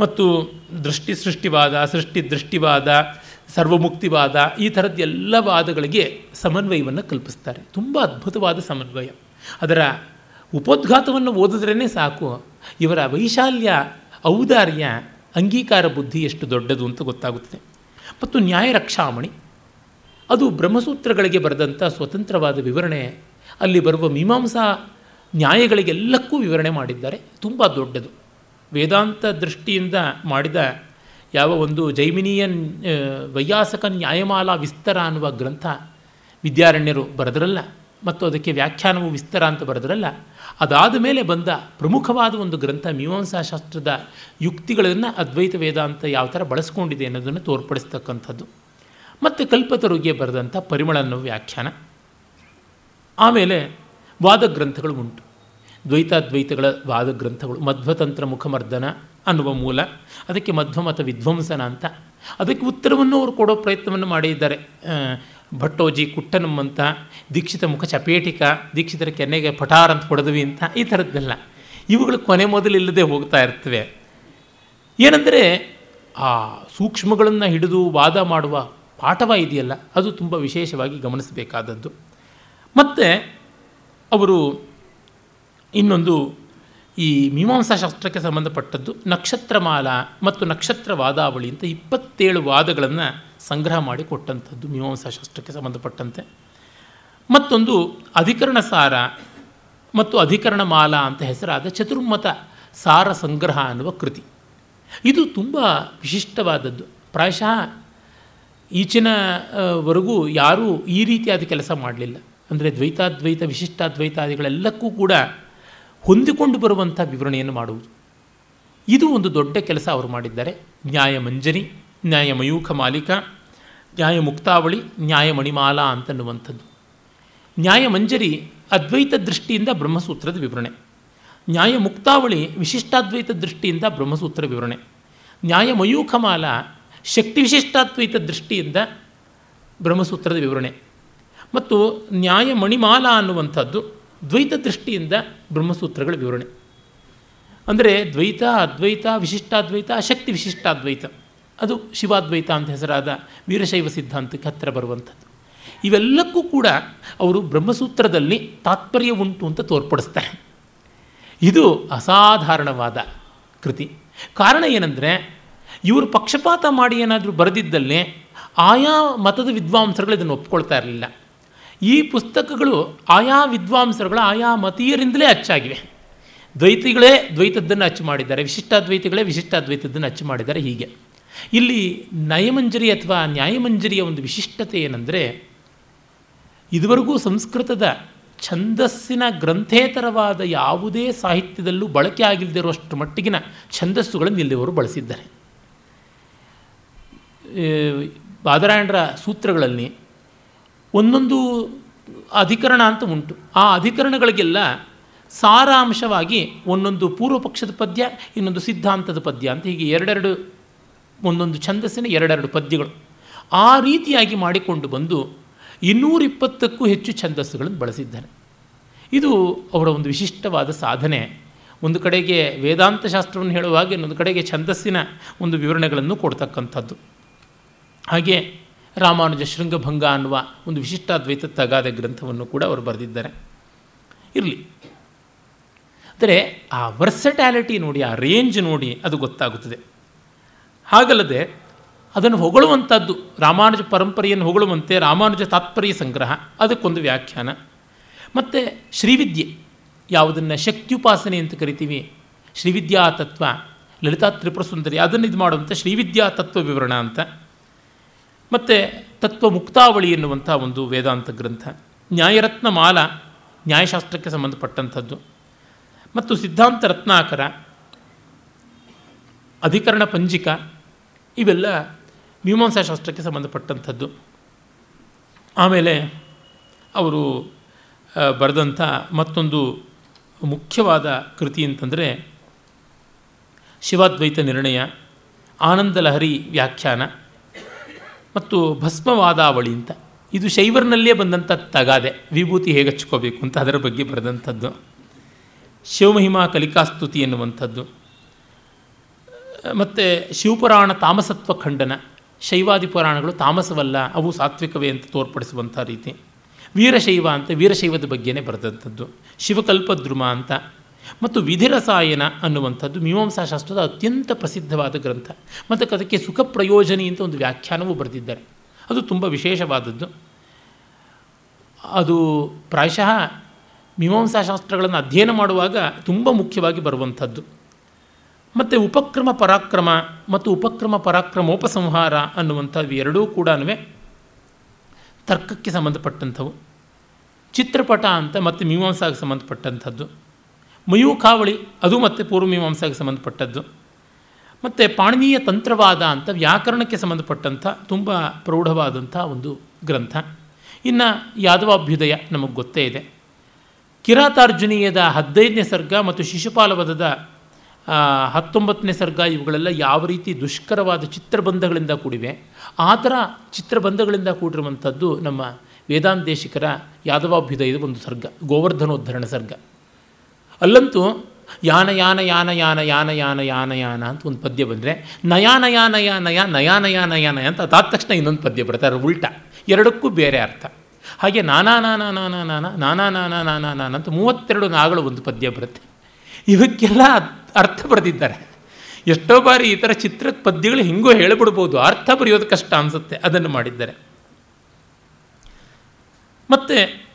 ಮತ್ತು ದೃಷ್ಟಿ ಸೃಷ್ಟಿವಾದ, ಸೃಷ್ಟಿ ದೃಷ್ಟಿವಾದ, ಸರ್ವಮುಕ್ತಿವಾದ ಈ ಥರದ ಎಲ್ಲ ವಾದಗಳಿಗೆ ಸಮನ್ವಯವನ್ನು ಕಲ್ಪಿಸ್ತಾರೆ. ತುಂಬ ಅದ್ಭುತವಾದ ಸಮನ್ವಯ. ಅದರ ಉಪೋದ್ಘಾತವನ್ನು ಓದಿದ್ರೇ ಸಾಕು. ಇವರ ವೈಶಾಲ್ಯ, ಔದಾರ್ಯ ಅಂಗೀಕಾರ ಬುದ್ಧಿ ಎಷ್ಟು ದೊಡ್ಡದು ಅಂತ ಗೊತ್ತಾಗುತ್ತದೆ. ಮತ್ತು ನ್ಯಾಯ ರಕ್ಷಾಮಣಿ, ಅದು ಬ್ರಹ್ಮಸೂತ್ರಗಳಿಗೆ ಬರೆದಂಥ ಸ್ವತಂತ್ರವಾದ ವಿವರಣೆ, ಅಲ್ಲಿ ಬರುವ ಮೀಮಾಂಸಾ ನ್ಯಾಯಗಳಿಗೆಲ್ಲಕ್ಕೂ ವಿವರಣೆ ಮಾಡಿದ್ದಾರೆ. ತುಂಬ ದೊಡ್ಡದು. ವೇದಾಂತ ದೃಷ್ಟಿಯಿಂದ ಮಾಡಿದ ಯಾವ ಒಂದು ಜೈಮಿನಿಯನ್ ವೈಯಾಸಕ ನ್ಯಾಯಮಾಲಾ ವಿಸ್ತಾರ ಅನ್ನುವ ಗ್ರಂಥ ವಿದ್ಯಾರಣ್ಯರು ಬರೆದರಲ್ಲ, ಮತ್ತು ಅದಕ್ಕೆ ವ್ಯಾಖ್ಯಾನವು ವಿಸ್ತಾರ ಅಂತ ಬರೆದರಲ್ಲ ಅದಾದ ಮೇಲೆ ಬಂದ ಪ್ರಮುಖವಾದ ಒಂದು ಗ್ರಂಥ ಮೀಮಾಂಸಾ ಶಾಸ್ತ್ರದ ಯುಕ್ತಿಗಳನ್ನು ಅದ್ವೈತ ವೇದಾಂತ ಯಾವ ಥರ ಬಳಸ್ಕೊಂಡಿದೆ ಅನ್ನೋದನ್ನು ತೋರ್ಪಡಿಸ್ತಕ್ಕಂಥದ್ದು. ಮತ್ತು ಕಲ್ಪತರುಗೆ ಬರೆದಂಥ ಪರಿಮಳ ಅನ್ನೋ ವ್ಯಾಖ್ಯಾನ. ಆಮೇಲೆ ವಾದಗ್ರಂಥಗಳು ಉಂಟು. ದ್ವೈತಾದ್ವೈತಗಳ ವಾದಗ್ರಂಥಗಳು ಮಧ್ವತಂತ್ರ ಮುಖಮರ್ದನ ಅನ್ನುವ ಮೂಲ, ಅದಕ್ಕೆ ಮಧ್ವಮತ ವಿಧ್ವಂಸನ ಅಂತ. ಅದಕ್ಕೆ ಉತ್ತರವನ್ನು ಅವರು ಕೊಡೋ ಪ್ರಯತ್ನವನ್ನು ಮಾಡಿದ್ದಾರೆ. ಭಟ್ಟೋಜಿ ಕುಟ್ಟನಮ್ಮಂತ, ದೀಕ್ಷಿತ ಮುಖ ಚಪೇಟಿಕ, ದೀಕ್ಷಿತರ ಕೆನ್ನೆಗೆ ಪಠಾರ್ ಅಂತ ಕೊಡದ್ವಿ ಅಂತ ಈ ಥರದ್ದೆಲ್ಲ. ಇವುಗಳು ಕೊನೆ ಮೊದಲಿಲ್ಲದೆ ಹೋಗ್ತಾ ಇರ್ತವೆ. ಏನಂದರೆ, ಆ ಸೂಕ್ಷ್ಮಗಳನ್ನು ಹಿಡಿದು ವಾದ ಮಾಡುವ ಪಾಠವ ಇದೆಯಲ್ಲ, ಅದು ತುಂಬ ವಿಶೇಷವಾಗಿ ಗಮನಿಸಬೇಕಾದದ್ದು. ಮತ್ತು, ಅವರು ಇನ್ನೊಂದು ಈ ಮೀಮಾಂಸಾ ಶಾಸ್ತ್ರಕ್ಕೆ ಸಂಬಂಧಪಟ್ಟದ್ದು ನಕ್ಷತ್ರಮಾಲ ಮತ್ತು ನಕ್ಷತ್ರ ವಾದಾವಳಿ ಅಂತ ಇಪ್ಪತ್ತೇಳು ವಾದಗಳನ್ನು ಸಂಗ್ರಹ ಮಾಡಿ ಕೊಟ್ಟಂಥದ್ದು, ಮೀಮಾಂಸಾ ಶಾಸ್ತ್ರಕ್ಕೆ ಸಂಬಂಧಪಟ್ಟಂತೆ. ಮತ್ತೊಂದು ಅಧಿಕರಣ ಸಾರ ಮತ್ತು ಅಧಿಕರಣ ಮಾಲಾ ಅಂತ ಹೆಸರಾದ ಚತುರ್ಮತ ಸಾರ ಸಂಗ್ರಹ ಅನ್ನುವ ಕೃತಿ. ಇದು ತುಂಬ ವಿಶಿಷ್ಟವಾದದ್ದು. ಪ್ರಾಯಶಃ ಈಚಿನವರೆಗೂ ಯಾರೂ ಈ ರೀತಿಯಾದ ಕೆಲಸ ಮಾಡಲಿಲ್ಲ. ಅಂದರೆ ದ್ವೈತಾದ್ವೈತ, ವಿಶಿಷ್ಟಾದ್ವೈತಾದಿಗಳೆಲ್ಲಕ್ಕೂ ಕೂಡ ಹೊಂದಿಕೊಂಡು ಬರುವಂಥ ವಿವರಣೆಯನ್ನು ಮಾಡುವುದು. ಇದು ಒಂದು ದೊಡ್ಡ ಕೆಲಸ ಅವರು ಮಾಡಿದ್ದಾರೆ. ನ್ಯಾಯ ಮಂಜರಿ ನ್ಯಾಯ ಮಯೂಖ ಮಾಲಿಕ ನ್ಯಾಯಮುಕ್ತಾವಳಿ ನ್ಯಾಯ ಮಣಿಮಾಲಾ ಅಂತನ್ನುವಂಥದ್ದು. ನ್ಯಾಯಮಂಜರಿ ಅದ್ವೈತ ದೃಷ್ಟಿಯಿಂದ ಬ್ರಹ್ಮಸೂತ್ರದ ವಿವರಣೆ. ನ್ಯಾಯ ಮುಕ್ತಾವಳಿ ವಿಶಿಷ್ಟಾದ್ವೈತ ದೃಷ್ಟಿಯಿಂದ ಬ್ರಹ್ಮಸೂತ್ರ ವಿವರಣೆ. ನ್ಯಾಯಮಯೂಖಮಾಲ ಶಕ್ತಿ ವಿಶಿಷ್ಟಾದ್ವೈತ ದೃಷ್ಟಿಯಿಂದ ಬ್ರಹ್ಮಸೂತ್ರದ ವಿವರಣೆ. ಮತ್ತು ನ್ಯಾಯ ಮಣಿಮಾಲಾ ಅನ್ನುವಂಥದ್ದು ದ್ವೈತ ದೃಷ್ಟಿಯಿಂದ ಬ್ರಹ್ಮಸೂತ್ರಗಳ ವಿವರಣೆ. ಅಂದರೆ ದ್ವೈತ, ಅದ್ವೈತ, ವಿಶಿಷ್ಟಾದ್ವೈತ ಅಶಕ್ತಿ ವಿಶಿಷ್ಟಾದ್ವೈತ. ಅದು ಶಿವಾದ್ವೈತ ಅಂತ ಹೆಸರಾದ ವೀರಶೈವ ಸಿದ್ಧಾಂತಕ್ಕೆ ಹತ್ತಿರ ಬರುವಂಥದ್ದು. ಇವೆಲ್ಲಕ್ಕೂ ಕೂಡ ಅವರು ಬ್ರಹ್ಮಸೂತ್ರದಲ್ಲಿ ತಾತ್ಪರ್ಯ ಉಂಟು ಅಂತ ತೋರ್ಪಡಿಸ್ತಾರೆ. ಇದು ಅಸಾಧಾರಣವಾದ ಕೃತಿ. ಕಾರಣ ಏನಂದರೆ, ಇವರು ಪಕ್ಷಪಾತ ಮಾಡಿ ಏನಾದರೂ ಬರೆದಿದ್ದಲ್ಲಿ ಆಯಾ ಮತದ ವಿದ್ವಾಂಸರುಗಳು ಇದನ್ನು ಒಪ್ಕೊಳ್ತಾ ಇರಲಿಲ್ಲ. ಈ ಪುಸ್ತಕಗಳು ಆಯಾ ವಿದ್ವಾಂಸರುಗಳ ಆಯಾ ಮತೀಯರಿಂದಲೇ ಅಚ್ಚಾಗಿವೆ. ದ್ವೈತಿಗಳೇ ದ್ವೈತದ್ದನ್ನು ಅಚ್ಚು ಮಾಡಿದ್ದಾರೆ, ವಿಶಿಷ್ಟಾದ್ವೈತಿಗಳೇ ವಿಶಿಷ್ಟಾದ್ವೈತದ್ದನ್ನು ಅಚ್ಚು ಮಾಡಿದ್ದಾರೆ ಹೀಗೆ. ಇಲ್ಲಿ ನಯಮಂಜರಿ ಅಥವಾ ನ್ಯಾಯಮಂಜರಿಯ ಒಂದು ವಿಶಿಷ್ಟತೆ ಏನೆಂದರೆ, ಇದುವರೆಗೂ ಸಂಸ್ಕೃತದ ಛಂದಸ್ಸಿನ ಗ್ರಂಥೇತರವಾದ ಯಾವುದೇ ಸಾಹಿತ್ಯದಲ್ಲೂ ಬಳಕೆ ಆಗಿಲ್ಲದಿರುವಷ್ಟು ಮಟ್ಟಿಗಿನ ಛಂದಸ್ಸುಗಳನ್ನು ಇಲ್ಲಿವರು ಬಳಸಿದ್ದಾರೆ. ಬಾದರಾಯಣರ ಸೂತ್ರಗಳಲ್ಲಿ ಒಂದೊಂದು ಅಧಿಕರಣ ಅಂತ ಉಂಟು. ಆ ಅಧಿಕರಣಗಳಿಗೆಲ್ಲ ಸಾರಾಂಶವಾಗಿ ಒಂದೊಂದು ಪೂರ್ವ ಪಕ್ಷದ ಪದ್ಯ, ಇನ್ನೊಂದು ಸಿದ್ಧಾಂತದ ಪದ್ಯ ಅಂತ ಹೀಗೆ ಎರಡೆರಡು ಒಂದೊಂದು ಛಂದಸ್ಸಿನ ಎರಡೆರಡು ಪದ್ಯಗಳು. ಆ ರೀತಿಯಾಗಿ ಮಾಡಿಕೊಂಡು ಬಂದು ಇನ್ನೂರಿಪ್ಪತ್ತಕ್ಕೂ ಹೆಚ್ಚು ಛಂದಸ್ಸುಗಳನ್ನು ಬಳಸಿದ್ದಾನೆ. ಇದು ಅವರ ಒಂದು ವಿಶಿಷ್ಟವಾದ ಸಾಧನೆ. ಒಂದು ಕಡೆಗೆ ವೇದಾಂತ ಶಾಸ್ತ್ರವನ್ನು ಹೇಳುವಾಗ ಇನ್ನೊಂದು ಕಡೆಗೆ ಛಂದಸ್ಸಿನ ಒಂದು ವಿವರಣೆಗಳನ್ನು ಕೊಡ್ತಕ್ಕಂಥದ್ದು. ಹಾಗೆ ರಾಮಾನುಜ ಶೃಂಗಭಂಗ ಅನ್ನುವ ಒಂದು ವಿಶಿಷ್ಟ ಅದ್ವೈತ ತಗಾದ ಗ್ರಂಥವನ್ನು ಕೂಡ ಅವರು ಬರೆದಿದ್ದಾರೆ. ಇರಲಿ. ಅಂದರೆ ಆ ವರ್ಸಟ್ಯಾಲಿಟಿ ನೋಡಿ, ಆ ರೇಂಜ್ ನೋಡಿ ಅದು ಗೊತ್ತಾಗುತ್ತದೆ. ಹಾಗಲ್ಲದೆ ಅದನ್ನು ಹೊಗಳುವಂಥದ್ದು ರಾಮಾನುಜ ಪರಂಪರೆಯನ್ನು ಹೊಗಳುವಂತೆ ರಾಮಾನುಜ ತಾತ್ಪರ್ಯ ಸಂಗ್ರಹ, ಅದಕ್ಕೊಂದು ವ್ಯಾಖ್ಯಾನ. ಮತ್ತು ಶ್ರೀವಿದ್ಯೆ, ಯಾವುದನ್ನು ಉಪಾಸನೆ ಅಂತ ಕರಿತೀವಿ, ಶ್ರೀವಿದ್ಯಾ ತತ್ವ, ಲಲಿತಾ ತ್ರಿಪುರ ಸುಂದರಿ ಅದನ್ನು ಇದು ಮಾಡುವಂಥ ಶ್ರೀವಿದ್ಯಾ ತತ್ವ ವಿವರಣ ಅಂತ. ಮತ್ತು ತತ್ವ ಮುಕ್ತಾವಳಿ ಎನ್ನುವಂಥ ಒಂದು ವೇದಾಂತ ಗ್ರಂಥ, ನ್ಯಾಯರತ್ನ ಮಾಲ ನ್ಯಾಯಶಾಸ್ತ್ರಕ್ಕೆ ಸಂಬಂಧಪಟ್ಟಂಥದ್ದು. ಮತ್ತು ಸಿದ್ಧಾಂತ ರತ್ನಾಕರ, ಅಧಿಕರಣ ಪಂಜಿಕ ಇವೆಲ್ಲ ಮೀಮಾಂಸಾಶಾಸ್ತ್ರಕ್ಕೆ ಸಂಬಂಧಪಟ್ಟಂಥದ್ದು. ಆಮೇಲೆ ಅವರು ಬರೆದಂಥ ಮತ್ತೊಂದು ಮುಖ್ಯವಾದ ಕೃತಿ ಅಂತಂದರೆ ಶಿವಾದ್ವೈತ ನಿರ್ಣಯ ಆನಂದ ಲಹರಿ ವ್ಯಾಖ್ಯಾನ ಮತ್ತು ಭಸ್ಮವಾದಾವಳಿ ಅಂತ. ಇದು ಶೈವರ್ನಲ್ಲೇ ಬಂದಂಥ ತಗಾದೆ. ವಿಭೂತಿ ಹೇಗೆ ಹಚ್ಕೋಬೇಕು ಅಂತ ಅದರ ಬಗ್ಗೆ ಬರೆದಂಥದ್ದು. ಶಿವಮಹಿಮಾ ಕಲಿಕಾಸ್ತುತಿ ಎನ್ನುವಂಥದ್ದು. ಮತ್ತು ಶಿವಪುರಾಣ ತಾಮಸತ್ವ ಖಂಡನ, ಶೈವಾದಿ ಪುರಾಣಗಳು ತಾಮಸವಲ್ಲ, ಅವು ಸಾತ್ವಿಕವೇ ಅಂತ ತೋರ್ಪಡಿಸುವಂಥ ರೀತಿ. ವೀರಶೈವ ಅಂತ ವೀರಶೈವದ ಬಗ್ಗೆನೇ ಬರೆದಂಥದ್ದು. ಶಿವಕಲ್ಪದ್ರುಮ ಅಂತ. ಮತ್ತು ವಿಧಿರಸಾಯನ ಅನ್ನುವಂಥದ್ದು ಮೀಮಾಂಸಾ ಶಾಸ್ತ್ರದ ಅತ್ಯಂತ ಪ್ರಸಿದ್ಧವಾದ ಗ್ರಂಥ. ಮತ್ತು ಅದಕ್ಕೆ ಸುಖ ಪ್ರಯೋಜನಿ ಅಂತ ಒಂದು ವ್ಯಾಖ್ಯಾನವೂ ಬರೆದಿದ್ದಾರೆ. ಅದು ತುಂಬ ವಿಶೇಷವಾದದ್ದು. ಅದು ಪ್ರಾಯಶಃ ಮೀಮಾಂಸಾ ಶಾಸ್ತ್ರಗಳನ್ನು ಅಧ್ಯಯನ ಮಾಡುವಾಗ ತುಂಬ ಮುಖ್ಯವಾಗಿ ಬರುವಂಥದ್ದು. ಮತ್ತು ಉಪಕ್ರಮ ಪರಾಕ್ರಮ ಮತ್ತು ಉಪಕ್ರಮ ಪರಾಕ್ರಮೋಪಸಂಹಾರ ಅನ್ನುವಂಥದ್ದು ಎರಡೂ ಕೂಡ ತರ್ಕಕ್ಕೆ ಸಂಬಂಧಪಟ್ಟಂಥವು. ಚಿತ್ರಪಟ ಅಂತ ಮತ್ತು ಮೀಮಾಂಸಾಗೆ ಸಂಬಂಧಪಟ್ಟಂಥದ್ದು. ಮಯೂಖಾವಳಿ ಅದು ಮತ್ತು ಪೂರ್ವಮೀಮಾಂಸಾಗೆ ಸಂಬಂಧಪಟ್ಟದ್ದು. ಮತ್ತು ಪಾಣಿನೀಯ ತಂತ್ರವಾದ ಅಂತ ವ್ಯಾಕರಣಕ್ಕೆ ಸಂಬಂಧಪಟ್ಟಂಥ ತುಂಬ ಪ್ರೌಢವಾದಂಥ ಒಂದು ಗ್ರಂಥ. ಇನ್ನು ಯಾದವಾಭ್ಯುದಯ ನಮಗೆ ಗೊತ್ತೇ ಇದೆ. ಕಿರಾತಾರ್ಜುನೀಯದ ಹದಿನೈದನೇ ಸರ್ಗ ಮತ್ತು ಶಿಶುಪಾಲವಧದ ಹತ್ತೊಂಬತ್ತನೇ ಸರ್ಗ ಇವುಗಳೆಲ್ಲ ಯಾವ ರೀತಿ ದುಷ್ಕರವಾದ ಚಿತ್ರಬಂಧಗಳಿಂದ ಕೂಡಿವೆ, ಆ ಥರ ಚಿತ್ರಬಂಧಗಳಿಂದ ಕೂಡಿರುವಂಥದ್ದು ನಮ್ಮ ವೇದಾಂತೇಶಿಕರ ಯಾದವಾಭ್ಯುದಯದ ಒಂದು ಸರ್ಗ, ಗೋವರ್ಧನೋದ್ಧರಣ ಸರ್ಗ. ಅಲ್ಲಂತೂ ಯಾನ ಯಾನ ಯಾನ ಯಾನ ಯಾನ ಯಾನ ಯಾನ ಯಾನ ಅಂತ ಒಂದು ಪದ್ಯ ಬಂದರೆ, ನಯಾನ ಯಾನ ಯಾನ ಅಂತ ಅದಾದ ತಕ್ಷಣ ಇನ್ನೊಂದು ಪದ್ಯ ಬರ್ತಾರೆ ಉಲ್ಟ. ಎರಡಕ್ಕೂ ಬೇರೆ ಅರ್ಥ. ಹಾಗೆ ನಾನಾ ನಾನಾ ನಾನಾ ನಾನಾ ನಾನಾ ನಾನಾ ನಾನಾ ನಾನಾ ಅಂತ ಮೂವತ್ತೆರಡು ನಾಗಳು ಒಂದು ಪದ್ಯ ಬರುತ್ತೆ. ಇವಕ್ಕೆಲ್ಲ ಅರ್ಥ ಬರೆದಿದ್ದಾರೆ. ಎಷ್ಟೋ ಬಾರಿ ಈ ಥರ ಚಿತ್ರದ ಪದ್ಯಗಳು ಹಿಂಗೋ ಹೇಳಿಬಿಡ್ಬೋದು. ಅರ್ಥ ಬರೆಯೋದು ಕಷ್ಟ ಅನಿಸುತ್ತೆ. ಅದನ್ನು ಮಾಡಿದ್ದಾರೆ. ಮತ್ತು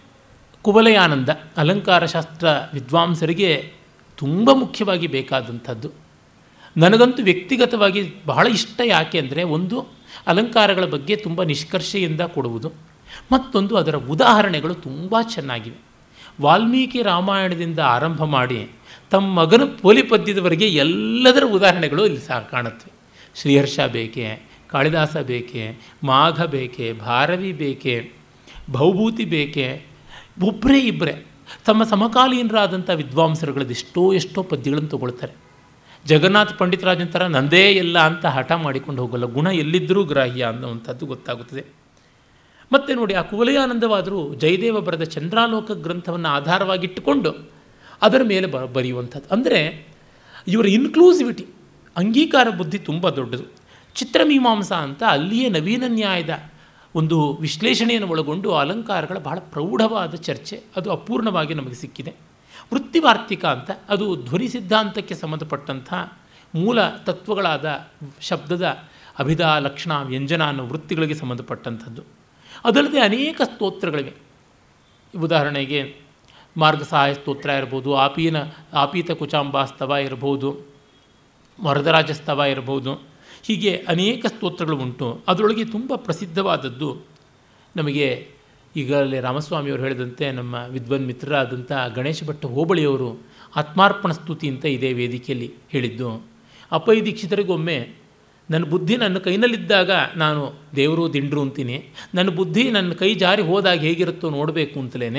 ಕುವಲಯಾನಂದ ಅಲಂಕಾರ ಶಾಸ್ತ್ರ ವಿದ್ವಾಂಸರಿಗೆ ತುಂಬ ಮುಖ್ಯವಾಗಿ ಬೇಕಾದಂಥದ್ದು. ನನಗಂತೂ ವ್ಯಕ್ತಿಗತವಾಗಿ ಬಹಳ ಇಷ್ಟ ಯಾಕೆ ಅಂದರೆ ಒಂದು ಅಲಂಕಾರಗಳ ಬಗ್ಗೆ ತುಂಬ ನಿಷ್ಕರ್ಷೆಯಿಂದ ಕೊಡುವುದು. ಮತ್ತೊಂದು ಅದರ ಉದಾಹರಣೆಗಳು ತುಂಬ ಚೆನ್ನಾಗಿವೆ. ವಾಲ್ಮೀಕಿ ರಾಮಾಯಣದಿಂದ ಆರಂಭ ಮಾಡಿ ತಮ್ಮ ಮಗನ ಪೋಲಿ ಪದ್ಯದವರೆಗೆ ಎಲ್ಲದರ ಉದಾಹರಣೆಗಳು ಇಲ್ಲಿ ಸಹ ಕಾಣುತ್ತವೆ ಶ್ರೀಹರ್ಷ ಬೇಕೆ, ಕಾಳಿದಾಸ ಬೇಕೆ, ಮಾಘ ಬೇಕೆ, ಭಾರವಿ ಬೇಕೆ ಭೌಭೂತಿ ಬೇಕೆ ಒಬ್ಬರೇ ಇಬ್ಬರೇ ತಮ್ಮ ಸಮಕಾಲೀನರಾದಂಥ ವಿದ್ವಾಂಸರುಗಳದ್ದು ಎಷ್ಟೋ ಎಷ್ಟೋ ಪದ್ಯಗಳನ್ನು ತಗೊಳ್ತಾರೆ. ಜಗನ್ನಾಥ ಪಂಡಿತರಾಜನ ಥರ ನಂದೇ ಎಲ್ಲ ಅಂತ ಹಠ ಮಾಡಿಕೊಂಡು ಹೋಗಲ್ಲ. ಗುಣ ಎಲ್ಲಿದ್ದರೂ ಗ್ರಾಹ್ಯ ಅನ್ನುವಂಥದ್ದು ಗೊತ್ತಾಗುತ್ತದೆ. ಮತ್ತು ನೋಡಿ, ಆ ಕುವಲಯಾನಂದವಾದರೂ ಜಯದೇವ ಬರೆದ ಚಂದ್ರಾಲೋಕ ಗ್ರಂಥವನ್ನು ಆಧಾರವಾಗಿಟ್ಟುಕೊಂಡು ಅದರ ಮೇಲೆ ಬ ಬರೆಯುವಂಥದ್ದು. ಅಂದರೆ ಇವರ ಇನ್ಕ್ಲೂಸಿವಿಟಿ ಅಂಗೀಕಾರ ಬುದ್ಧಿ ತುಂಬ ದೊಡ್ಡದು. ಚಿತ್ರಮೀಮಾಂಸಾ ಅಂತ ಅಲ್ಲಿಯೇ ನವೀನ ನ್ಯಾಯದ ಒಂದು ವಿಶ್ಲೇಷಣೆಯನ್ನು ಒಳಗೊಂಡು ಅಲಂಕಾರಗಳ ಬಹಳ ಪ್ರೌಢವಾದ ಚರ್ಚೆ. ಅದು ಅಪೂರ್ಣವಾಗಿ ನಮಗೆ ಸಿಕ್ಕಿದೆ. ವೃತ್ತಿವಾರ್ತಿಕ ಅಂತ, ಅದು ಧ್ವನಿ ಸಿದ್ಧಾಂತಕ್ಕೆ ಸಂಬಂಧಪಟ್ಟಂಥ ಮೂಲ ತತ್ವಗಳಾದ ಶಬ್ದದ ಅಭಿಧಾ, ಲಕ್ಷಣ, ವ್ಯಂಜನ ಅನ್ನೋ ವೃತ್ತಿಗಳಿಗೆ ಸಂಬಂಧಪಟ್ಟಂಥದ್ದು. ಅದಲ್ಲದೆ ಅನೇಕ ಸ್ತೋತ್ರಗಳಿವೆ. ಉದಾಹರಣೆಗೆ ಮಾರ್ಗ ಸಹಾಯ ಸ್ತೋತ್ರ ಇರ್ಬೋದು, ಆಪೀನ, ಆಪೀತ ಕುಚಾಂಬಾ ಸ್ತವ ಇರ್ಬೋದು ವರದರಾಜ ಸ್ತವ ಇರ್ಬೋದು, ಹೀಗೆ ಅನೇಕ ಸ್ತೋತ್ರಗಳು ಉಂಟು. ಅದರೊಳಗೆ ತುಂಬ ಪ್ರಸಿದ್ಧವಾದದ್ದು ನಮಗೆ ಈಗಲೇ ರಾಮಸ್ವಾಮಿಯವರು ಹೇಳಿದಂತೆ ನಮ್ಮ ವಿದ್ವನ್ ಮಿತ್ರರಾದಂಥ ಗಣೇಶ ಭಟ್ಟ ಹೋಬಳಿಯವರು ಆತ್ಮಾರ್ಪಣ ಸ್ತುತಿ ಅಂತ ಇದೇ ವೇದಿಕೆಯಲ್ಲಿ ಹೇಳಿದ್ದು. ಅಪ್ಪೈ ದೀಕ್ಷಿತರಿಗೊಮ್ಮೆ ನನ್ನ ಬುದ್ಧಿ ನನ್ನ ಕೈನಲ್ಲಿದ್ದಾಗ ನಾನು ದೇವರು, ದಿಂಡ್ರು ಅಂತೀನಿ. ನನ್ನ ಬುದ್ಧಿ ನನ್ನ ಕೈ ಜಾರಿ ಹೋದಾಗ ಹೇಗಿರುತ್ತೋ ನೋಡಬೇಕು ಅಂತಲೇ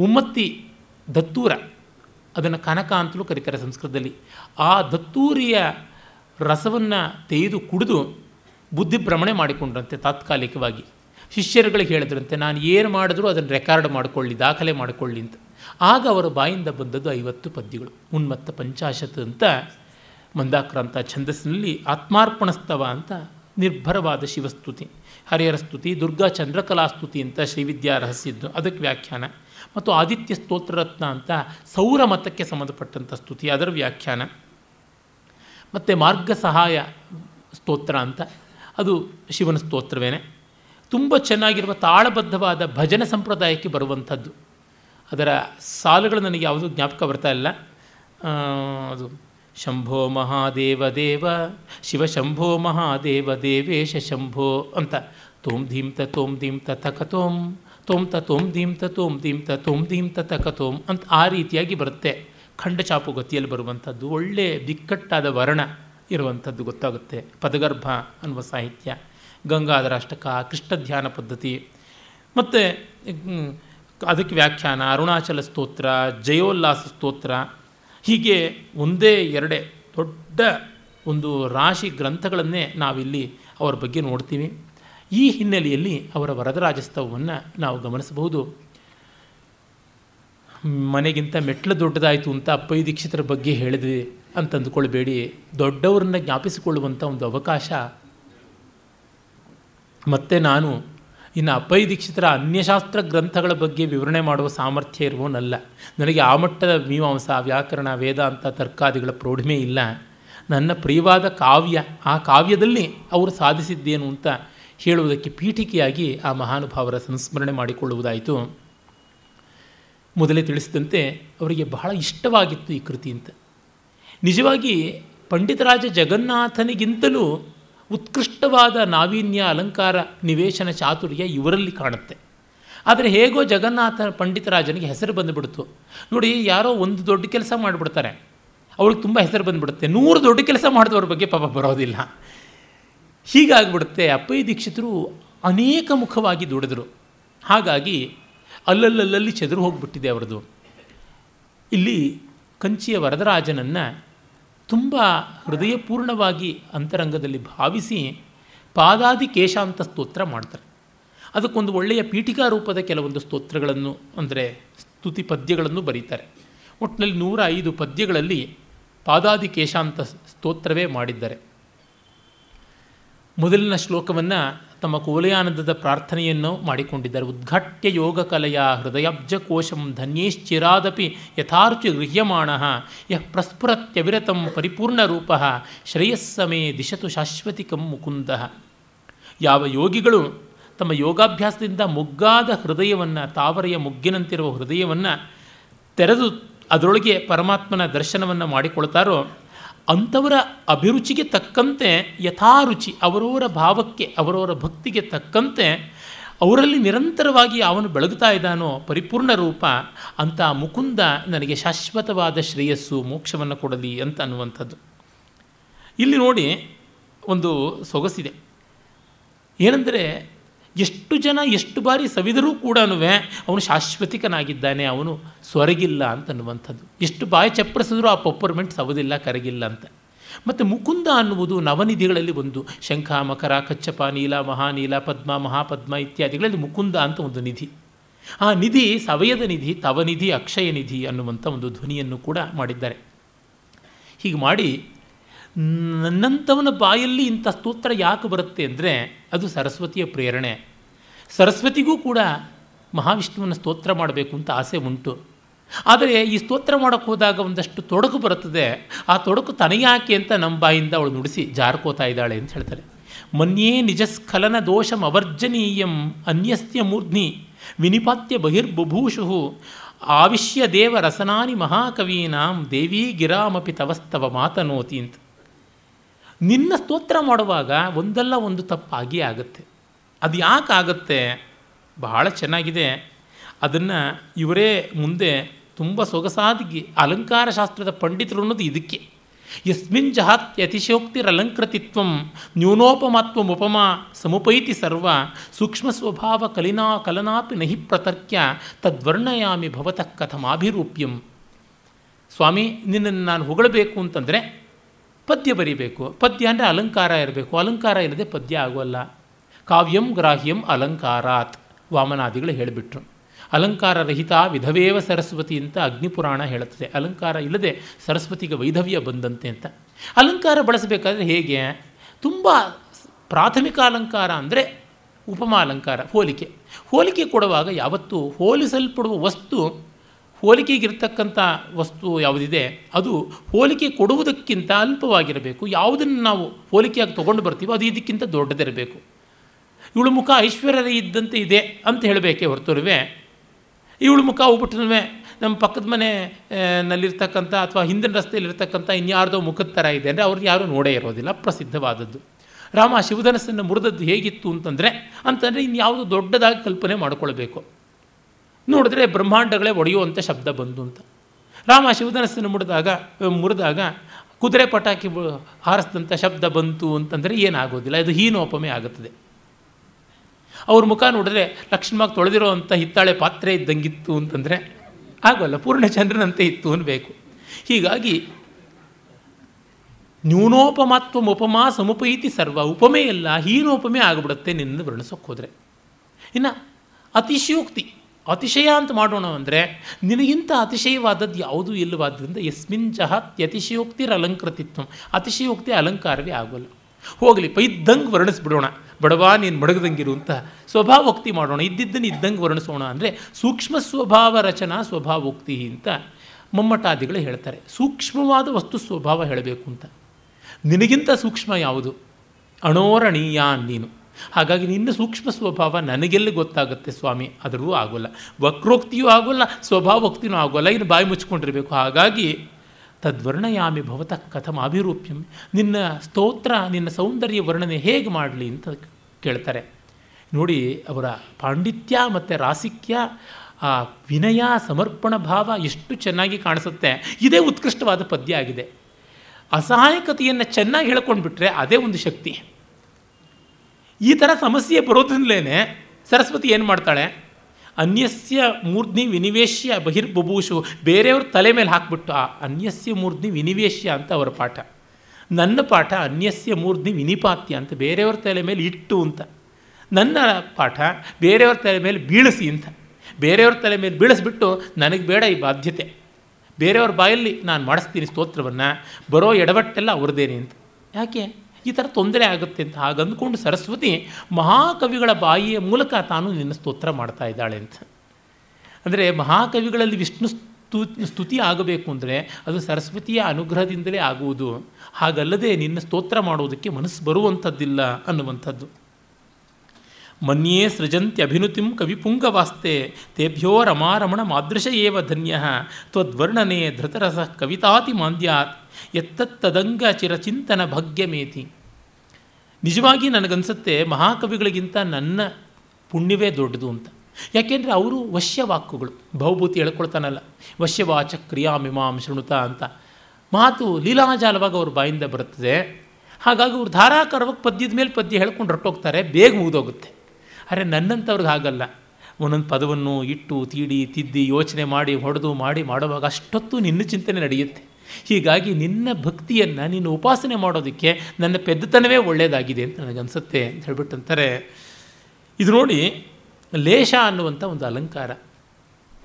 ಉಮ್ಮತ್ತಿ ದತ್ತೂರ, ಅದನ್ನು ಕನಕ ಅಂತಲೂ ಕರೀತಾರೆ ಸಂಸ್ಕೃತದಲ್ಲಿ. ಆ ದತ್ತೂರಿಯ ರಸವನ್ನು ತೆಗೆದು ಕುಡಿದು ಬುದ್ಧಿ ಭ್ರಮಣೆ ಮಾಡಿಕೊಂಡ್ರಂತೆ ತಾತ್ಕಾಲಿಕವಾಗಿ. ಶಿಷ್ಯರುಗಳಿಗೆ ಹೇಳಿದ್ರಂತೆ, ನಾನು ಏನು ಮಾಡಿದ್ರೂ ಅದನ್ನು ರೆಕಾರ್ಡ್ ಮಾಡಿಕೊಳ್ಳಿ, ದಾಖಲೆ ಮಾಡಿಕೊಳ್ಳಿ ಅಂತ. ಆಗ ಅವರ ಬಾಯಿಂದ ಬಂದದ್ದು ಐವತ್ತು ಪದ್ಯಗಳು. ಉನ್ಮತ್ತ ಪಂಚಾಶತ್ ಅಂತ ಮಂದಾಕ್ರಾಂತ ಛಂದಸ್ಸಿನಲ್ಲಿ ಆತ್ಮಾರ್ಪಣಸ್ತವ ಅಂತ ನಿರ್ಭರವಾದ ಶಿವಸ್ತುತಿ ಹರಿಹರ ಸ್ತುತಿ ದುರ್ಗಾ ಚಂದ್ರಕಲಾ ಸ್ತುತಿ ಅಂತ ಶ್ರೀವಿದ್ಯಾ ರಹಸ್ಯದ್ದು. ಅದಕ್ಕೆ ವ್ಯಾಖ್ಯಾನ. ಮತ್ತು ಆದಿತ್ಯ ಸ್ತೋತ್ರರತ್ನ ಅಂತ ಸೌರ ಮತಕ್ಕೆ ಸಂಬಂಧಪಟ್ಟಂಥ ಸ್ತುತಿ, ಅದರ ವ್ಯಾಖ್ಯಾನ. ಮತ್ತು ಮಾರ್ಗ ಸಹಾಯ ಸ್ತೋತ್ರ ಅಂತ, ಅದು ಶಿವನ ಸ್ತೋತ್ರವೇನೆ. ತುಂಬ ಚೆನ್ನಾಗಿರುವ ತಾಳಬದ್ಧವಾದ ಭಜನೆ ಸಂಪ್ರದಾಯಕ್ಕೆ ಬರುವಂಥದ್ದು. ಅದರ ಸಾಲುಗಳು ನನಗೆ ಯಾವುದೂ ಜ್ಞಾಪಕ ಬರ್ತಾ ಇಲ್ಲ. ಅದು ಶಂಭೋ ಮಹಾದೇವ ದೇವ, ಶಿವ ಶಂಭೋ ಮಹಾದೇವ ದೇವೇಶ ಶಂಭೋ ಅಂತ, ತೋಂ ಧೀಂ ತ ತೋಂ ಧೀಂ ತ. ತಕ ತೋಂ ತೋಂ ತ ತೋಮ್ ದೀಮ್ ತ ತೋಮ್ ದೀಮ್ ತ ತೋಮ್ ದೀಮ್ ತ ತಕ ತೋಮ್ ಅಂತ ಆ ರೀತಿಯಾಗಿ ಬರುತ್ತೆ. ಖಂಡಚಾಪು ಗತಿಯಲ್ಲಿ ಬರುವಂಥದ್ದು ಒಳ್ಳೆಯ ಬಿಕ್ಕಟ್ಟಾದ ವರ್ಣ ಇರುವಂಥದ್ದು ಗೊತ್ತಾಗುತ್ತೆ. ಪದಗರ್ಭ ಅನ್ನುವ ಸಾಹಿತ್ಯ, ಗಂಗಾಧರ ಅಷ್ಟಕ, ಕೃಷ್ಣ ಧ್ಯಾನ ಪದ್ಧತಿ. ಮತ್ತು ಅದಕ್ಕೆ ವ್ಯಾಖ್ಯಾನ, ಅರುಣಾಚಲ ಸ್ತೋತ್ರ, ಜಯೋಲ್ಲಾಸ ಸ್ತೋತ್ರ. ಹೀಗೆ ಒಂದೇ ಎರಡೇ ದೊಡ್ಡ ಒಂದು ರಾಶಿ ಗ್ರಂಥಗಳನ್ನೇ ನಾವಿಲ್ಲಿ ಅವರ ಬಗ್ಗೆ ನೋಡ್ತೀವಿ. ಈ ಹಿನ್ನೆಲೆಯಲ್ಲಿ ಅವರ ವರದರಾಜಸ್ತವವನ್ನು ನಾವು ಗಮನಿಸಬಹುದು. ಮನೆಗಿಂತ ಮೆಟ್ಲು ದೊಡ್ಡದಾಯಿತು ಅಂತ ಅಪ್ಪಯ್ಯ ದೀಕ್ಷಿತರ ಬಗ್ಗೆ ಹೇಳಿದೆ ಅಂತ ಅಂದುಕೊಳ್ಬೇಡಿ. ದೊಡ್ಡವರನ್ನ ಜ್ಞಾಪಿಸಿಕೊಳ್ಳುವಂಥ ಒಂದು ಅವಕಾಶ ಮತ್ತು ನಾನು ಇನ್ನು ಅಪ್ಪಯ್ಯ ದೀಕ್ಷಿತರ ಅನ್ಯಶಾಸ್ತ್ರ ಗ್ರಂಥಗಳ ಬಗ್ಗೆ ವಿವರಣೆ ಮಾಡುವ ಸಾಮರ್ಥ್ಯ ಇರುವವನಲ್ಲ. ನನಗೆ ಆ ಮಟ್ಟದ ಮೀಮಾಂಸ, ವ್ಯಾಕರಣ ವೇದಾಂತ ತರ್ಕಾದಿಗಳ ಪ್ರೌಢಿಮೆ ಇಲ್ಲ. ನನ್ನ ಪ್ರಿಯವಾದ ಕಾವ್ಯ, ಆ ಕಾವ್ಯದಲ್ಲಿ ಅವರು ಸಾಧಿಸಿದ್ದೇನು ಅಂತ ಹೇಳುವುದಕ್ಕೆ ಪೀಠಿಕೆಯಾಗಿ ಆ ಮಹಾನುಭಾವರ ಸಂಸ್ಮರಣೆ ಮಾಡಿಕೊಳ್ಳುವುದಾಯಿತು. ಮೊದಲೇ ತಿಳಿಸಿದಂತೆ ಅವರಿಗೆ ಬಹಳ ಇಷ್ಟವಾಗಿತ್ತು ಈ ಕೃತಿ ಅಂತ ನಿಜವಾಗಿ ಪಂಡಿತರಾಜ ಜಗನ್ನಾಥನಿಗಿಂತಲೂ ಉತ್ಕೃಷ್ಟವಾದ ನಾವೀನ್ಯ ಅಲಂಕಾರ ನಿವೇಶನ ಚಾತುರ್ಯ ಇವರಲ್ಲಿ ಕಾಣುತ್ತೆ. ಆದರೆ ಹೇಗೋ ಜಗನ್ನಾಥ ಪಂಡಿತರಾಜನಿಗೆ ಹೆಸರು ಬಂದುಬಿಡ್ತು. ನೋಡಿ, ಯಾರೋ ಒಂದು ದೊಡ್ಡ ಕೆಲಸ ಮಾಡಿಬಿಡ್ತಾರೆ. ಅವ್ರಿಗೆ ತುಂಬ ಹೆಸರು ಬಂದುಬಿಡುತ್ತೆ. ನೂರು ದೊಡ್ಡ ಕೆಲಸ ಮಾಡಿದವ್ರ ಬಗ್ಗೆ ಪಾಪ ಬರೋದಿಲ್ಲ. ಹೀಗಾಗ್ಬಿಡುತ್ತೆ. ಅಪ್ಪಯ್ಯ ದೀಕ್ಷಿತರು ಅನೇಕ ಮುಖವಾಗಿ ದುಡಿದರು. ಹಾಗಾಗಿ ಅಲ್ಲಲ್ಲಲ್ಲಿ ಚದುರು ಹೋಗಿಬಿಟ್ಟಿದೆ ಅವರದು ಇಲ್ಲಿ ಕಂಚಿಯ ವರದರಾಜನನ್ನು ತುಂಬ ಹೃದಯಪೂರ್ಣವಾಗಿ ಅಂತರಂಗದಲ್ಲಿ ಭಾವಿಸಿ ಪಾದಾದಿ ಕೇಶಾಂತ ಸ್ತೋತ್ರ ಮಾಡ್ತಾರೆ. ಅದಕ್ಕೊಂದು ಒಳ್ಳೆಯ ಪೀಠಿಕಾ ರೂಪದ ಕೆಲವೊಂದು ಸ್ತೋತ್ರಗಳನ್ನು, ಅಂದರೆ ಸ್ತುತಿ ಪದ್ಯಗಳನ್ನು ಬರೀತಾರೆ. ಒಟ್ಟಿನಲ್ಲಿ ನೂರ ಐದು ಪದ್ಯಗಳಲ್ಲಿ ಪಾದಾದಿ ಕೇಶಾಂತ ಸ್ತೋತ್ರವೇ ಮಾಡಿದ್ದಾರೆ. ಮೊದಲಿನ ಶ್ಲೋಕವನ್ನು ತಮ್ಮ ಕೋಲಯಾನಂದದ ಪ್ರಾರ್ಥನೆಯನ್ನು ಮಾಡಿಕೊಂಡಿದ್ದಾರೆ. ಉದ್ಘಾಟ್ಯ ಯೋಗ ಕಲೆಯ ಹೃದಯಬ್ಜಕೋಶಂ ಧನ್ಯೇಶ್ಚಿರಾದಪಿ ಯಥಾರ್ಚಿ ಗೃಹ್ಯಮಾಣ ಯಃ ಪ್ರಸ್ಫುರತ್ಯವಿರತಂ ಪರಿಪೂರ್ಣ ರೂಪ ಶ್ರೇಯಸ್ಸಮೇ ದಿಶತು ಶಾಶ್ವತಿಕಂ ಮುಕುಂದ. ಯಾವ ಯೋಗಿಗಳು ತಮ್ಮ ಯೋಗಾಭ್ಯಾಸದಿಂದ ಮುಗ್ಗಾದ ಹೃದಯವನ್ನು, ತಾವರೆಯ ಮುಗ್ಗಿನಂತಿರುವ ಹೃದಯವನ್ನು ತೆರೆದು ಅದರೊಳಗೆ ಪರಮಾತ್ಮನ ದರ್ಶನವನ್ನು ಮಾಡಿಕೊಳ್ತಾರೋ ಅಂಥವರ ಅಭಿರುಚಿಗೆ ತಕ್ಕಂತೆ, ಯಥಾರುಚಿ ಅವರವರ ಭಾವಕ್ಕೆ, ಅವರವರ ಭಕ್ತಿಗೆ ತಕ್ಕಂತೆ, ಅವರಲ್ಲಿ ನಿರಂತರವಾಗಿ ಅವನು ಬೆಳಗುತ್ತಾ ಇದ್ದಾನೋ, ಪರಿಪೂರ್ಣ ರೂಪ, ಅಂತ ಮುಕುಂದ ನನಗೆ ಶಾಶ್ವತವಾದ ಶ್ರೇಯಸ್ಸು, ಮೋಕ್ಷವನ್ನು ಕೊಡಲಿ ಅಂತ ಅನ್ನುವಂಥದ್ದು. ಇಲ್ಲಿ ನೋಡಿ ಒಂದು ಸೊಗಸಿದೆ. ಏನೆಂದರೆ ಎಷ್ಟು ಜನ ಎಷ್ಟು ಬಾರಿ ಸವಿದರೂ ಕೂಡ ಅವನು ಶಾಶ್ವತಿಕನಾಗಿದ್ದಾನೆ, ಅವನು ಸ್ವರಗಿಲ್ಲ ಅಂತನ್ನುವಂಥದ್ದು. ಎಷ್ಟು ಬಾಯಿ ಚಪ್ಪರಿಸಿದ್ರೂ ಆ ಪಪ್ಪರ್ಮೆಂಟ್ ಸವದಿಲ್ಲ, ಕರಗಿಲ್ಲ ಅಂತ. ಮತ್ತು ಮುಕುಂದ ಅನ್ನುವುದು ನವನಿಧಿಗಳಲ್ಲಿ ಒಂದು. ಶಂಖ, ಮಕರ, ಕಚ್ಚಪ, ನೀಲ, ಮಹಾನೀಲ, ಪದ್ಮ, ಮಹಾಪದ್ಮ ಇತ್ಯಾದಿಗಳಲ್ಲಿ ಮುಕುಂದ ಅಂತ ಒಂದು ನಿಧಿ. ಆ ನಿಧಿ ಸವಯದ ನಿಧಿ, ತವನಿಧಿ, ಅಕ್ಷಯ ನಿಧಿ ಅನ್ನುವಂಥ ಒಂದು ಧ್ವನಿಯನ್ನು ಕೂಡ ಮಾಡಿದ್ದಾರೆ. ಹೀಗೆ ಮಾಡಿ ನನ್ನಂಥವನ ಬಾಯಲ್ಲಿ ಇಂಥ ಸ್ತೋತ್ರ ಯಾಕೆ ಬರುತ್ತೆ ಅಂದರೆ ಅದು ಸರಸ್ವತಿಯ ಪ್ರೇರಣೆ. ಸರಸ್ವತಿಗೂ ಕೂಡ ಮಹಾವಿಷ್ಣುವನ್ನ ಸ್ತೋತ್ರ ಮಾಡಬೇಕು ಅಂತ ಆಸೆ ಉಂಟು. ಆದರೆ ಈ ಸ್ತೋತ್ರ ಮಾಡೋಕ್ಕೆ ಹೋದಾಗ ಒಂದಷ್ಟು ತೊಡಕು ಬರುತ್ತದೆ. ಆ ತೊಡಕು ತನಯಾಕೆ ಅಂತ ನಮ್ಮ ಬಾಯಿಂದ ಅವಳು ನುಡಿಸಿ ಜಾರ್ಕೋತಾ ಇದ್ದಾಳೆ ಅಂತ ಹೇಳ್ತಾರೆ. ಮನ್ಯೇ ನಿಜಸ್ಖಲನ ದೋಷಂ ಅವರ್ಜನೀಯಂ ಅನ್ಯಸ್ತ್ಯ ಮೂರ್ಧ್ನಿ ವಿನಿಪಾತ್ಯ ಬಹಿರ್ಬುಭೂಷು ಆವಿಷ್ಯ ದೇವ ರಸನಾನಿ ಮಹಾಕವೀನಾಂ ದೇವೀ ಗಿರಾಮಪಿ ತವಸ್ತವ ಮಾತನೋತಿ ಅಂತ. ನಿನ್ನ ಸ್ತೋತ್ರ ಮಾಡುವಾಗ ಒಂದಲ್ಲ ಒಂದು ತಪ್ಪಾಗಿ ಆಗುತ್ತೆ. ಅದು ಯಾಕೆ ಆಗುತ್ತೆ? ಬಹಳ ಚೆನ್ನಾಗಿದೆ. ಅದನ್ನು ಇವರೇ ಮುಂದೆ ತುಂಬ ಅಲಂಕಾರ ಶಾಸ್ತ್ರದ ಪಂಡಿತರು ಅನ್ನೋದು ಇದಕ್ಕೆ. ಯಸ್ಮಿನ್ ಜಹಾತ್ ನ್ಯೂನೋಪಮಾತ್ವ ಉಪಮ ಸಮುಪೈತಿ ಸರ್ವ ಸೂಕ್ಷ್ಮ ಸ್ವಭಾವ ಕಲಿನಾ ಕಲನಾಪಿ ನಹಿ ಪ್ರತರ್ಕ್ಯ ತದ್ವರ್ಣಯಾಮಿ ಭವತಃ ಕಥಮಾಭಿರೂಪ್ಯಂ. ಸ್ವಾಮಿ, ನಿನ್ನನ್ನು ನಾನು ಹೊಗಳಬೇಕು ಅಂತಂದರೆ ಪದ್ಯ ಬರೀಬೇಕು. ಪದ್ಯ ಅಂದರೆ ಅಲಂಕಾರ ಇರಬೇಕು. ಅಲಂಕಾರ ಇಲ್ಲದೆ ಪದ್ಯ ಆಗೋಲ್ಲ. ಕಾವ್ಯಂ ಗ್ರಾಹ್ಯಂ ಅಲಂಕಾರಾತ್ ವಾಮನಾದಿಗಳು ಹೇಳಿಬಿಟ್ರು. ಅಲಂಕಾರ ರಹಿತ ವಿಧವೇವ ಸರಸ್ವತಿ ಅಂತ ಅಗ್ನಿಪುರಾಣ ಹೇಳುತ್ತದೆ. ಅಲಂಕಾರ ಇಲ್ಲದೆ ಸರಸ್ವತಿಗೆ ವೈಧವ್ಯ ಬಂದಂತೆ ಅಂತ. ಅಲಂಕಾರ ಬಳಸಬೇಕಾದ್ರೆ ಹೇಗೆ? ತುಂಬ ಪ್ರಾಥಮಿಕ ಅಲಂಕಾರ ಅಂದರೆ ಉಪಮಾ ಅಲಂಕಾರ, ಹೋಲಿಕೆ. ಹೋಲಿಕೆ ಕೊಡುವಾಗ ಯಾವತ್ತೂ ಹೋಲಿಸಲ್ಪಡುವ ವಸ್ತು ಹೋಲಿಕೆಗಿರ್ತಕ್ಕಂಥ ವಸ್ತು ಯಾವುದಿದೆ, ಅದು ಹೋಲಿಕೆ ಕೊಡುವುದಕ್ಕಿಂತ ಅಲ್ಪವಾಗಿರಬೇಕು. ಯಾವುದನ್ನು ನಾವು ಹೋಲಿಕೆಯಾಗಿ ತೊಗೊಂಡು ಬರ್ತೀವೋ ಅದು ಇದಕ್ಕಿಂತ ದೊಡ್ಡದಿರಬೇಕು. ಇವಳು ಮುಖ ಐಶ್ವರ್ಯ ಇದ್ದಂತೆ ಇದೆ ಅಂತ ಹೇಳಬೇಕೇ ಹೊರತುರುವೆ. ಇವಳು ಮುಖ ಹೋಗ್ಬಿಟ್ಟನುವೆ ನಮ್ಮ ಪಕ್ಕದ ಮನೆ ನಲ್ಲಿರ್ತಕ್ಕಂಥ ಅಥವಾ ಹಿಂದಿನ ರಸ್ತೆಯಲ್ಲಿರ್ತಕ್ಕಂಥ ಇನ್ಯಾರ್ದೋ ಮುಖದ ಥರ ಇದೆ ಅಂದರೆ ಅವ್ರಿಗೆ ಯಾರೂ ನೋಡೇ ಇರೋದಿಲ್ಲ, ಪ್ರಸಿದ್ಧವಾದದ್ದು. ರಾಮ ಶಿವಧನಸ್ಸನ್ನು ಮುರಿದದ್ದು ಹೇಗಿತ್ತು ಅಂತಂದರೆ ಅಂತಂದರೆ ಇನ್ಯಾವುದು ದೊಡ್ಡದಾಗಿ ಕಲ್ಪನೆ ಮಾಡಿಕೊಳ್ಬೇಕು. ನೋಡಿದ್ರೆ ಬ್ರಹ್ಮಾಂಡಗಳೇ ಒಡೆಯುವಂಥ ಶಬ್ದ ಬಂತು ಅಂತ. ರಾಮ ಶಿವಧನಸ್ಸನ್ನು ಮುಡಿದಾಗ ಮುರಿದಾಗ ಕುದುರೆ ಪಟಾಕಿ ಹಾರಿಸಿದಂಥ ಶಬ್ದ ಬಂತು ಅಂತಂದರೆ ಏನಾಗೋದಿಲ್ಲ ಇದು ಹೀನೋಪಮೆ ಆಗುತ್ತದೆ. ಅವ್ರ ಮುಖ ನೋಡಿದ್ರೆ ಲಕ್ಷ್ಮವಾಗಿ ತೊಳೆದಿರೋ ಅಂಥ ಹಿತ್ತಾಳೆ ಪಾತ್ರೆ ಇದ್ದಂಗಿತ್ತು ಅಂತಂದರೆ ಆಗೋಲ್ಲ, ಪೂರ್ಣಚಂದ್ರನಂತೆ ಇತ್ತು ಅನ್ನಬೇಕು ಹೀಗಾಗಿ ನ್ಯೂನೋಪಮಾತ್ವ ಉಪಮಾ ಸಮುಪೈತಿ ಸರ್ವ, ಉಪಮೆ ಹೀನೋಪಮೆ ಆಗಿಬಿಡುತ್ತೆ ನಿನ್ನ ವರ್ಣಿಸೋಕೆ ಹೋದರೆ ಇನ್ನು ಅತಿಶಯೋಕ್ತಿ ಅತಿಶಯ ಅಂತ ಮಾಡೋಣ ಅಂದರೆ, ನಿನಗಿಂತ ಅತಿಶಯವಾದದ್ದು ಯಾವುದೂ ಇಲ್ಲವಾದ್ದರಿಂದ ಯಸ್ಮಿನ್ ಚಹ ಅತಿಶಯೋಕ್ತಿರ ಅಲಂಕೃತಿತ್ವ. ಅತಿಶಯೋಕ್ತಿ ಅಲಂಕಾರವೇ ಆಗೋಲ್ಲ. ಹೋಗಲಿ ಪೈದ್ದಂಗೆ ವರ್ಣಿಸ್ಬಿಡೋಣ. ಬಡವಾ, ನೀನು ಮಡಗದಂಗಿರು ಅಂತ ಸ್ವಭಾವೋಕ್ತಿ ಮಾಡೋಣ. ಇದ್ದಿದ್ದನ್ನು ಇದ್ದಂಗೆ ವರ್ಣಿಸೋಣ ಅಂದರೆ ಸೂಕ್ಷ್ಮ ಸ್ವಭಾವ ರಚನಾ ಸ್ವಭಾವೋಕ್ತಿ ಅಂತ ಮಮ್ಮಟಾದಿಗಳು ಹೇಳ್ತಾರೆ. ಸೂಕ್ಷ್ಮವಾದ ವಸ್ತು ಸ್ವಭಾವ ಹೇಳಬೇಕು ಅಂತ. ನಿನಗಿಂತ ಸೂಕ್ಷ್ಮ ಯಾವುದು? ಅಣೋರಣೀಯ ನೀನು. ಹಾಗಾಗಿ ನಿನ್ನ ಸೂಕ್ಷ್ಮ ಸ್ವಭಾವ ನನಗೆಲ್ಲಿ ಗೊತ್ತಾಗುತ್ತೆ ಸ್ವಾಮಿ? ಆದರೂ ಆಗೋಲ್ಲ. ವಕ್ರೋಕ್ತಿಯೂ ಆಗೋಲ್ಲ ಸ್ವಭಾವೋಕ್ತಿಯೂ ಆಗೋಲ್ಲ. ಇನ್ನು ಬಾಯಿ ಮುಚ್ಕೊಂಡಿರಬೇಕು ಹಾಗಾಗಿ ತದ್ವರ್ಣಯಾಮಿ ಭವತಃ ಕಥಮ ಅಭಿರೂಪ್ಯಂ. ನಿನ್ನ ಸ್ತೋತ್ರ, ನಿನ್ನ ಸೌಂದರ್ಯ ವರ್ಣನೆ ಹೇಗೆ ಮಾಡಲಿ ಅಂತ ಕೇಳ್ತಾರೆ. ನೋಡಿ, ಅವರ ಪಾಂಡಿತ್ಯ ಮತ್ತು ರಾಸಿಕ್ಯ, ಆ ವಿನಯ, ಸಮರ್ಪಣ ಭಾವ ಎಷ್ಟು ಚೆನ್ನಾಗಿ ಕಾಣಿಸುತ್ತೆ. ಇದೇ ಉತ್ಕೃಷ್ಟವಾದ ಪದ್ಯ ಆಗಿದೆ. ಅಸಹಾಯಕತೆಯನ್ನು ಚೆನ್ನಾಗಿ ಹೇಳ್ಕೊಂಡ್ಬಿಟ್ರೆ ಅದೇ ಒಂದು ಶಕ್ತಿ. ಈ ಥರ ಸಮಸ್ಯೆ ಬರೋದ್ರಿಂದಲೇ ಸರಸ್ವತಿ ಏನು ಮಾಡ್ತಾಳೆ? ಅನ್ಯಸ್ಯ ಮೂರ್ಧ್ನಿ ವಿನಿವೇಶ್ಯ ಬಹಿರ್ಬಬೂಷು ಬೇರೆಯವ್ರ ತಲೆ ಮೇಲೆ ಹಾಕ್ಬಿಟ್ಟು ಆ ಅನ್ಯಸ್ಯ ಮೂರ್ಧ್ನಿ ವಿನಿವೇಶ್ಯ ಅಂತ ಅವರ ಪಾಠ. ನನ್ನ ಪಾಠ ಅನ್ಯಸ್ಯ ಮೂರ್ಧ್ನಿ ವಿನಿಪಾತ್ಯ ಅಂತ, ಬೇರೆಯವ್ರ ತಲೆ ಮೇಲೆ ಇಟ್ಟು ಅಂತ. ನನ್ನ ಪಾಠ ಬೇರೆಯವ್ರ ತಲೆ ಮೇಲೆ ಬೀಳಿಸಿ ಅಂತ. ಬೇರೆಯವ್ರ ತಲೆ ಮೇಲೆ ಬೀಳಿಸ್ಬಿಟ್ಟು ನನಗೆ ಬೇಡ ಈ ಬಾಧ್ಯತೆ. ಬೇರೆಯವ್ರ ಬಾಯಲ್ಲಿ ನಾನು ಮಾಡಿಸ್ತೀನಿ ಸ್ತೋತ್ರವನ್ನು, ಬರೋ ಎಡವಟ್ಟೆಲ್ಲ ಅವ್ರದ್ದೇನೆ ಅಂತ. ಯಾಕೆ? ಈ ಥರ ತೊಂದರೆ ಆಗುತ್ತೆ ಅಂತ ಹಾಗಂದ್ಕೊಂಡು ಸರಸ್ವತಿ ಮಹಾಕವಿಗಳ ಬಾಯಿಯ ಮೂಲಕ ತಾನು ನಿನ್ನ ಸ್ತೋತ್ರ ಮಾಡ್ತಾ ಇದ್ದಾಳೆ ಅಂತ. ಅಂದರೆ ಮಹಾಕವಿಗಳಲ್ಲಿ ವಿಷ್ಣು ಸ್ತು, ಸ್ತುತಿ ಆಗಬೇಕು ಅಂದರೆ ಅದು ಸರಸ್ವತಿಯ ಅನುಗ್ರಹದಿಂದಲೇ ಆಗುವುದು. ಹಾಗಲ್ಲದೆ ನಿನ್ನ ಸ್ತೋತ್ರ ಮಾಡೋದಕ್ಕೆ ಮನಸ್ಸು ಬರುವಂಥದ್ದಿಲ್ಲ ಅನ್ನುವಂಥದ್ದು. ಮನ್ಯೇ ಸೃಜಂತ್ಯಭಿನುತಿಂ ಕವಿಪುಂಗವಾಸ್ತೆ ತೇಭ್ಯೋ ರಮಾರಮಣ ಮಾದೃಶ ಏವ ಧನ್ಯ ತ್ವದ್ವರ್ಣನೆ ಧೃತರಸ ಕವಿತಾತಿ ಮಾಂದ್ಯಾತ್ ಎತ್ತತ್ತದಂಗ ಚಿರಚಿಂತನ ಭಾಗ್ಯಮೇತಿ. ನಿಜವಾಗಿ ನನಗನ್ಸುತ್ತೆ ಮಹಾಕವಿಗಳಿಗಿಂತ ನನ್ನ ಪುಣ್ಯವೇ ದೊಡ್ಡದು ಅಂತ. ಯಾಕೆಂದರೆ ಅವರು ವಶ್ಯವಾಕುಗಳು ಬಹುಭೂತಿ ಹೇಳ್ಕೊಳ್ತಾನಲ್ಲ, ವಶ್ಯವಾಚ ಕ್ರಿಯಾಮಿಮಾಂ ಶೃಣುತ ಅಂತ. ಮಾತು ಲೀಲಾಜಾಲವಾಗಿ ಅವ್ರ ಬಾಯಿಂದ ಬರುತ್ತದೆ. ಹಾಗಾಗಿ ಅವ್ರು ಧಾರಾಕಾರವಾಗಿ ಪದ್ಯದ ಮೇಲೆ ಪದ್ಯ ಹೇಳ್ಕೊಂಡು ಹೊರಟೋಗ್ತಾರೆ, ಬೇಗ ಮುಗಿದೋಗುತ್ತೆ. ಅರೆ ನನ್ನಂಥವ್ರಿಗೆ ಹಾಗಲ್ಲ. ಒಂದೊಂದು ಪದವನ್ನು ಇಟ್ಟು, ತೀಡಿ, ತಿದ್ದಿ, ಯೋಚನೆ ಮಾಡಿ, ಹೊಡೆದು ಮಾಡಿ ಮಾಡುವಾಗ ಅಷ್ಟೊತ್ತು ನಿನ್ನ ಚಿಂತನೆ ನಡೆಯುತ್ತೆ. ಹೀಗಾಗಿ ನಿನ್ನ ಭಕ್ತಿಯನ್ನು ನೀನು ಉಪಾಸನೆ ಮಾಡೋದಕ್ಕೆ ನನ್ನ ಪೆದ್ದತನವೇ ಒಳ್ಳೆಯದಾಗಿದೆ ಅಂತ ನನಗನ್ಸುತ್ತೆ ಅಂತ ಹೇಳ್ಬಿಟ್ಟಂತಾರೆ. ಇದು ನೋಡಿ ಲೇಷ ಅನ್ನುವಂಥ ಒಂದು ಅಲಂಕಾರ.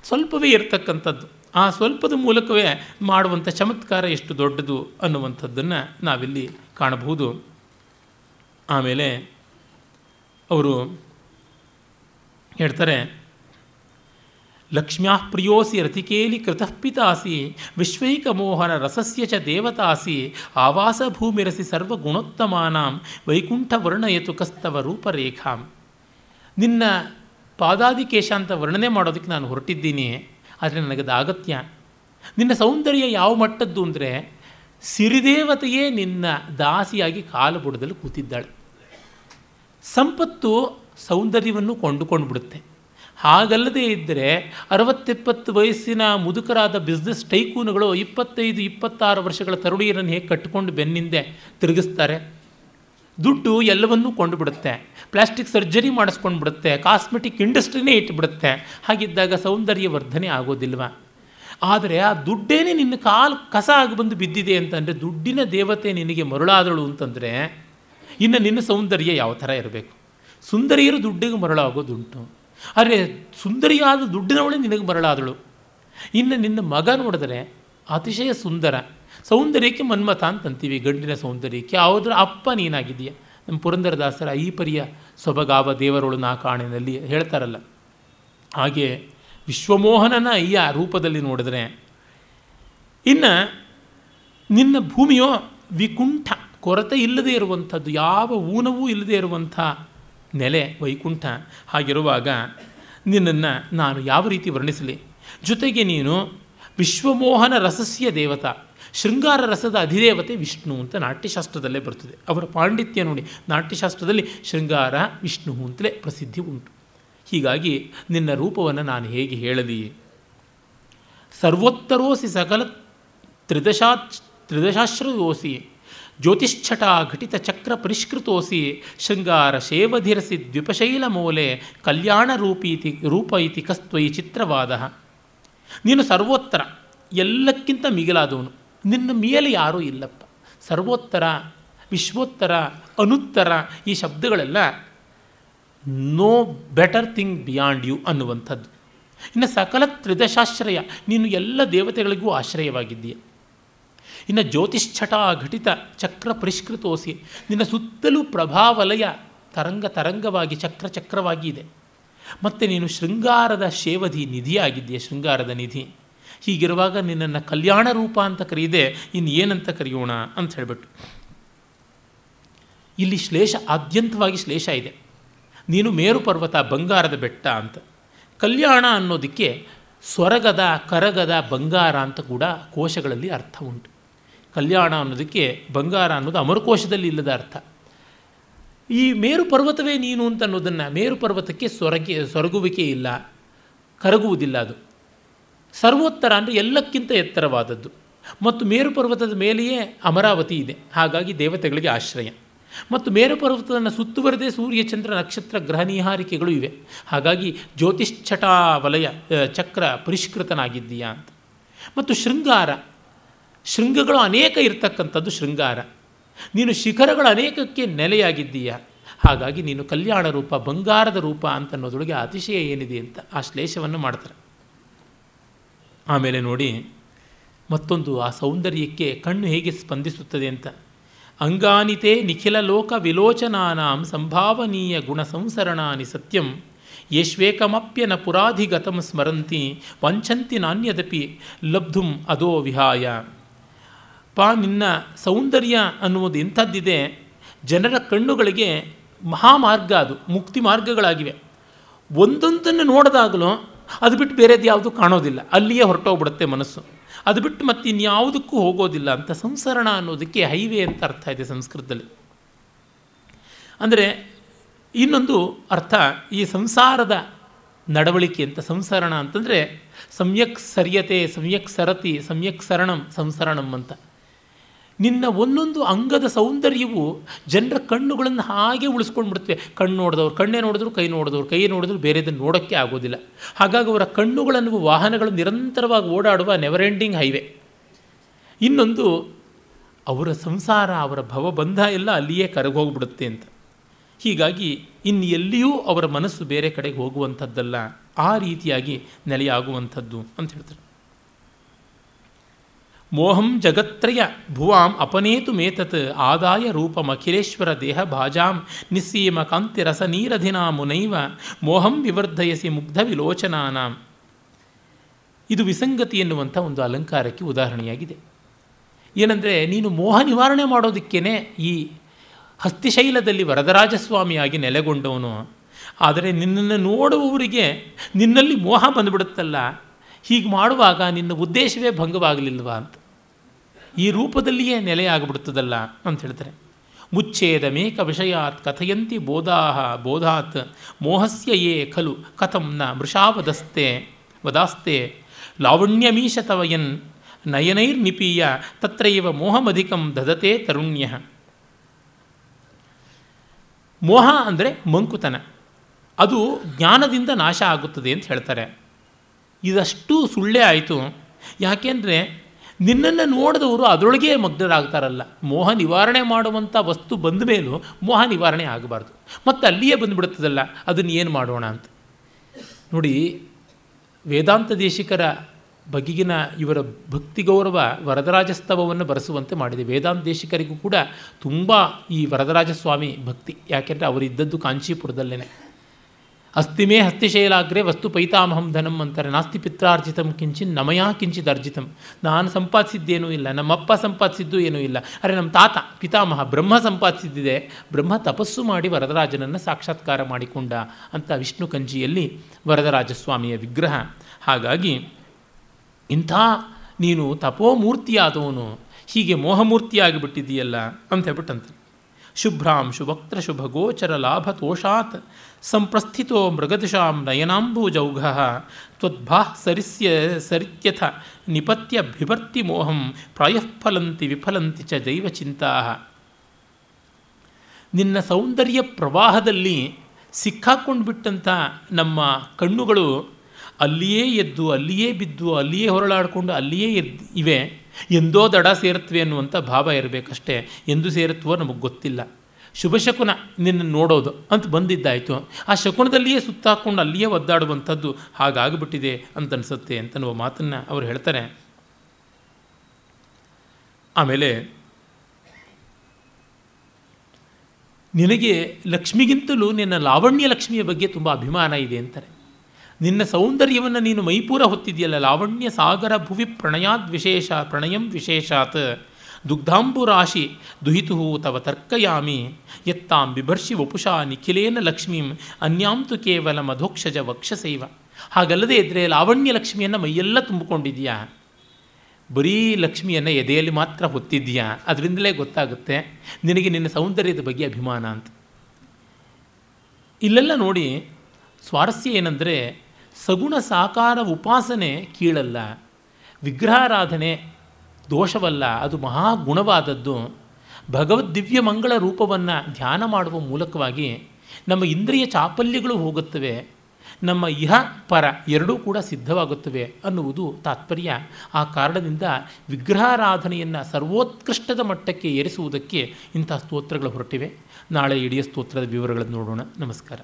ಸ್ವಲ್ಪವೇ ಇರತಕ್ಕಂಥದ್ದು. ಆ ಸ್ವಲ್ಪದ ಮೂಲಕವೇ ಮಾಡುವಂಥ ಚಮತ್ಕಾರ ಎಷ್ಟು ದೊಡ್ಡದು ಅನ್ನುವಂಥದ್ದನ್ನು ನಾವಿಲ್ಲಿ ಕಾಣಬಹುದು. ಆಮೇಲೆ ಅವರು ಹೇಳ್ತಾರೆ ಲಕ್ಷ್ಮ್ಯಾ ಪ್ರಿಯೋಸಿ ರತಿಕೇಲಿ ಕೃತಃಪಿತಾಸಿ ವಿಶ್ವೈಕಮೋಹನ ರಸಸ್ಯ ಚ ದೇವತಾಸಿ ಆವಾಸ ಭೂಮಿರಸಿ ಸರ್ವಗುಣೋತ್ತಮಾನಾಂ ವೈಕುಂಠ ವರ್ಣಯತು ಕಸ್ತವ ರೂಪರೇಖಾಂ ನಿನ್ನ ಪಾದಾದಿಕೇಶ ಅಂತ ವರ್ಣನೆ ಮಾಡೋದಕ್ಕೆ ನಾನು ಹೊರಟಿದ್ದೀನಿ, ಆದರೆ ನನಗದು ಅಗತ್ಯ ನಿನ್ನ ಸೌಂದರ್ಯ ಯಾವ ಮಟ್ಟದ್ದು ಅಂದರೆ, ಸಿರಿದೇವತೆಯೇ ನಿನ್ನ ದಾಸಿಯಾಗಿ ಕಾಲು ಬುಡದಲ್ಲಿ ಕೂತಿದ್ದಾಳೆ. ಸಂಪತ್ತು ಸೌಂದರ್ಯವನ್ನು ಕೊಂಡುಕೊಂಡು ಬಿಡುತ್ತೆ ಹಾಗಲ್ಲದೆ ಇದ್ದರೆ ಅರವತ್ತೆಪ್ಪತ್ತು ವಯಸ್ಸಿನ ಮುದುಕರಾದ ಬಿಸ್ನೆಸ್ ಟೈಕೂನುಗಳು ಇಪ್ಪತ್ತೈದು, ಇಪ್ಪತ್ತಾರು ವರ್ಷಗಳ ತರುಣಿಯರನ್ನು ಹೇಗೆ ಕಟ್ಟಿಕೊಂಡು ಬೆನ್ನಿಂದೆ ತಿರುಗಿಸ್ತಾರೆ? ದುಡ್ಡು ಎಲ್ಲವನ್ನೂ ಕೊಂಡುಬಿಡುತ್ತೆ. ಪ್ಲಾಸ್ಟಿಕ್ ಸರ್ಜರಿ ಮಾಡಿಸ್ಕೊಂಡು ಬಿಡುತ್ತೆ ಕಾಸ್ಮೆಟಿಕ್ ಇಂಡಸ್ಟ್ರಿನೇ ಇಟ್ಟುಬಿಡುತ್ತೆ ಹಾಗಿದ್ದಾಗ ಸೌಂದರ್ಯ ವರ್ಧನೆ ಆಗೋದಿಲ್ವ? ಆದರೆ ಆ ದುಡ್ಡೇನೆ ನಿನ್ನ ಕಾಲು ಕಸ ಆಗಿ ಬಂದು ಬಿದ್ದಿದೆ ಅಂತಂದರೆ ದುಡ್ಡಿನ ದೇವತೆ ನಿನಗೆ ಮರುಳಾದಳು ಅಂತಂದರೆ ಇನ್ನು ನಿನ್ನ ಸೌಂದರ್ಯ ಯಾವ ಥರ ಇರಬೇಕು? ಸುಂದರಿಯರು ದುಡ್ಡಿಗೆ ಮರಳಾಗೋದುಂಟು. ಆದರೆ ಸುಂದರಿಯಾದ ದುಡ್ಡಿನವಳೆ ನಿನಗೆ ಮರಳಾದಳು. ಇನ್ನು ನಿನ್ನ ಮಗ ನೋಡಿದರೆ ಅತಿಶಯ ಸುಂದರ. ಸೌಂದರ್ಯಕ್ಕೆ ಮನ್ಮಥ ಅಂತಂತೀವಿ ಗಂಡಿನ ಸೌಂದರ್ಯಕ್ಕೆ. ಯಾವುದರ ಅಪ್ಪ ನೀನಾಗಿದೆಯಾ ನಮ್ಮ ಪುರಂದರದಾಸರ ಈ ಪರಿಯ ಸೊಬಗಾವ ದೇವರೊಳು ನಾ ಕಾಣಿನಲ್ಲಿ ಹೇಳ್ತಾರಲ್ಲ. ಹಾಗೆ ವಿಶ್ವಮೋಹನನ ಅಯ್ಯ ರೂಪದಲ್ಲಿ ನೋಡಿದ್ರೆ ಇನ್ನು ನಿನ್ನ ಭೂಮಿಯೋ ವಿಕುಂಠ ಕೊರತೆ ಇಲ್ಲದೇ ಇರುವಂಥದ್ದು, ಯಾವ ಊನವೂ ಇಲ್ಲದೇ ಇರುವಂಥ ನೆಲೆ, ವೈಕುಂಠ ಹಾಗಿರುವಾಗ ನಿನ್ನನ್ನು ನಾನು ಯಾವ ರೀತಿ ವರ್ಣಿಸಲಿ? ಜೊತೆಗೆ ನೀನು ವಿಶ್ವಮೋಹನ ರಸಸ್ಯ ದೇವತಾ, ಶೃಂಗಾರ ರಸದ ಅಧಿದೇವತೆ ವಿಷ್ಣು ಅಂತ ನಾಟ್ಯಶಾಸ್ತ್ರದಲ್ಲೇ ಬರ್ತದೆ. ಅವರ ಪಾಂಡಿತ್ಯ ನೋಡಿ, ನಾಟ್ಯಶಾಸ್ತ್ರದಲ್ಲಿ ಶೃಂಗಾರ, ವಿಷ್ಣು ಅಂತಲೇ ಪ್ರಸಿದ್ಧಿ ಉಂಟು. ಹೀಗಾಗಿ ನಿನ್ನ ರೂಪವನ್ನು ನಾನು ಹೇಗೆ ಹೇಳಲಿ? ಸರ್ವೋತ್ತರೋಸಿ ಸಕಲ ತ್ರಿದಶಾ, ತ್ರಿದಶಾಶ್ರಯೋಸಿ ಜ್ಯೋತಿಷ್ಠಟ ಘಟಿತ ಚಕ್ರ ಪರಿಷ್ಕೃತೋಸಿ ಶೃಂಗಾರ ಶೇವಧಿರಸಿ ದ್ವಿಪಶೈಲ ಮೂಲೆ ಕಲ್ಯಾಣ ರೂಪೀತಿ ರೂಪ ಇತಿ ಕಸ್ತ್ವಯಿ ಚಿತ್ರವಾದ. ನೀನು ಸರ್ವೋತ್ತರ, ಎಲ್ಲಕ್ಕಿಂತ ಮಿಗಿಲಾದವನು. ನಿನ್ನ ಮೇಲೆ ಯಾರೂ ಇಲ್ಲಪ್ಪ. ಸರ್ವೋತ್ತರ, ವಿಶ್ವೋತ್ತರ, ಅನುತ್ತರ ಈ ಶಬ್ದಗಳೆಲ್ಲ no better thing beyond you ಅನ್ನುವಂಥದ್ದು. ಇನ್ನು ಸಕಲ ತ್ರಿದಶಾಶ್ರಯ, ನೀನು ಎಲ್ಲ ದೇವತೆಗಳಿಗೂ ಆಶ್ರಯವಾಗಿದ್ದೀಯ. ಇನ್ನು ಜ್ಯೋತಿಷ್ಠಟ ಘಟಿತ ಚಕ್ರ ಪರಿಷ್ಕೃತೋಸಿ. ನಿನ್ನ ಸುತ್ತಲೂ ಪ್ರಭಾವಲಯ ತರಂಗ ತರಂಗವಾಗಿ, ಚಕ್ರ ಚಕ್ರವಾಗಿ ಇದೆ. ಮತ್ತು ನೀನು ಶೃಂಗಾರದ ಶೇವಧಿ ನಿಧಿಯಾಗಿದ್ದೀಯ, ಶೃಂಗಾರದ ನಿಧಿ. ಹೀಗಿರುವಾಗ ನಿನ್ನನ್ನು ಕಲ್ಯಾಣ ರೂಪ ಅಂತ ಕರೆಯಿದೆ ಇನ್ನು ಏನಂತ ಕರೆಯೋಣ ಅಂತ ಹೇಳಿಬಿಟ್ಟು. ಇಲ್ಲಿ ಶ್ಲೇಷ ಆದ್ಯಂತವಾಗಿ ಶ್ಲೇಷ ಇದೆ. ನೀನು ಮೇರು ಪರ್ವತ ಬಂಗಾರದ ಬೆಟ್ಟ ಅಂತ. ಕಲ್ಯಾಣ ಅನ್ನೋದಕ್ಕೆ ಸ್ವರಗದ, ಕರಗದ ಬಂಗಾರ ಅಂತ ಕೂಡ ಕೋಶಗಳಲ್ಲಿ ಅರ್ಥ ಉಂಟು. ಕಲ್ಯಾಣ ಅನ್ನೋದಕ್ಕೆ ಬಂಗಾರ ಅನ್ನೋದು ಅಮರಕೋಶದಲ್ಲಿ ಇಲ್ಲದ ಅರ್ಥ. ಈ ಮೇರು ಪರ್ವತವೇ ನೀನು ಅಂತ ಅನ್ನೋದನ್ನು ಮೇರು ಪರ್ವತಕ್ಕೆ ಸೊರಗೆ ಸೊರಗುವಿಕೆ ಇಲ್ಲ, ಕರಗುವುದಿಲ್ಲ ಅದು. ಸರ್ವೋತ್ತರ ಅಂದರೆ ಎಲ್ಲಕ್ಕಿಂತ ಎತ್ತರವಾದದ್ದು. ಮತ್ತು ಮೇರು ಪರ್ವತದ ಮೇಲೆಯೇ ಅಮರಾವತಿ ಇದೆ. ಹಾಗಾಗಿ ದೇವತೆಗಳಿಗೆ ಆಶ್ರಯ. ಮತ್ತು ಮೇರು ಪರ್ವತವನ್ನು ಸುತ್ತುವರೆದೇ ಸೂರ್ಯ, ಚಂದ್ರ, ನಕ್ಷತ್ರ, ಗ್ರಹ ನಿಹಾರಿಕೆಗಳು ಇವೆ. ಹಾಗಾಗಿ ಜ್ಯೋತಿಷ್ಠಟ ವಲಯ ಚಕ್ರ ಪರಿಷ್ಕೃತನಾಗಿದ್ದೀಯಾ ಅಂತ. ಮತ್ತು ಶೃಂಗಾರ ಶೃಂಗಗಳು ಅನೇಕ ಇರತಕ್ಕಂಥದ್ದು ಶೃಂಗಾರ. ನೀನು ಶಿಖರಗಳು ಅನೇಕಕ್ಕೆ ನೆಲೆಯಾಗಿದ್ದೀಯ? ಹಾಗಾಗಿ ನೀನು ಕಲ್ಯಾಣ ರೂಪ, ಬಂಗಾರದ ರೂಪ ಅಂತನ್ನೋದೊಳಗೆ ಅತಿಶಯ ಏನಿದೆ ಅಂತ ಆ ಶ್ಲೇಷವನ್ನು ಮಾಡ್ತಾರೆ. ಆಮೇಲೆ ನೋಡಿ, ಮತ್ತೊಂದು ಆ ಸೌಂದರ್ಯಕ್ಕೆ ಕಣ್ಣು ಹೇಗೆ ಸ್ಪಂದಿಸುತ್ತದೆ ಅಂತ. ಅಂಗಾನಿತೇ ನಿಖಿಲ ಲೋಕ ವಿಲೋಚನಾನಾಂ ಸಂಭಾವನೀಯ ಗುಣ ಸಂಸರಣಾನಿ ಸತ್ಯಂ ಯೇಷ್ವೇಕಮಪ್ಯನ ಪುರಾಧಿಗತಂ ಸ್ಮರಂತಿ, ವಂಚಂತಿ ನಾಣ್ಯದಪಿ ಲಬ್ಧುಂ ಅದೋ ವಿಹಾಯ. ಪಾ ನಿನ್ನ ಸೌಂದರ್ಯ ಅನ್ನುವುದು ಇಂಥದ್ದಿದೆ ಜನರ ಕಣ್ಣುಗಳಿಗೆ ಮಹಾಮಾರ್ಗ ಅದು, ಮುಕ್ತಿ ಮಾರ್ಗಗಳಾಗಿವೆ. ಒಂದೊಂದನ್ನು ನೋಡಿದಾಗಲೂ ಅದು ಬಿಟ್ಟು ಬೇರೆದು ಯಾವುದು ಕಾಣೋದಿಲ್ಲ. ಅಲ್ಲಿಯೇ ಹೊರಟೋಗ್ಬಿಡುತ್ತೆ ಮನಸ್ಸು. ಅದು ಬಿಟ್ಟು ಮತ್ತೆ ಇನ್ಯಾವುದಕ್ಕೂ ಹೋಗೋದಿಲ್ಲ ಅಂತ ಸಂಸರಣ ಅನ್ನೋದಕ್ಕೆ ಹೈವೇ ಅಂತ ಅರ್ಥ ಇದೆ ಸಂಸ್ಕೃತದಲ್ಲಿ. ಅಂದರೆ ಇನ್ನೊಂದು ಅರ್ಥ, ಈ ಸಂಸಾರದ ನಡವಳಿಕೆ ಅಂತ, ಸಂಸರಣ ಅಂತಂದರೆ, ಸಮ್ಯಕ್ ಸರಿಯತೆ, ಸಮ್ಯಕ್ ಸರತಿ, ಸಮ್ಯಕ್ ಸರಣಂ, ಸಂಸರಣಂ ಅಂತ. ನಿನ್ನ ಒಂದೊಂದು ಅಂಗದ ಸೌಂದರ್ಯವು ಜನರ ಕಣ್ಣುಗಳನ್ನು ಹಾಗೆ ಉಳಿಸ್ಕೊಂಡ್ಬಿಡುತ್ತವೆ ಕಣ್ಣು ನೋಡಿದವ್ರು ಕಣ್ಣೇ ನೋಡಿದ್ರು, ಕೈ ನೋಡಿದವ್ರು ಕೈ ನೋಡಿದ್ರು, ಬೇರೆದನ್ನು ನೋಡೋಕ್ಕೆ ಆಗೋದಿಲ್ಲ. ಹಾಗಾಗಿ ಅವರ ಕಣ್ಣುಗಳನ್ನು ವಾಹನಗಳು ನಿರಂತರವಾಗಿ ಓಡಾಡುವ ನೆವರ್ ಎಂಡಿಂಗ್ ಹೈವೇ ಇನ್ನೊಂದು, ಅವರ ಸಂಸಾರ, ಅವರ ಭವಬಂಧ ಎಲ್ಲ ಅಲ್ಲಿಯೇ ಕರಗೋಗ್ಬಿಡುತ್ತೆ ಅಂತ. ಹೀಗಾಗಿ ಇನ್ನು ಎಲ್ಲಿಯೂ ಅವರ ಮನಸ್ಸು ಬೇರೆ ಕಡೆಗೆ ಹೋಗುವಂಥದ್ದಲ್ಲ, ಆ ರೀತಿಯಾಗಿ ನೆಲೆಯಾಗುವಂಥದ್ದು ಅಂತ ಹೇಳ್ತಾರೆ. ಮೋಹಂ ಜಗತ್ರಯ ಭುವಾಂ ಅಪನೇತು ಮೇತತ್ ಆದಾಯ ರೂಪಮಖಿಲೇಶ್ವರ ದೇಹ ಭಾಜಾಂ ನಿಸ್ಸೀಮ ಕಾಂತಿರಸ ನೀರಧಿನಾ ಮುನೈವ ಮೋಹಂ ವಿವರ್ಧಯಸಿ ಮುಗ್ಧ ವಿಲೋಚನಾನಾಂ. ಇದು ವಿಸಂಗತಿ ಎನ್ನುವಂಥ ಒಂದು ಅಲಂಕಾರಕ್ಕೆ ಉದಾಹರಣೆಯಾಗಿದೆ. ಏನಂದರೆ ನೀನು ಮೋಹ ನಿವಾರಣೆ ಮಾಡೋದಕ್ಕೇ ಈ ಹಸ್ತಿಶೈಲದಲ್ಲಿ ವರದರಾಜಸ್ವಾಮಿಯಾಗಿ ನೆಲೆಗೊಂಡವನು. ಆದರೆ ನಿನ್ನನ್ನು ನೋಡುವವರಿಗೆ ನಿನ್ನಲ್ಲಿ ಮೋಹ ಬಂದುಬಿಡುತ್ತಲ್ಲ. ಹೀಗೆ ಮಾಡುವಾಗ ನಿನ್ನ ಉದ್ದೇಶವೇ ಭಂಗವಾಗಲಿಲ್ವಾ ಅಂತ. ಈ ರೂಪದಲ್ಲಿಯೇ ನೆಲೆಯಾಗ್ಬಿಡ್ತದಲ್ಲ ಅಂತ ಹೇಳ್ತಾರೆ. ಮುಚ್ಛೇದ ಮೇಕ ವಿಷಯಾತ್ ಕಥಯಂತಿ ಬೋಧಾಹ, ಬೋಧಾತ್ ಮೋಹಸ್ಯ ಯೇ ಖಲು ಕಥಂ ನ ಮೃಷಾವದಸ್ತೆ, ವದಾಸ್ತೆ ಲಾವಣ್ಯಮೀಶ ತವಯನ್ ನಯನೈರ್ನಿಪೀಯ ತತ್ರೈವ ಮೋಹಮಧಿಕಂ ದದತೆ ತರುಣ್ಯ. ಮೋಹ ಅಂದರೆ ಮಂಕುತನ. ಅದು ಜ್ಞಾನದಿಂದ ನಾಶ ಆಗುತ್ತದೆ ಅಂತ ಹೇಳ್ತಾರೆ. ಇದಷ್ಟು ಸುಳ್ಳೇ ಆಯಿತು. ಯಾಕೆಂದರೆ ನಿನ್ನನ್ನು ನೋಡಿದವರು ಅದರೊಳಗೆ ಮಗ್ನರಾಗ್ತಾರಲ್ಲ ಮೋಹ ನಿವಾರಣೆ ಮಾಡುವಂಥ ವಸ್ತು ಬಂದ ಮೇಲೂ ಮೋಹ ನಿವಾರಣೆ ಆಗಬಾರ್ದು. ಮತ್ತು ಅಲ್ಲಿಯೇ ಬಂದುಬಿಡುತ್ತದಲ್ಲ, ಅದನ್ನು ಏನು ಮಾಡೋಣ ಅಂತ. ನೋಡಿ, ವೇದಾಂತ ದೇಶಿಕರ ಬಗೆಗಿನ ಇವರ ಭಕ್ತಿ ಗೌರವ ವರದರಾಜಸ್ತವವನ್ನು ಬರೆಸುವಂತೆ ಮಾಡಿದೆ. ವೇದಾಂತ ದೇಶಿಕರಿಗೂ ಕೂಡ ತುಂಬ ಈ ವರದರಾಜಸ್ವಾಮಿ ಭಕ್ತಿ. ಯಾಕೆಂದರೆ ಅವರಿದ್ದದ್ದು ಕಾಂಚೀಪುರದಲ್ಲೇ ಅಸ್ತಿಮೇ ಹಸ್ತಿಶೈಲಾಗ್ರೆ ವಸ್ತು ಪೈತಾಮಹಂ ಧನಂ ಅಂತಾರೆ. ನಾಸ್ತಿ ಪಿತ್ರಾರ್ಜಿತಂ ಕಿಂಚಿನ್ ನಮಯಾ ಕಿಂಚಿತ್ ಅರ್ಜಿತಂ. ನಾನು ಸಂಪಾದಿಸಿದ್ದೇನೂ ಇಲ್ಲ, ನಮ್ಮಪ್ಪ ಸಂಪಾದಿಸಿದ್ದು ಏನೂ ಇಲ್ಲ. ಅರೆ ನಮ್ಮ ತಾತ ಪಿತಾಮಹ ಬ್ರಹ್ಮ ಸಂಪಾದಿಸಿದ್ದಿದೆ. ಬ್ರಹ್ಮ ತಪಸ್ಸು ಮಾಡಿ ವರದರಾಜನನ್ನು ಸಾಕ್ಷಾತ್ಕಾರ ಮಾಡಿಕೊಂಡ ಅಂತ ವಿಷ್ಣು ಕಂಜಿಯಲ್ಲಿ ವರದರಾಜಸ್ವಾಮಿಯ ವಿಗ್ರಹ. ಹಾಗಾಗಿ ಇಂಥ ನೀನು ತಪೋಮೂರ್ತಿಯಾದವನು, ಹೀಗೆ ಮೋಹಮೂರ್ತಿಯಾಗಿ ಬಿಟ್ಟಿದೆಯಲ್ಲ ಅಂತ ಹೇಳ್ಬಿಟ್ಟಂತೆ. ಶುಭ್ರಾಂ ಶುಭಕ್ತ್ರ ಶುಭ ಗೋಚರ ಲಾಭ ತೋಷಾತ್. ಸಂಪ್ರಸ್ಥಿತೋ ಮೃಗದಶಾಂ ನಯನಾಂಬೂಜೌಘ. ತ್ವದ್ಭಾ ಸರಿಸ್ಯ, ಸರಿತ್ಯಥ ನಿಪತ್ಯ ಬಿಭರ್ತಿ ಮೋಹಂ ಪ್ರಾಯಃಫಲಂತಿ ವಿಫಲಂತಿ ಚ ದೈವ ಚಿಂತಾ. ನಿನ್ನ ಸೌಂದರ್ಯ ಪ್ರವಾಹದಲ್ಲಿ ಸಿಕ್ಕಾಕೊಂಡು ಬಿಟ್ಟಂಥ ನಮ್ಮ ಕಣ್ಣುಗಳು ಅಲ್ಲಿಯೇ ಎದ್ದು, ಅಲ್ಲಿಯೇ ಬಿದ್ದು, ಅಲ್ಲಿಯೇ ಹೊರಳಾಡಿಕೊಂಡು, ಅಲ್ಲಿಯೇ ಇವೆ. ಎಂದೋ ದಡ ಸೇರುತ್ತವೆ ಅನ್ನುವಂಥ ಭಾವ ಇರಬೇಕಷ್ಟೇ. ಎಂದು ಸೇರುತ್ತವೋ ನಮಗೆ ಗೊತ್ತಿಲ್ಲ. ಶುಭ ಶಕುನ ನಿನ್ನ ನೋಡೋದು ಅಂತ ಬಂದಿದ್ದಾಯಿತು. ಆ ಶಕುನದಲ್ಲಿಯೇ ಸುತ್ತಾಕೊಂಡು ಅಲ್ಲಿಯೇ ಒದ್ದಾಡುವಂಥದ್ದು ಹಾಗಾಗಿಬಿಟ್ಟಿದೆ ಅಂತ ಅನಿಸುತ್ತೆ ಅಂತನ್ನುವ ಮಾತನ್ನು ಅವರು ಹೇಳ್ತಾರೆ. ಆಮೇಲೆ ನಿನಗೆ ಲಕ್ಷ್ಮಿಗಿಂತಲೂ ನಿನ್ನ ಲಾವಣ್ಯ ಲಕ್ಷ್ಮಿಯ ಬಗ್ಗೆ ತುಂಬ ಅಭಿಮಾನ ಇದೆ ಅಂತಾರೆ. ನಿನ್ನ ಸೌಂದರ್ಯವನ್ನು ನೀನು ಮೈಪೂರ ಹೊತ್ತಿದೆಯಲ್ಲ ಲಾವಣ್ಯ ಸಾಗರ ಭುವಿ ಪ್ರಣಯಾದ್ ವಿಶೇಷ, ಪ್ರಣಯಂ ವಿಶೇಷಾತ್. ದುಗ್ಧಾಂಬುರಾಶಿ ದುಹಿತು ತವ ತರ್ಕಯಾಮಿ. ಎತ್ತಾಂ ಬಿಭರ್ಷಿ ವಪುಷಾ ನಿಖಿಲೇನ ಲಕ್ಷ್ಮೀಂ. ಅನ್ಯಾಂತು ಕೇವಲ ಮಧೋಕ್ಷಜ ವಕ್ಷಸೈವ. ಹಾಗಲ್ಲದೆ ಇದ್ದರೆ ಲಾವಣ್ಯ ಲಕ್ಷ್ಮಿಯನ್ನು ಮೈಯೆಲ್ಲ ತುಂಬಿಕೊಂಡಿದೆಯಾ ಬರೀ ಲಕ್ಷ್ಮಿಯನ್ನು ಎದೆಯಲ್ಲಿ ಮಾತ್ರ ಹೊತ್ತಿದ್ದೀಯಾ? ಅದರಿಂದಲೇ ಗೊತ್ತಾಗುತ್ತೆ ನಿನಗೆ ನಿನ್ನ ಸೌಂದರ್ಯದ ಬಗ್ಗೆ ಅಭಿಮಾನ ಅಂತ. ಇಲ್ಲೆಲ್ಲ ನೋಡಿ ಸ್ವಾರಸ್ಯ ಏನಂದರೆ ಸಗುಣ ಸಾಕಾರ ಉಪಾಸನೆ ಕೀಳಲ್ಲ. ವಿಗ್ರಹಾರಾಧನೆ ದೋಷವಲ್ಲ, ಅದು ಮಹಾಗುಣವಾದದ್ದು ಭಗವದ್ ದಿವ್ಯ ಮಂಗಳ ರೂಪವನ್ನು ಧ್ಯಾನ ಮಾಡುವ ಮೂಲಕವಾಗಿ ನಮ್ಮ ಇಂದ್ರಿಯ ಚಾಪಲ್ಯಗಳು ಹೋಗುತ್ತವೆ, ನಮ್ಮ ಇಹ, ಪರ ಎರಡೂ ಕೂಡ ಸಿದ್ಧವಾಗುತ್ತವೆ ಅನ್ನುವುದು ತಾತ್ಪರ್ಯ. ಆ ಕಾರಣದಿಂದ ವಿಗ್ರಹಾರಾಧನೆಯನ್ನು ಸರ್ವೋತ್ಕೃಷ್ಟದ ಮಟ್ಟಕ್ಕೆ ಏರಿಸುವುದಕ್ಕೆ ಇಂಥ ಸ್ತೋತ್ರಗಳು ಹೊರಟಿವೆ. ನಾಳೆ ಇಡೀ ಸ್ತೋತ್ರದ ವಿವರಗಳನ್ನು ನೋಡೋಣ. ನಮಸ್ಕಾರ.